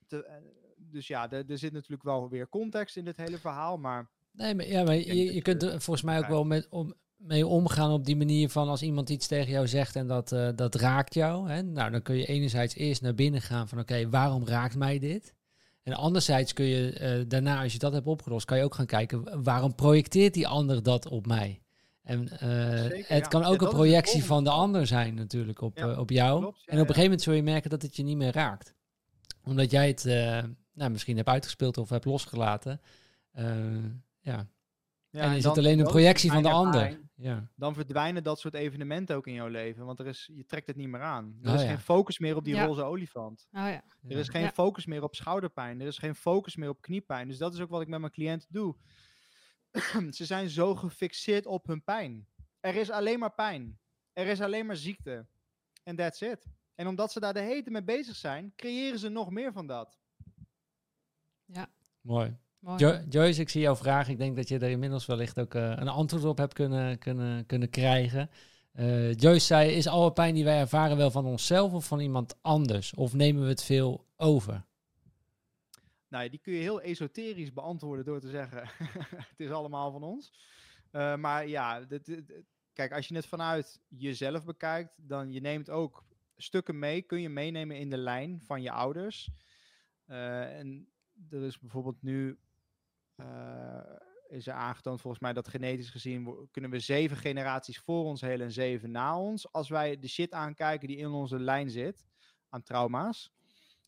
Te- eh, dus ja, er zit natuurlijk wel weer context in dit hele verhaal. Maar Nee, maar, ja, maar je, kunt je- er volgens mij ook wel met, om, mee omgaan op die manier van als iemand iets tegen jou zegt en dat, eh, dat raakt jou. Hè? Nou, dan kun je enerzijds eerst naar binnen gaan van oké, waarom raakt mij dit? En anderzijds kun je eh, daarna, als je dat hebt opgelost, kan je ook gaan kijken waarom projecteert die ander dat op mij? En eh, Zeker, het kan Ja, ook een projectie van de ander zijn natuurlijk op, Ja, eh, op jou. klopt, ja, en op een gegeven moment zul je merken dat het je niet meer raakt. Omdat jij het eh, nou, misschien hebt uitgespeeld of hebt losgelaten. Eh, ja. ja, en is het alleen een projectie van de ander? Ja. Dan verdwijnen dat soort evenementen ook in jouw leven. Want er is, je trekt het niet meer aan. Er Oh, is ja. geen focus meer op die Ja. roze olifant. Oh ja. Er is Ja. geen Ja. focus meer op schouderpijn. Er is geen focus meer op kniepijn. Dus dat is ook wat ik met mijn cliënten doe. Ze zijn zo gefixeerd op hun pijn. Er is alleen maar pijn. Er is alleen maar ziekte. En that's it. En omdat ze daar de hete mee bezig zijn, creëren ze nog meer van dat. Mooi. Mooi. Jo- Joyce, ik zie jouw vraag. Ik denk dat je er inmiddels wellicht ook eh, een antwoord op hebt kunnen, kunnen, kunnen krijgen. Eh, Joyce zei, is alle pijn die wij ervaren wel van onszelf of van iemand anders? Of nemen we het veel over? Nou, ja, die kun je heel esoterisch beantwoorden door te zeggen: het is allemaal van ons. Eh, maar ja, dit- kijk, als je het vanuit jezelf bekijkt, dan je neemt ook stukken mee, kun je meenemen in de lijn van je ouders. Eh, en er is bijvoorbeeld nu eh, is er aangetoond volgens mij dat genetisch gezien kunnen we zeven generaties voor ons helen en zeven na ons. Als wij de shit aankijken die in onze lijn zit aan trauma's,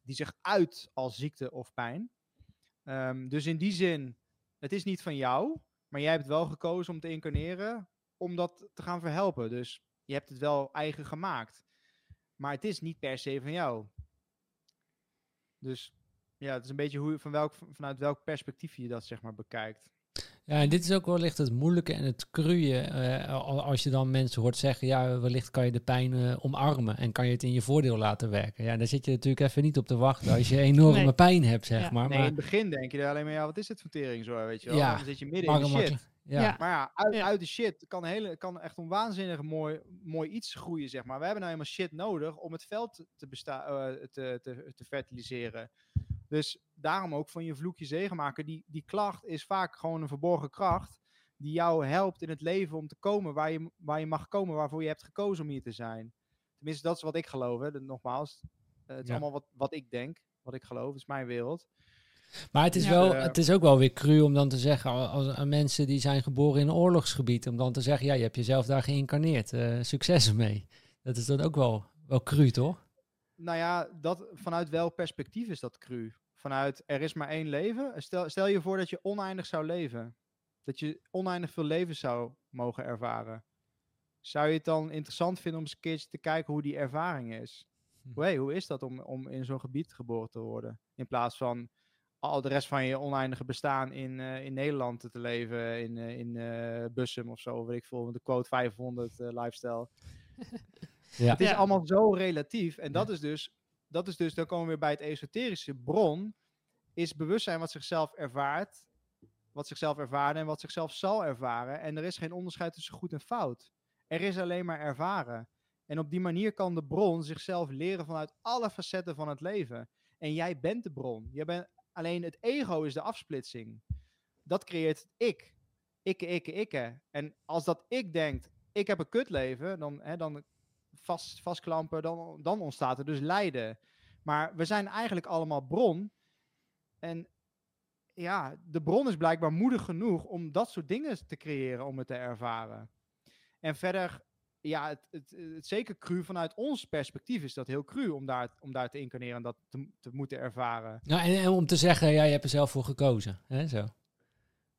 die zich uit als ziekte of pijn. Ehm, dus in die zin, het is niet van jou, maar jij hebt wel gekozen om te incarneren om dat te gaan verhelpen. Dus je hebt het wel eigen gemaakt. Maar het is niet per se van jou. Dus ja, het is een beetje hoe, van welk, vanuit welk perspectief je dat zeg maar bekijkt. Ja, en dit is ook wellicht het moeilijke en het cruie. eh, al- als je dan mensen hoort zeggen, ja, wellicht kan je de pijn eh, omarmen en kan je het in je voordeel laten werken. Ja, daar zit je natuurlijk even niet op te wachten als je enorme Nee. pijn hebt, zeg Ja. maar. nee, in maar het begin denk je er alleen maar, ja, wat is dit voor tering zo, weet je wel. Ja, Dan zit je midden in de shit. ja. Ja. Maar ja, uit, Ja. uit de shit kan, hele, kan echt een waanzinnig mooi, mooi iets groeien, zeg maar. We hebben nou helemaal shit nodig om het veld te, besta- eh, te, te, te fertiliseren. Dus daarom ook van je vloekje zegen maken. Die, die klacht is vaak gewoon een verborgen kracht die jou helpt in het leven om te komen waar je, waar je mag komen, waarvoor je hebt gekozen om hier te zijn. Tenminste, dat is wat ik geloof. Hè. Nogmaals, eh, het is Ja. allemaal wat, wat ik denk, wat ik geloof. Het is mijn wereld. Maar het is, Ja. wel, Eh, het is ook wel weer cru om dan te zeggen al- als, aan mensen die zijn geboren in een oorlogsgebied, om dan te zeggen, ja, je hebt jezelf daar geïncarneerd. eh, succes ermee. Dat is dan ook wel, wel cru, toch? Nou ja, dat, vanuit welk perspectief is dat cru? Vanuit er is maar één leven. Stel, stel je voor dat je oneindig zou leven. Dat je oneindig veel leven zou mogen ervaren. Zou je het dan interessant vinden om eens een keertje te kijken hoe die ervaring is? Hm. Hoe, hey, hoe is dat om, om in zo'n gebied geboren te worden? In plaats van al de rest van je oneindige bestaan in, eh, in Nederland te leven. In, eh, in eh, Bussum of zo, weet ik veel. De quote 500 eh, lifestyle. Ja. Het is Ja. allemaal zo relatief. En dat is dus, dat is dus, dan komen we weer bij het esoterische bron, is bewustzijn wat zichzelf ervaart, wat zichzelf ervaren en wat zichzelf zal ervaren. En er is geen onderscheid tussen goed en fout. Er is alleen maar ervaren. En op die manier kan de bron zichzelf leren vanuit alle facetten van het leven. En jij bent de bron. Je bent, alleen het ego is de afsplitsing. Dat creëert het ik. Ikke, ikke, ikke. En als dat ik denkt, ik heb een kutleven, dan, hè, dan vast, vastklampen, dan, dan ontstaat er dus lijden. Maar we zijn eigenlijk allemaal bron. En ja, de bron is blijkbaar moedig genoeg om dat soort dingen te creëren, om het te ervaren. En verder, ja, het, het, het zeker cru vanuit ons perspectief is dat heel cru om daar, om daar te incarneren en dat te, te moeten ervaren. Nou, en, en om te zeggen, ja, je hebt er zelf voor gekozen. Hè, zo.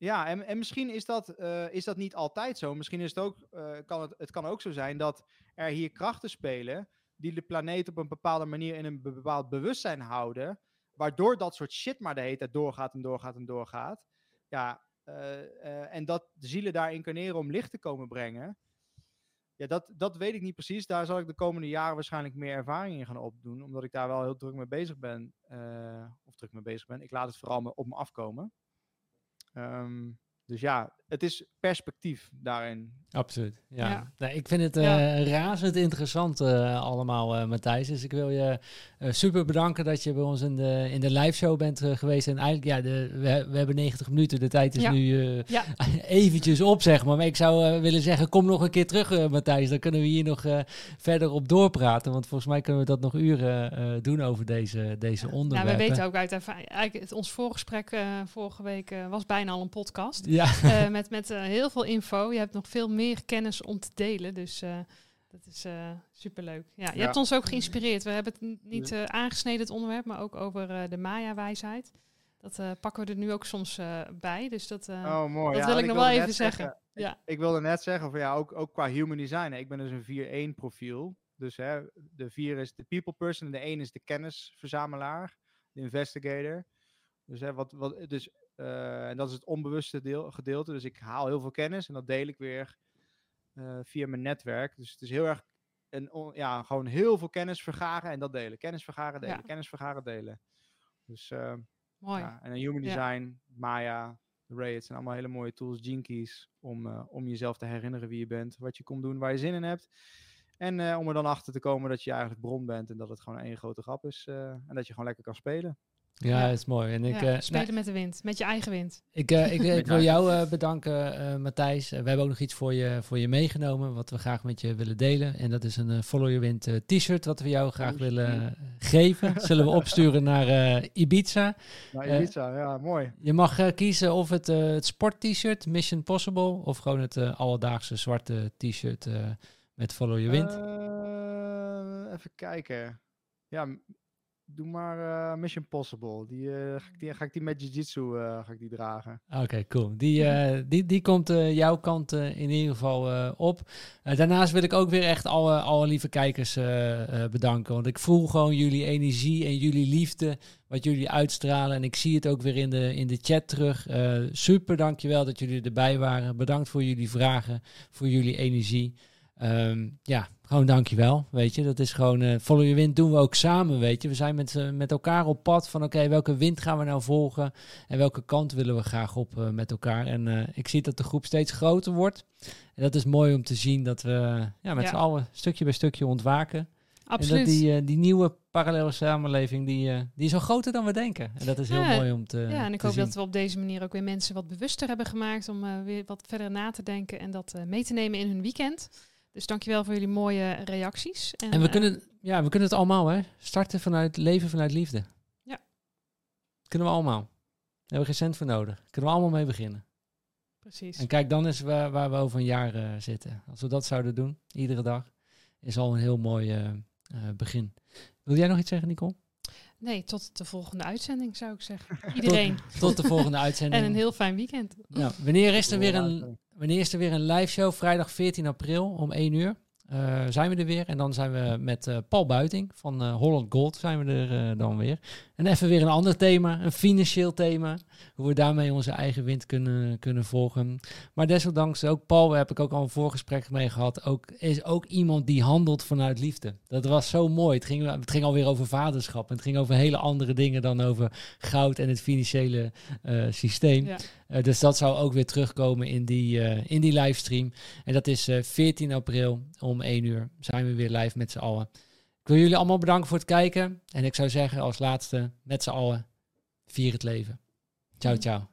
Ja, en, en misschien is dat, eh, is dat niet altijd zo. Misschien is het ook, eh, kan het, het kan ook zo zijn dat er hier krachten spelen die de planeet op een bepaalde manier in een be- bepaald bewustzijn houden, waardoor dat soort shit maar de hele tijd doorgaat en doorgaat en doorgaat. Ja, eh, en dat de zielen daar incarneren om licht te komen brengen. Ja, dat, dat weet ik niet precies. Daar zal ik de komende jaren waarschijnlijk meer ervaring in gaan opdoen, omdat ik daar wel heel druk mee bezig ben. of druk mee bezig ben. Ik laat het vooral op me afkomen. Um, dus ja, het is perspectief daarin. Absoluut. Ja. Ja. Nee, ik vind het Ja. eh, razend interessant eh, allemaal, eh, Matthijs. Dus ik wil je eh, super bedanken dat je bij ons in de, in de live show bent eh, geweest. En eigenlijk, ja, de, we, we hebben 90 minuten. De tijd is Ja. nu eh, Ja. eventjes op, zeg maar. Maar ik zou willen zeggen, kom nog een keer terug, eh, Matthijs. Dan kunnen we hier nog eh, verder op doorpraten. Want volgens mij kunnen we dat nog uren eh, doen over deze, deze Ja, onderwerpen. we weten ook uit ervaring. Eigenlijk, het, ons voorgesprek vorige week was bijna al een podcast. Ja, Eh, met met eh, heel veel info. Je hebt nog veel meer kennis om te delen. Dus eh, dat is eh, superleuk. Ja, je Ja. hebt ons ook geïnspireerd. We hebben het niet eh, aangesneden, het onderwerp, maar ook over eh, de Maya-wijsheid. Dat eh, pakken we er nu ook soms eh, bij. Dus dat, eh, oh, mooi. dat Ja, wil ik nog wel even zeggen. Ja. Ik wilde net zeggen, van, ja, ook, ook qua human design. hè, Ik ben dus een 4-1 profiel. Dus hè, de 4 is de people person en de 1 is de kennisverzamelaar, de investigator. Dus, hè, wat, wat, dus eh, en dat is het onbewuste deel, gedeelte. Dus ik haal heel veel kennis en dat deel ik weer eh, via mijn netwerk. Dus het is heel erg een, on- ja, gewoon heel veel kennis vergaren en dat delen. Kennis vergaren, delen. Ja. Kennis vergaren, delen. Dus eh, Mooi. ja, en een human Ja. design, Maya, Ray, het zijn allemaal hele mooie tools, keys, om, eh, om jezelf te herinneren wie je bent, wat je komt doen, waar je zin in hebt. En om er dan achter te komen dat je eigenlijk bron bent en dat het gewoon één grote grap is en dat je gewoon lekker kan spelen. Ja, dat is mooi. En ik, Ja, eh, nou, spelen met de wind, met je eigen wind. Ik, eh, ik, wil jou. eh, bedanken, eh, Matthijs. We hebben ook nog iets voor je, voor je meegenomen, wat we graag met je willen delen. En dat is een Follow Your Wind eh, t-shirt, wat we jou graag Oh, willen geven. Zullen we opsturen naar eh, Ibiza. Nou, Eh, Ibiza, ja, mooi. Je mag eh, kiezen of het, eh, het sport-t-shirt, Mission Possible, of gewoon het eh, alledaagse zwarte t-shirt eh, met Follow Your Wind. Even kijken. Ja, doe maar eh, Mission Possible. Die, eh, ga, ik die, ga ik die met Jiu-Jitsu eh, ga ik die dragen. Oké, cool. Die, die, die komt jouw kant in ieder geval op. Daarnaast wil ik ook weer echt alle, alle lieve kijkers bedanken. Want ik voel gewoon jullie energie en jullie liefde, wat jullie uitstralen. En ik zie het ook weer in de, in de chat terug. Super, dankjewel dat jullie erbij waren. Bedankt voor jullie vragen, voor jullie energie. Ehm, ja, gewoon dankjewel. Weet je, dat is gewoon. eh Follow Your Wind doen we ook samen. Weet je, we zijn met, eh, met elkaar op pad van: oké, welke wind gaan we nou volgen? En welke kant willen we graag op eh, met elkaar? En ik zie dat de groep steeds groter wordt. En dat is mooi om te zien dat we ja, met Ja. z'n allen stukje bij stukje ontwaken. Absoluut. En dat die, die nieuwe parallele samenleving, die, die is al groter dan we denken. En dat is heel Ja, mooi om te ja, en ik hoop zien. dat we op deze manier ook weer mensen wat bewuster hebben gemaakt om weer wat verder na te denken en dat mee te nemen in hun weekend. Dus dankjewel voor jullie mooie reacties. En we eh, kunnen, ja, we kunnen het allemaal, hè? Starten vanuit leven vanuit liefde. Ja. Kunnen we allemaal. Daar hebben we geen cent voor nodig. Kunnen we allemaal mee beginnen. Precies. En kijk, dan is waar, waar we over een jaar eh, zitten. Als we dat zouden doen, iedere dag, is al een heel mooi eh, eh, begin. Wil jij nog iets zeggen, Nicole? Nee, tot de volgende uitzending zou ik zeggen. Iedereen. Tot de volgende uitzending. En een heel fijn weekend. Nou, wanneer is er weer een, wanneer is er weer een live show? Vrijdag 14 april om 1 uur. Eh, zijn we er weer. En dan zijn we met eh, Paul Buiting van eh, Holland Gold zijn we er dan weer. En even weer een ander thema, een financieel thema. Hoe we daarmee onze eigen wind kunnen, kunnen volgen. Maar desondanks ook Paul, daar heb ik ook al een voorgesprek mee gehad. Ook, is ook iemand die handelt vanuit liefde. Dat was zo mooi. Het ging, het ging alweer over vaderschap. En het ging over hele andere dingen dan over goud en het financiële systeem. Ja. Dus dat zou ook weer terugkomen in die, in die livestream. En dat is eh 14 april om 1 uur. Zijn we weer live met z'n allen. Ik wil jullie allemaal bedanken voor het kijken. En ik zou zeggen als laatste met z'n allen, vier het leven. Ciao, ciao.